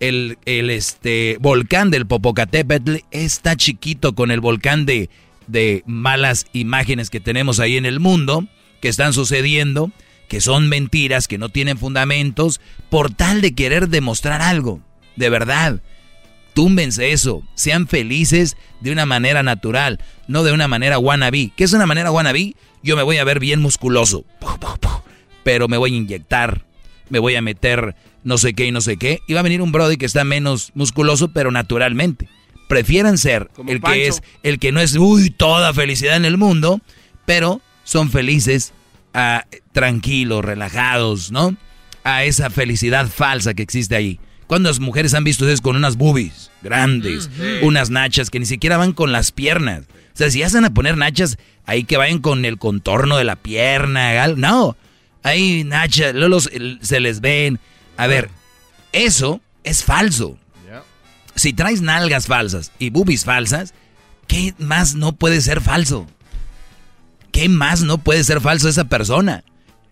el, el este volcán del Popocatépetl está chiquito con el volcán de de malas imágenes que tenemos ahí en el mundo que están sucediendo que son mentiras, que no tienen fundamentos, por tal de querer demostrar algo. De verdad, túmbense eso, sean felices de una manera natural, no de una manera wannabe. ¿Qué es una manera wannabe? Yo me voy a ver bien musculoso, pero me voy a inyectar, me voy a meter no sé qué y no sé qué, y va a venir un brody que está menos musculoso, pero naturalmente. Prefieran ser el que es, el que no es, uy, toda felicidad en el mundo, pero son felices tranquilos, relajados, ¿no? A esa felicidad falsa que existe ahí. ¿Cuántas mujeres han visto ustedes con unas boobies grandes, unas nachas que ni siquiera van con las piernas? O sea, si hacen a poner nachas, ahí que vayan con el contorno de la pierna, no. Ahí nachas, luego se les ven. A ver, eso es falso. Si traes nalgas falsas y boobies falsas, ¿qué más no puede ser falso? ¿Qué más no puede ser falso esa persona?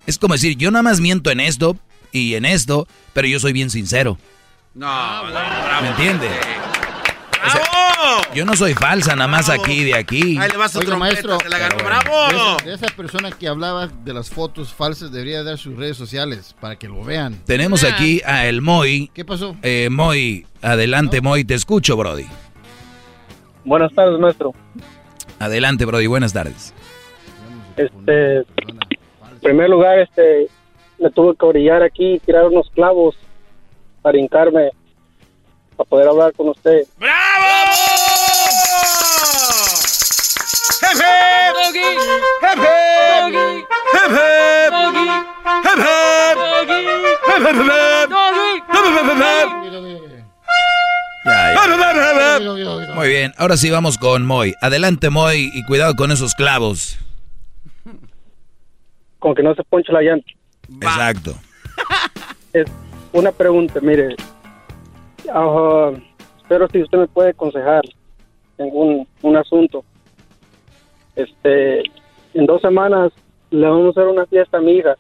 Es como decir, yo nada más miento en esto y en esto, pero yo soy bien sincero. No, bravo, ¿Me entiende? yo no soy falsa, nada más aquí de aquí. Ahí le vas a otro maestro. Se la ganó, ¡Bravo! De, esa persona que hablaba de las fotos falsas debería dar sus redes sociales para que lo vean. Tenemos aquí a el Moy. ¿Qué pasó? Eh, Moy, adelante, Moy, te escucho, Brody. Buenas tardes, maestro. Adelante, Brody, buenas tardes. Este, en primer lugar, este, me tuve que orillar aquí y tirar unos clavos para hincarme, para poder hablar con usted. ¡Bravo! Muy bien, ahora sí vamos con Moy. Adelante, Moy, y cuidado con esos clavos con que no se ponche la llanta. Exacto. Es una pregunta, mire. espero si usted me puede aconsejar en un, un asunto. Este, en dos semanas le vamos a hacer una fiesta a mi hija.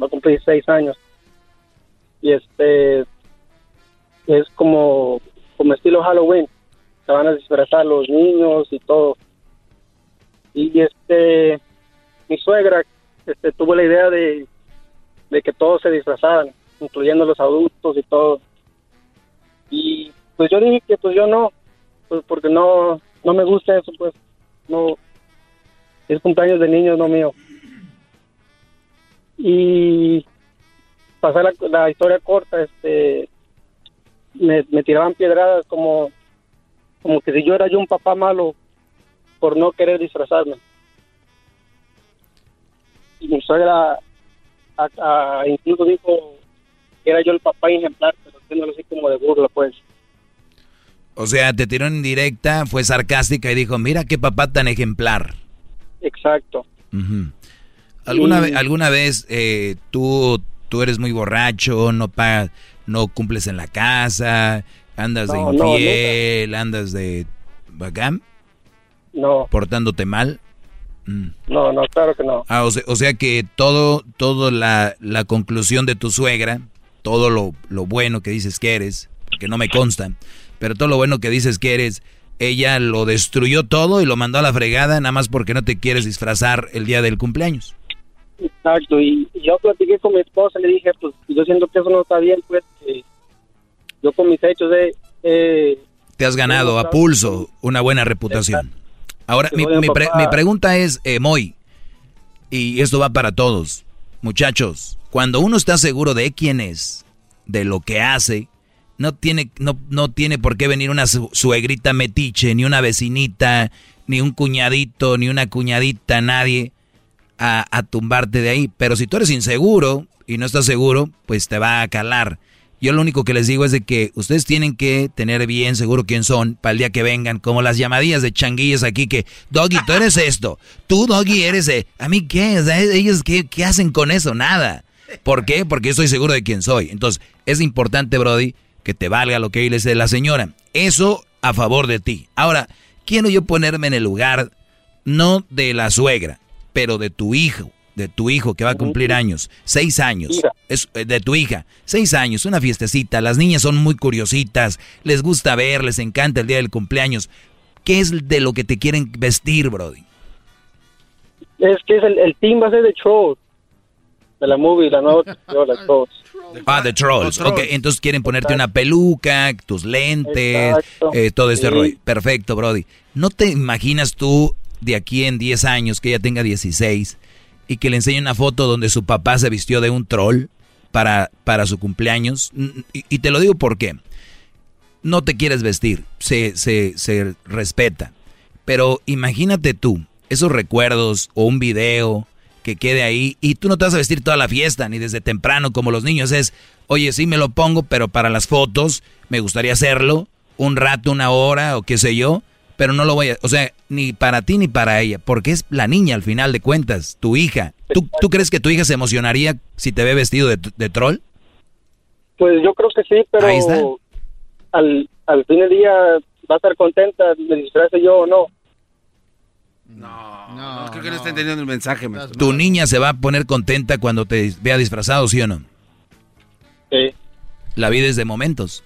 Va a cumplir seis años. Y este, es como, como estilo Halloween. Se van a disfrazar los niños y todo. Y este, mi suegra este, tuvo la idea de, que todos se disfrazaran, incluyendo los adultos y todo. Y pues yo dije que pues yo no, pues porque no, no me gusta eso, pues no, es cumpleaños de niños, no mío. Y pasar la, historia corta, este, me, me tiraban piedradas como, como que si yo era yo un papá malo por no querer disfrazarme y mi suegra incluso dijo que era yo el papá ejemplar, pero haciéndolo así como de burla, pues. O sea, te tiró en directa, fue sarcástica y dijo, mira qué papá tan ejemplar. Exacto. ¿Alguna, ¿Alguna vez eh, tú tú eres muy borracho, no pagas, no cumples en la casa, andas de no, infiel, andas de bacán, No, portándote mal. No, no, claro que no. Ah, o sea, o sea que todo, todo la, la conclusión de tu suegra, todo lo, lo bueno que dices que eres, que no me consta, pero todo lo bueno que dices que eres, ella lo destruyó todo y lo mandó a la fregada nada más porque no te quieres disfrazar el día del cumpleaños. Exacto, y yo platiqué con mi esposa, le dije, pues yo siento que eso no está bien, pues yo con mis hechos de... Eh, Te has ganado a pulso una buena reputación. Ahora, mi, mi pre- mi pregunta es, eh, Moy, y esto va para todos, muchachos, cuando uno está seguro de quién es, de lo que hace, no tiene, no, no tiene por qué venir una su- suegrita metiche, ni una vecinita, ni un cuñadito, ni una cuñadita, nadie a, a tumbarte de ahí. Pero si tú eres inseguro y no estás seguro, pues te va a calar. Yo lo único que les digo es de que ustedes tienen que tener bien seguro quién son para el día que vengan, como las llamadillas de changuillas aquí que, Doggy, tú eres esto, tú Doggy eres, eh, a mí qué, sea, ellos qué, qué hacen con eso, nada. ¿Por qué? Porque estoy seguro de quién soy. Entonces, es importante, Brody, que te valga lo que le dice la señora. Eso a favor de ti. Ahora, quiero yo ponerme en el lugar, no de la suegra, pero de tu hijo, de tu hijo que va a cumplir años, seis años, es, eh, de tu hija, seis años, una fiestecita, las niñas son muy curiositas, les gusta ver, les encanta el día del cumpleaños. ¿Qué es de lo que te quieren vestir, Brody? es que es el, el team va a ser de Trolls, de la movie, la nueva la Trolls. Ah, The Trolls. Ok, entonces quieren ponerte una peluca, tus lentes, eh, todo este Sí. rollo. Perfecto, Brody. ¿No te imaginas tú de aquí en 10 años que ella tenga 16 y que le enseñe una foto donde su papá se vistió de un troll para, para su cumpleaños? Y, y te lo digo porque no te quieres vestir, se, se, se respeta. Pero imagínate tú, esos recuerdos o un video que quede ahí y tú no te vas a vestir toda la fiesta, ni desde temprano como los niños. Es, oye, sí me lo pongo, pero para las fotos me gustaría hacerlo un rato, una hora o qué sé yo, pero no lo voy a, o sea, ni para ti ni para ella, porque es la niña al final de cuentas, tu hija. ¿Tú, tú crees que tu hija se emocionaría si te ve vestido de, de troll? Pues yo creo que sí, pero Ahí está. al, al fin del día va a estar contenta, me disfrace yo o no. No, creo que no está entendiendo el mensaje. ¿Tu niña se va a poner contenta cuando te vea disfrazado, sí o no? Sí. La vida es de momentos.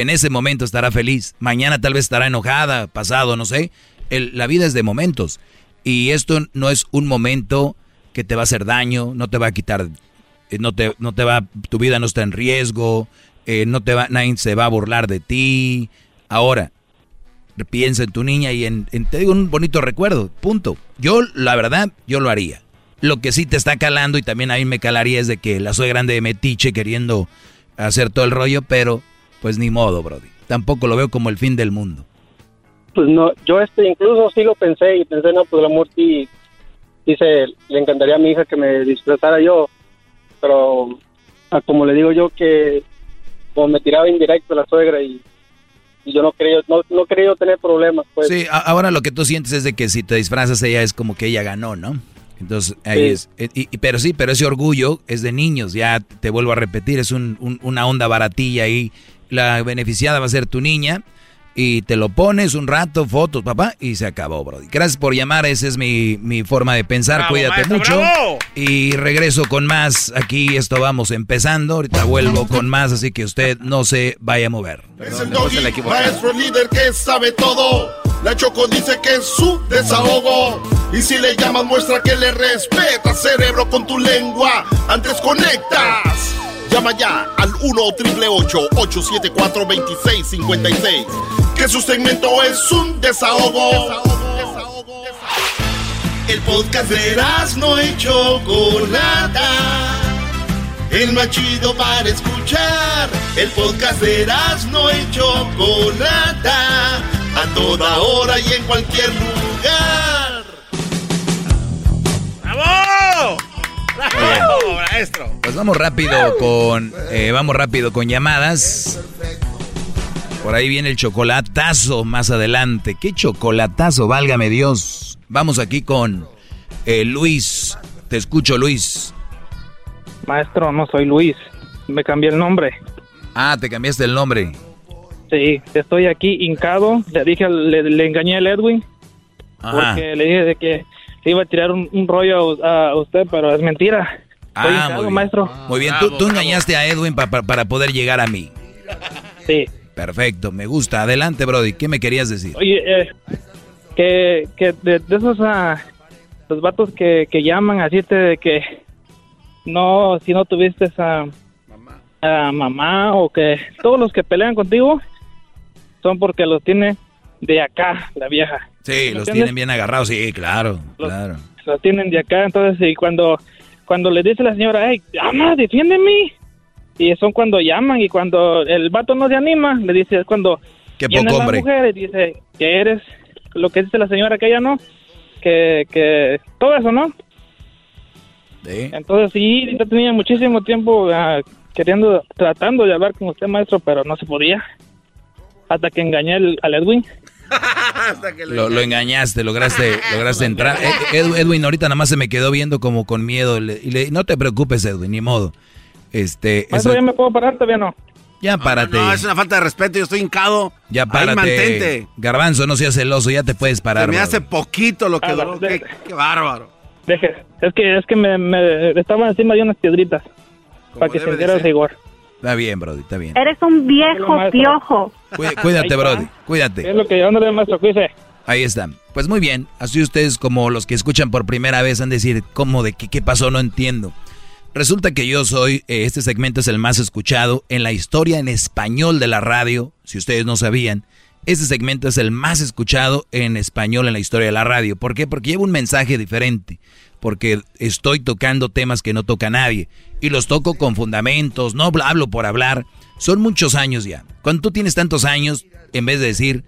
En ese momento estará feliz. Mañana tal vez estará enojada, pasado, no sé. La vida es de momentos. Y esto no es un momento que te va a hacer daño, no te va a quitar, eh, no te, no te va, tu vida no está en riesgo, eh, no te va, nadie se va a burlar de ti. Ahora, piensa en tu niña y en, te digo un bonito recuerdo, punto. Yo, la verdad, yo lo haría. Lo que sí te está calando y también a mí me calaría es de que la suegra ande de metiche queriendo hacer todo el rollo, pero pues ni modo, Brody. Tampoco lo veo como el fin del mundo. Pues no, yo este incluso sí lo pensé y pensé, no, pues el amor sí, dice, le encantaría a mi hija que me disfrazara yo, pero ah, como le digo yo que como me tiraba indirecto la suegra y, y yo no quería, no, no quería tener problemas, pues. Sí, ahora lo que tú sientes es de que si te disfrazas ella es como que ella ganó, ¿no? Entonces ahí Sí. es. eh, y- y- pero sí, pero ese orgullo es de niños, ya te vuelvo a repetir, es un- un- una onda baratilla ahí. La beneficiada va a ser tu niña y te lo pones un rato, fotos, papá, y se acabó, Brody. Gracias por llamar, esa es mi, mi forma de pensar, Bravo, cuídate maestro, mucho. bravo. Y regreso con más, aquí esto vamos empezando, ahorita vuelvo con más, así que usted no se vaya a mover. Es el doggy, maestro líder que sabe todo. La Choco dice que es su desahogo. Y si le llamas, muestra que le respeta, cerebro, con tu lengua. Antes conectas. Llama ya al 1-888-874-2656. Que su segmento es un desahogo. El podcast de no y Chocolata. El más chido para escuchar. El podcast de no y Chocolata. A toda hora y en cualquier lugar. ¡Bravo! ¡Bravo, maestro! Pues vamos rápido con eh, vamos rápido con llamadas. Por ahí viene el chocolatazo más adelante. ¿Qué chocolatazo? Válgame Dios. Vamos aquí con eh, Luis. Te escucho, Luis. Maestro, no soy Luis. Me cambié el nombre. Ah, te cambiaste el nombre. Sí, estoy aquí hincado. Le dije, le engañé al Edwin. Ajá. Porque le dije de que le iba a tirar un, un rollo a, a usted, pero es mentira. Estoy Ah, muy bien. maestro. Muy bien, tú, tú engañaste a Edwin pa- pa- para poder llegar a mí. Sí. Perfecto, me gusta. Adelante, Brody. ¿Qué me querías decir? Oye, eh, que, que de, de esos ah, los vatos que, que llaman así te de que no, si no tuviste a, a mamá o que todos los que pelean contigo son porque los tiene de acá, la vieja. Sí, ¿Me los entiendes? tienen bien agarrados, sí, claro, claro. Los tienen de acá, entonces, y cuando, cuando le dice la señora, hey, llama, defiéndeme. Y son cuando llaman y cuando el vato no se anima, le dice, es cuando Qué poco hombre. mujer y dice que eres lo que dice la señora que ella no, que, que todo eso, ¿no? Entonces sí, yo tenía muchísimo tiempo ah, queriendo, tratando de hablar con usted, maestro, pero no se podía. Hasta que engañé al, al Edwin. Lo, lo engañaste, lograste, lograste entrar. Ed- Ed- Edwin ahorita nada más se me quedó viendo como con miedo. Le- y le- no te preocupes, Edwin, ni modo. Este, Maestro, eso- ¿ya me puedo parar todavía no? ya párate. No, es una falta de respeto, yo estoy hincado. Ya Ahí párate. mantente. Garbanzo, no seas celoso, ya te puedes parar. Se me hace poquito lo que Ah, duró. Qué, qué bárbaro. Deje, es que, es que me, me estaban encima de unas piedritas para que sintiera el rigor. Está bien, Brody, está bien. Eres un viejo piojo. Cuí- Cuídate, Brody, cuídate. Es lo que yo no le maestro. Ahí está. Pues muy bien. Así ustedes como los que escuchan por primera vez han de decir, ¿cómo de qué, qué pasó? No entiendo. Resulta que yo soy, eh, este segmento es el más escuchado en la historia en español de la radio, si ustedes no sabían. Este segmento es el más escuchado en español en la historia de la radio. ¿Por qué? Porque lleva un mensaje diferente. Porque estoy tocando temas que no toca nadie. Y los toco con fundamentos, no hablo por hablar. Son muchos años ya. Cuando tú tienes tantos años, en vez de decir,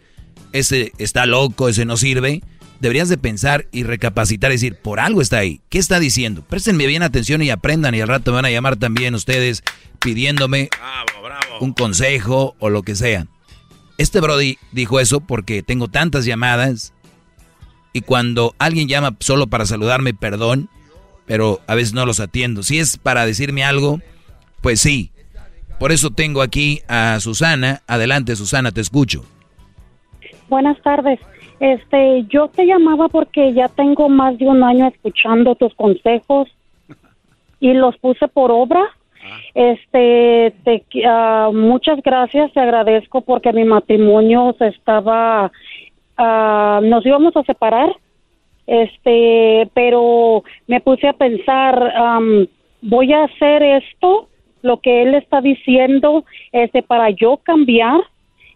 ese está loco, ese no sirve, deberías de pensar y recapacitar y decir, por algo está ahí. ¿Qué está diciendo? Préstenme bien atención y aprendan y al rato me van a llamar también ustedes pidiéndome un consejo o lo que sea. Este Brody dijo eso porque tengo tantas llamadas y cuando alguien llama solo para saludarme, perdón, pero a veces no los atiendo. Si es para decirme algo, pues sí. Por eso tengo aquí a Susana. Adelante, Susana, te escucho. Buenas tardes. Este, yo te llamaba porque ya tengo más de un año escuchando tus consejos y los puse por obra. Este, te, ah, muchas gracias, te agradezco porque mi matrimonio se estaba, ah, nos íbamos a separar, este, pero me puse a pensar, voy a hacer esto, lo que él está diciendo, este, para yo cambiar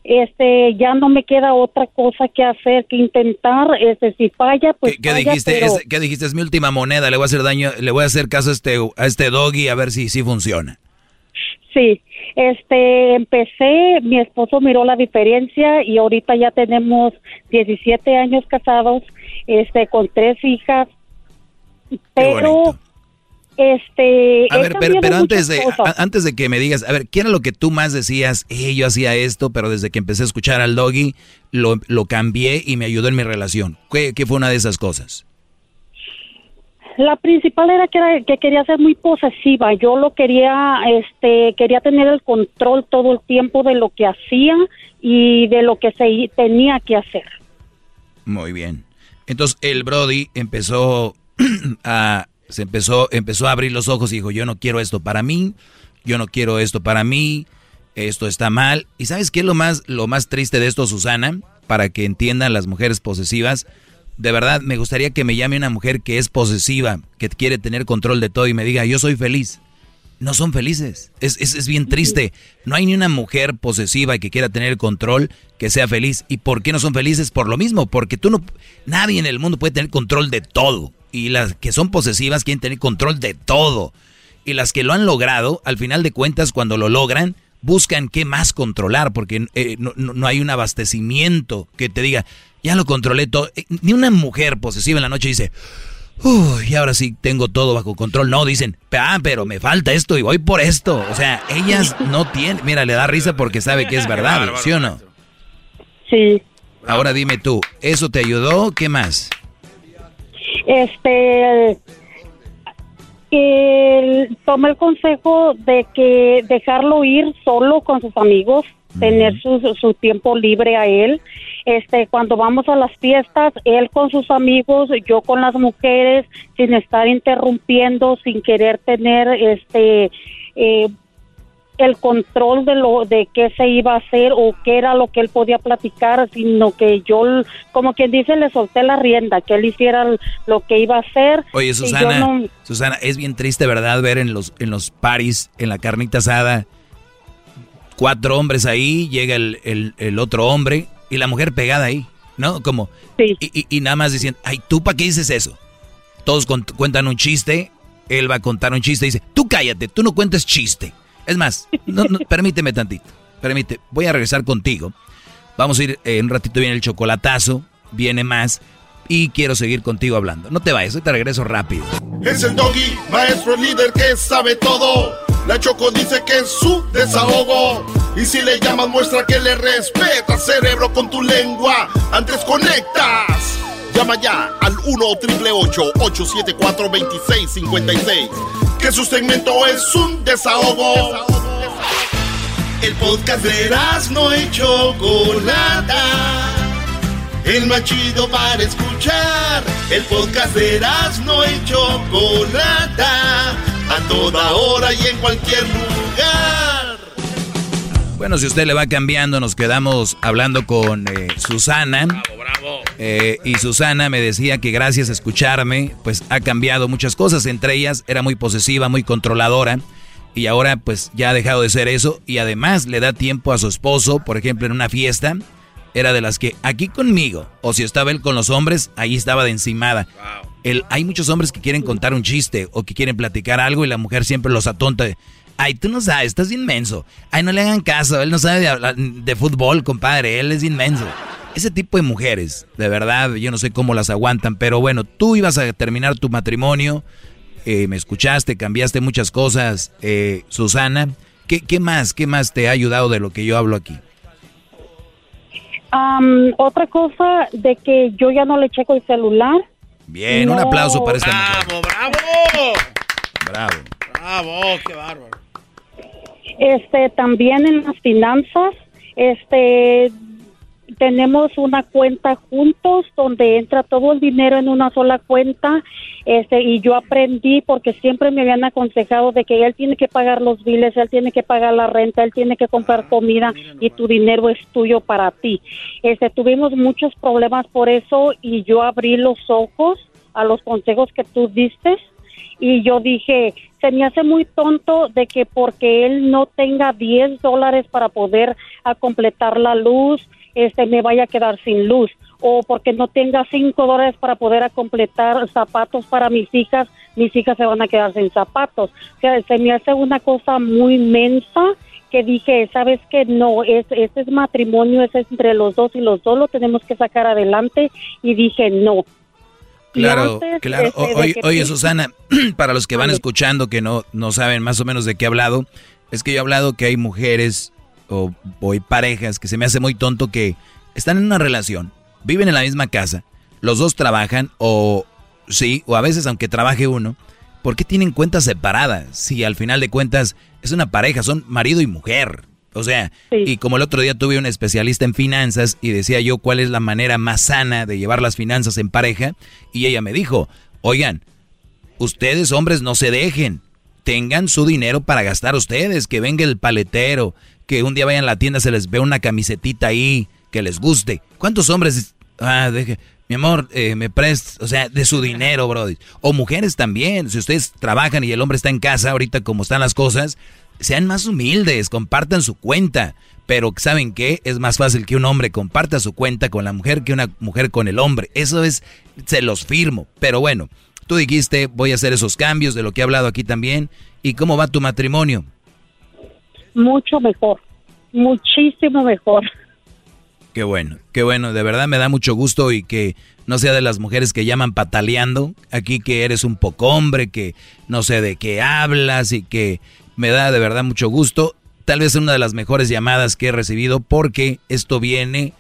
este ya no me queda otra cosa que hacer que intentar este si falla pues ¿Qué falla, dijiste? pero- Es, ¿Qué dijiste? Es mi última moneda. Le voy a hacer daño, le voy a hacer caso a este, a este doggy a ver si sí funciona. sí este empecé mi esposo miró la diferencia y ahorita ya tenemos 17 años casados este con tres hijas pero este A ver, pero, antes de, a- antes de que me digas, a ver, ¿qué era lo que tú más decías? Eh, yo hacía esto, pero desde que empecé a escuchar al doggy, lo, lo cambié y me ayudó en mi relación. ¿Qué, qué fue una de esas cosas? La principal era que, era que quería ser muy posesiva. Yo lo quería, este, quería tener el control todo el tiempo de lo que hacía y de lo que se tenía que hacer. Muy bien. Entonces el Brody empezó a se empezó empezó a abrir los ojos y dijo, "Yo no quiero esto para mí, yo no quiero esto para mí, esto está mal." ¿Y sabes qué es lo más lo más triste de esto, Susana? Para que entiendan las mujeres posesivas, de verdad me gustaría que me llame una mujer que es posesiva, que quiere tener control de todo y me diga, "Yo soy feliz." No son felices. Es, es, es bien triste. No hay ni una mujer posesiva que quiera tener control que sea feliz. ¿Y por qué no son felices? Por lo mismo, porque tú no... Nadie en el mundo puede tener control de todo. Y las que son posesivas quieren tener control de todo. Y las que lo han logrado, al final de cuentas, cuando lo logran, buscan qué más controlar, porque eh, no, no- no hay un abastecimiento que te diga, ya lo controlé todo. Eh, Ni una mujer posesiva en la noche dice, uy, y ahora sí tengo todo bajo control. No, dicen, ah, pero me falta esto y voy por esto. O sea, ellas no tienen, mira, le da risa porque sabe que es verdad, ¿sí o no? Sí. Ahora dime tú, ¿eso te ayudó? ¿Qué más? Este que tome el consejo de que dejarlo ir solo con sus amigos, tener su, su tiempo libre a él. Este, cuando vamos a las fiestas, él con sus amigos, yo con las mujeres, sin estar interrumpiendo, sin querer tener este eh, el control de lo de qué se iba a hacer o qué era lo que él podía platicar, sino que yo, como quien dice, le solté la rienda, que él hiciera lo que iba a hacer. Oye, Susana, no- Susana, es bien triste, ¿verdad? Ver en los, en los paris, en la carnita asada, cuatro hombres ahí, llega el, el- el otro hombre y la mujer pegada ahí, ¿no? Como, y, y- y nada más diciendo, ay, ¿tú para qué dices eso? Todos cuentan un chiste, él va a contar un chiste y dice, tú cállate, tú no cuentes chiste. Es más, no, no, permíteme tantito, permite, voy a regresar contigo. Vamos a ir, eh, un ratito viene el chocolatazo, viene más y quiero seguir contigo hablando. No te vayas, hoy te regreso rápido. Es el doggy, maestro líder que sabe todo. La Choco dice que es su desahogo. Y si le llamas, muestra que le respeta, cerebro, con tu lengua. Antes conectas. Llama ya al 1-888-874-2656. Que su segmento es un desahogo. El podcast de no y Chocolata. El más chido para escuchar. El podcast de no y Chocolata. A toda hora y en cualquier lugar. Bueno, si usted le va cambiando, nos quedamos hablando con eh, Susana. Eh, y Susana me decía que gracias a escucharme, pues ha cambiado muchas cosas. Entre ellas, era muy posesiva, muy controladora. Y ahora, pues ya ha dejado de ser eso. Y además le da tiempo a su esposo, por ejemplo, en una fiesta. Era de las que aquí conmigo, o si estaba él con los hombres, ahí estaba de encimada. El, hay muchos hombres que quieren contar un chiste o que quieren platicar algo y la mujer siempre los atonta. Ay, tú no sabes, estás inmenso. Ay, no le hagan caso, él no sabe de, hablar- de fútbol, compadre, él es inmenso. Ese tipo de mujeres, de verdad, yo no sé cómo las aguantan, pero bueno, tú ibas a terminar tu matrimonio, eh, me escuchaste, cambiaste muchas cosas, eh, Susana. ¿Qué, ¿Qué más, qué más te ha ayudado de lo que yo hablo aquí? Am, otra cosa de que yo ya no le checo el celular. Bien, un aplauso para esta mujer. ¡Bravo! Bravo. ¡Bravo! ¡Qué bárbaro! Este, también en las finanzas, este, tenemos una cuenta juntos donde entra todo el dinero en una sola cuenta, este, y yo aprendí porque siempre me habían aconsejado de que él tiene que pagar los biles, él tiene que pagar la renta, él tiene que comprar comida y tu dinero es tuyo para ti. Este, tuvimos muchos problemas por eso y yo abrí los ojos a los consejos que tú diste y yo dije, se me hace muy tonto de que porque él no tenga 10 dólares para poder a completar la luz, este me vaya a quedar sin luz. O porque no tenga 5 dólares para poder a completar zapatos para mis hijas, mis hijas se van a quedar sin zapatos. O sea, se me hace una cosa muy mensa que dije, sabes que no, es, este es matrimonio, es entre los dos y los dos lo tenemos que sacar adelante. Y dije, no, Claro, antes, claro. este, O- oye, oye, Susana, para los que van escuchando que no, no saben más o menos de qué he hablado, es que yo he hablado que hay mujeres o, o hay parejas que se me hace muy tonto que están en una relación, viven en la misma casa, los dos trabajan o sí, o a veces aunque trabaje uno, ¿por qué tienen cuentas separadas? Si al final de cuentas es una pareja, son marido y mujer. O sea, y como el otro día tuve un especialista en finanzas y decía yo cuál es la manera más sana de llevar las finanzas en pareja, y ella me dijo, oigan, ustedes hombres no se dejen, tengan su dinero para gastar ustedes, que venga el paletero, que un día vayan a la tienda se les ve una camisetita ahí, que les guste. ¿Cuántos hombres, ah, deje, mi amor, eh, me prestas, o sea, de su dinero, brody? O mujeres también, si ustedes trabajan y el hombre está en casa, ahorita como están las cosas, sean más humildes, compartan su cuenta. Pero ¿saben qué? Es más fácil que un hombre comparta su cuenta con la mujer que una mujer con el hombre. Eso es, se los firmo. Pero bueno, tú dijiste, voy a hacer esos cambios de lo que he hablado aquí también. ¿Y cómo va tu matrimonio? mucho mejor, muchísimo mejor. Qué bueno, qué bueno, de verdad me da mucho gusto y que no sea de las mujeres que llaman pataleando, aquí que eres un poco hombre, que no sé de qué hablas y que me da de verdad mucho gusto. Tal vez una de las mejores llamadas que he recibido porque esto viene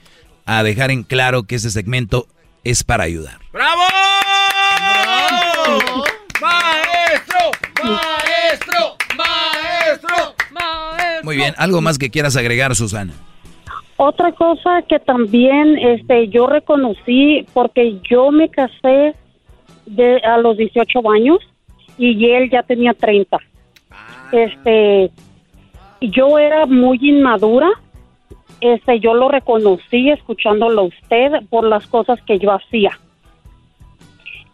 a dejar en claro que ese segmento es para ayudar. ¡Bravo! ¡Maestro! Maestro, maestro, Muy bien, ¿algo más que quieras agregar, Susana? Otra cosa que también este yo reconocí porque yo me casé de a los 18 años y él ya tenía 30. Este yo era muy inmadura. Este yo lo reconocí escuchándolo a usted por las cosas que yo hacía.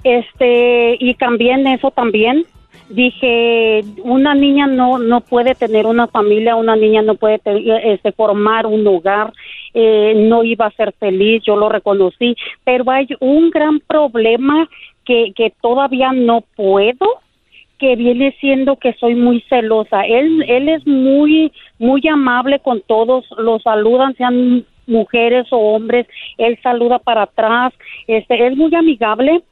Este y cambié en eso también dije una niña no no puede tener una familia una niña no puede te- este, formar un hogar eh, no iba a ser feliz yo lo reconocí pero hay un gran problema que que todavía no puedo que viene siendo que soy muy celosa él él es muy muy amable con todos los saludan sean mujeres o hombres él saluda para atrás este es muy amigable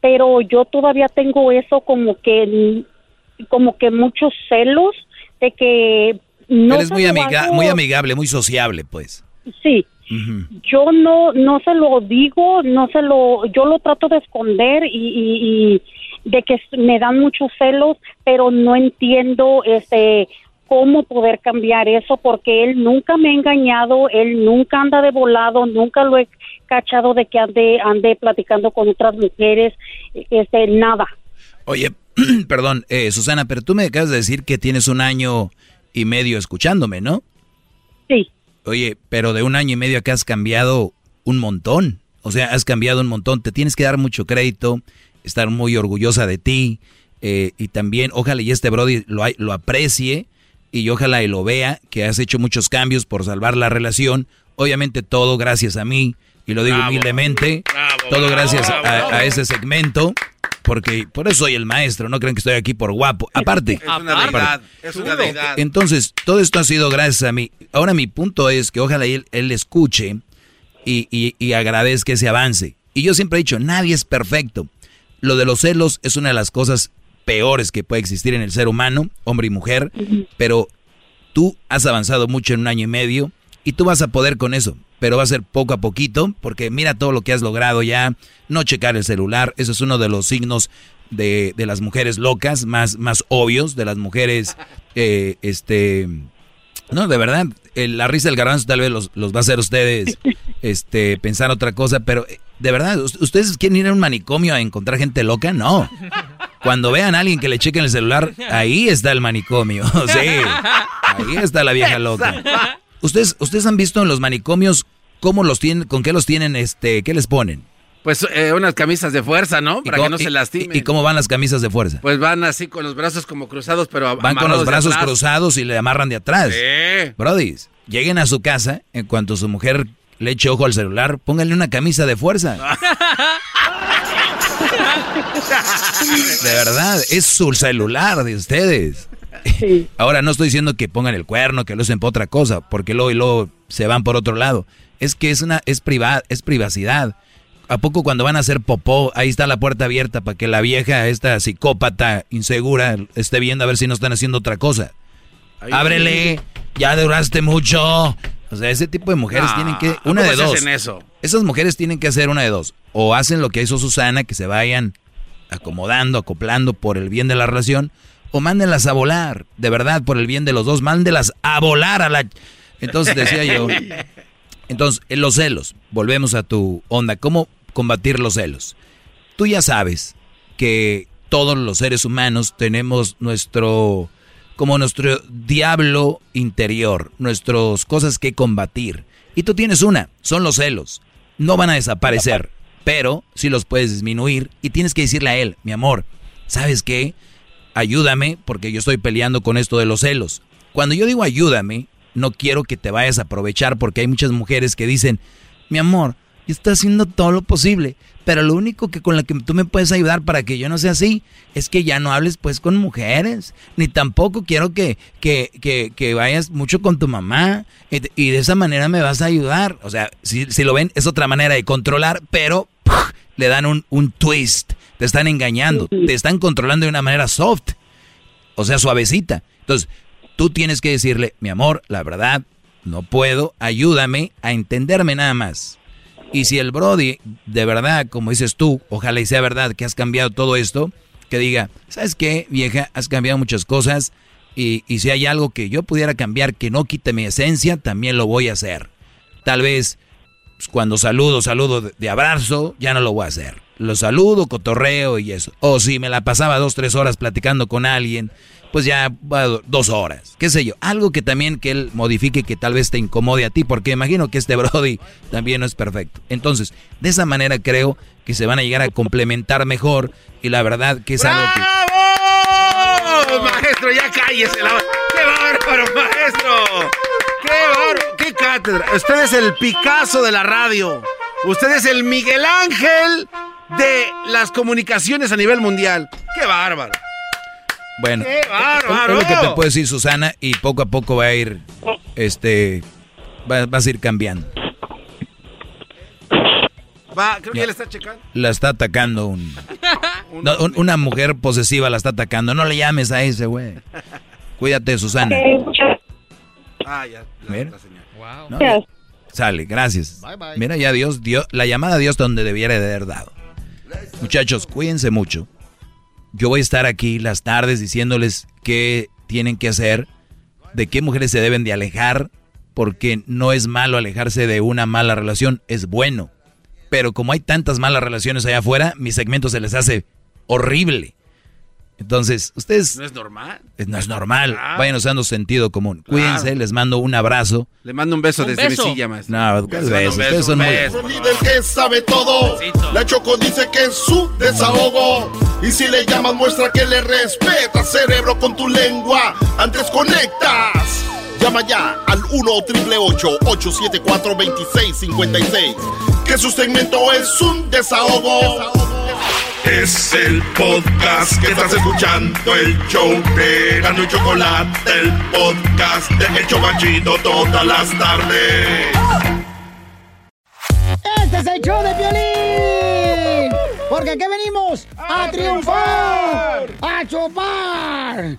pero yo todavía tengo eso como que como que muchos celos de que no Él es muy, amiga muy amigable, muy sociable, pues. sí Yo no no se lo digo no se lo yo lo trato de esconder y, y, y de que me dan muchos celos pero no entiendo este cómo poder cambiar eso porque él nunca me ha engañado él nunca anda de volado nunca lo he cachado de que ande ande platicando con otras mujeres este nada Oye, perdón, eh, Susana, pero tú me acabas de decir que tienes un año y medio escuchándome, ¿no? Sí. Oye, pero de un año y medio acá has cambiado un montón. O sea, has cambiado un montón. Te tienes que dar mucho crédito, estar muy orgullosa de ti. eh, y también, ojalá y este Brody lo, lo aprecie y ojalá y lo vea, que has hecho muchos cambios por salvar la relación. Obviamente todo gracias a mí, y lo digo Bravo. humildemente, todo gracias a, a ese segmento, porque por eso soy el maestro, no creen que estoy aquí por guapo. Aparte, Es una deidad, es una deidad. entonces, todo esto ha sido gracias a mí. Ahora mi punto es que ojalá él, él escuche y, y, y agradezca ese avance. Y yo siempre he dicho, nadie es perfecto. Lo de los celos es una de las cosas peores que puede existir en el ser humano, hombre y mujer, pero tú has avanzado mucho en un año y medio y tú vas a poder con eso, pero va a ser poco a poquito, porque mira todo lo que has logrado ya, no checar el celular, eso es uno de los signos de, de las mujeres locas, más, más obvios, de las mujeres, eh, este, no, de verdad, eh, la risa del garbanzo tal vez los, los va a hacer ustedes este, pensar otra cosa, pero eh, de verdad, ¿us- ¿ustedes quieren ir a un manicomio a encontrar gente loca? No. Cuando vean a alguien que le chequen el celular, ahí está el manicomio. Sí, ahí está la vieja loca. ¿Ustedes, ustedes han visto en los manicomios cómo los tienen, con qué los tienen, este, qué les ponen? Pues eh, unas camisas de fuerza, ¿no? Para cómo- que no se lastimen. ¿Y, cómo van las camisas de fuerza? Pues van así con los brazos como cruzados, pero Van con los brazos cruzados y le amarran de atrás. Sí. Brody, lleguen a su casa, en cuanto su mujer le eche ojo al celular, pónganle una camisa de fuerza. De verdad, es su celular de ustedes. Ahora no estoy diciendo que pongan el cuerno, que lo usen por otra cosa, porque luego y luego se van por otro lado. Es que es una es priva- es privacidad. ¿A poco cuando van a hacer popó, ahí está la puerta abierta para que la vieja, esta psicópata insegura, esté viendo a ver si no están haciendo otra cosa? Ábrele, ya duraste mucho. O sea, ese tipo de mujeres No, tienen que, ¿a una de dos. hacen eso? Esas mujeres tienen que hacer una de dos. O hacen lo que hizo Susana, que se vayan acomodando, acoplando por el bien de la relación, o mándenlas a volar, de verdad, por el bien de los dos, mándenlas a volar a la... Entonces decía yo, entonces, en los celos, volvemos a tu onda, ¿cómo combatir los celos? Tú ya sabes que todos los seres humanos tenemos nuestro, como nuestro diablo interior, nuestras cosas que combatir. Y tú tienes una, son los celos. No van a desaparecer, pero sí los puedes disminuir y tienes que decirle a él, mi amor, ¿sabes qué? Ayúdame porque yo estoy peleando con esto de los celos. Cuando yo digo ayúdame, no quiero que te vayas a aprovechar porque hay muchas mujeres que dicen, mi amor, yo estoy haciendo todo lo posible, pero lo único que con la que tú me puedes ayudar para que yo no sea así es que ya no hables pues con mujeres, ni tampoco quiero que, que, que, que vayas mucho con tu mamá y de, esa manera me vas a ayudar. O sea, si, si lo ven, es otra manera de controlar, pero le dan un, un twist, te están engañando, te están controlando de una manera soft, o sea, suavecita. Entonces, tú tienes que decirle, mi amor, la verdad, no puedo, ayúdame a entenderme nada más. Y si el Brody, de verdad, como dices tú, ojalá y sea verdad que has cambiado todo esto, que diga, ¿sabes qué, vieja? Has cambiado muchas cosas y, y si hay algo que yo pudiera cambiar que no quite mi esencia, también lo voy a hacer. Tal vez pues, cuando saludo, saludo de, abrazo, ya no lo voy a hacer. Lo saludo, cotorreo y eso. O si me la pasaba dos, tres horas platicando con alguien, pues ya dos horas. Qué sé yo. Algo que también que él modifique que tal vez te incomode a ti, porque imagino que este Brody también no es perfecto. Entonces, de esa manera creo que se van a llegar a complementar mejor y la verdad que es algo que... ¡Bravo! Maestro, ya cállese la... ¡Qué bárbaro, maestro! ¡Qué bárbaro! ¡Qué cátedra! Usted es el Picasso de la radio. Usted es el Miguel Ángel de las comunicaciones a nivel mundial. ¡Qué bárbaro! Bueno, ¡Qué es bárbaro! lo que te puedo decir Susana y poco a poco va a ir, este, va- vas a ir cambiando. Va, creo que Ya. ya le está checando. La está atacando un, no, un- una mujer posesiva la está atacando. No le llames a ese güey. Cuídate, Susana. Ah, ya. Mira. No, Gracias. Sale, gracias. Bye, bye. Mira, ya Dios dio la llamada a Dios donde debiera de haber dado. Muchachos, cuídense mucho. Yo voy a estar aquí las tardes diciéndoles qué tienen que hacer, de qué mujeres se deben de alejar, porque no es malo alejarse de una mala relación, es bueno. Pero como hay tantas malas relaciones allá afuera, mi segmento se les hace horrible. Entonces, ustedes ¿No es normal? eh, no es normal. Claro. Vayan usando sentido común. Cuídense, les mando un abrazo. Le mando un beso Un desde beso. mi silla, maestro. No, ¿cuál Les mando beso? un Ustedes son un muy- beso. El líder que sabe todo. La Choco dice que es su desahogo. Y si le llamas, muestra que le respeta, cerebro, con tu lengua. Antes conectas. Llama ya al 1 triple 874 2656 Que su segmento es un desahogo. Es el podcast que estás escuchando, el show de Gano y Chocolate, el podcast de El Chocachito todas las tardes. Este es el show de Piolín. Porque aquí venimos a, triunfar, a chupar.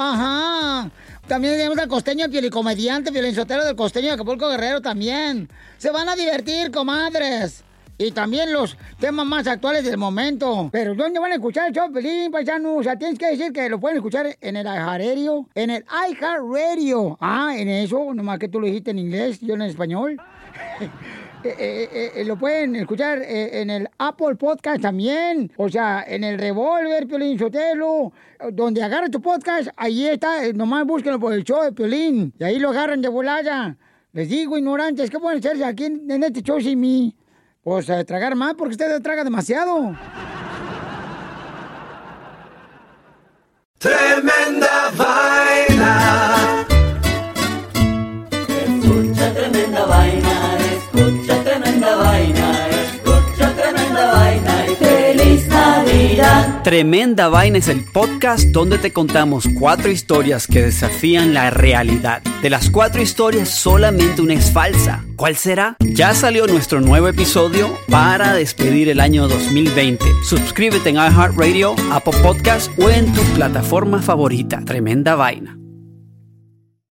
Ajá. También tenemos al costeño pielicomediante, violinsotero del costeño de Acapulco Guerrero también. Se van a divertir, comadres. Y también los temas más actuales del momento. Pero ¿dónde van a escuchar el show, Pelín, paisano? O sea, tienes que decir que lo pueden escuchar en el iHeartRadio. En el iHeartRadio. Ah, en eso, nomás que tú lo dijiste en inglés, yo en español. Eh, eh, eh, lo pueden escuchar en el Apple Podcast también. O sea, en el Revolver, Piolín Sotelo. Donde agarra tu podcast, ahí está. nomás búsquenlo por el show de Piolín. Y ahí lo agarran de volada. Les digo, ignorantes, ¿qué pueden hacerse aquí en, en este show sin mí? Pues tragar más porque usted traga demasiado. Tremenda. Tremenda Vaina es el podcast donde te contamos cuatro historias que desafían la realidad. De las cuatro historias, solamente una es falsa. ¿Cuál será? Ya salió nuestro nuevo episodio para despedir el año 2020. Suscríbete en iHeartRadio, Apple Podcast o en tu plataforma favorita. Tremenda Vaina.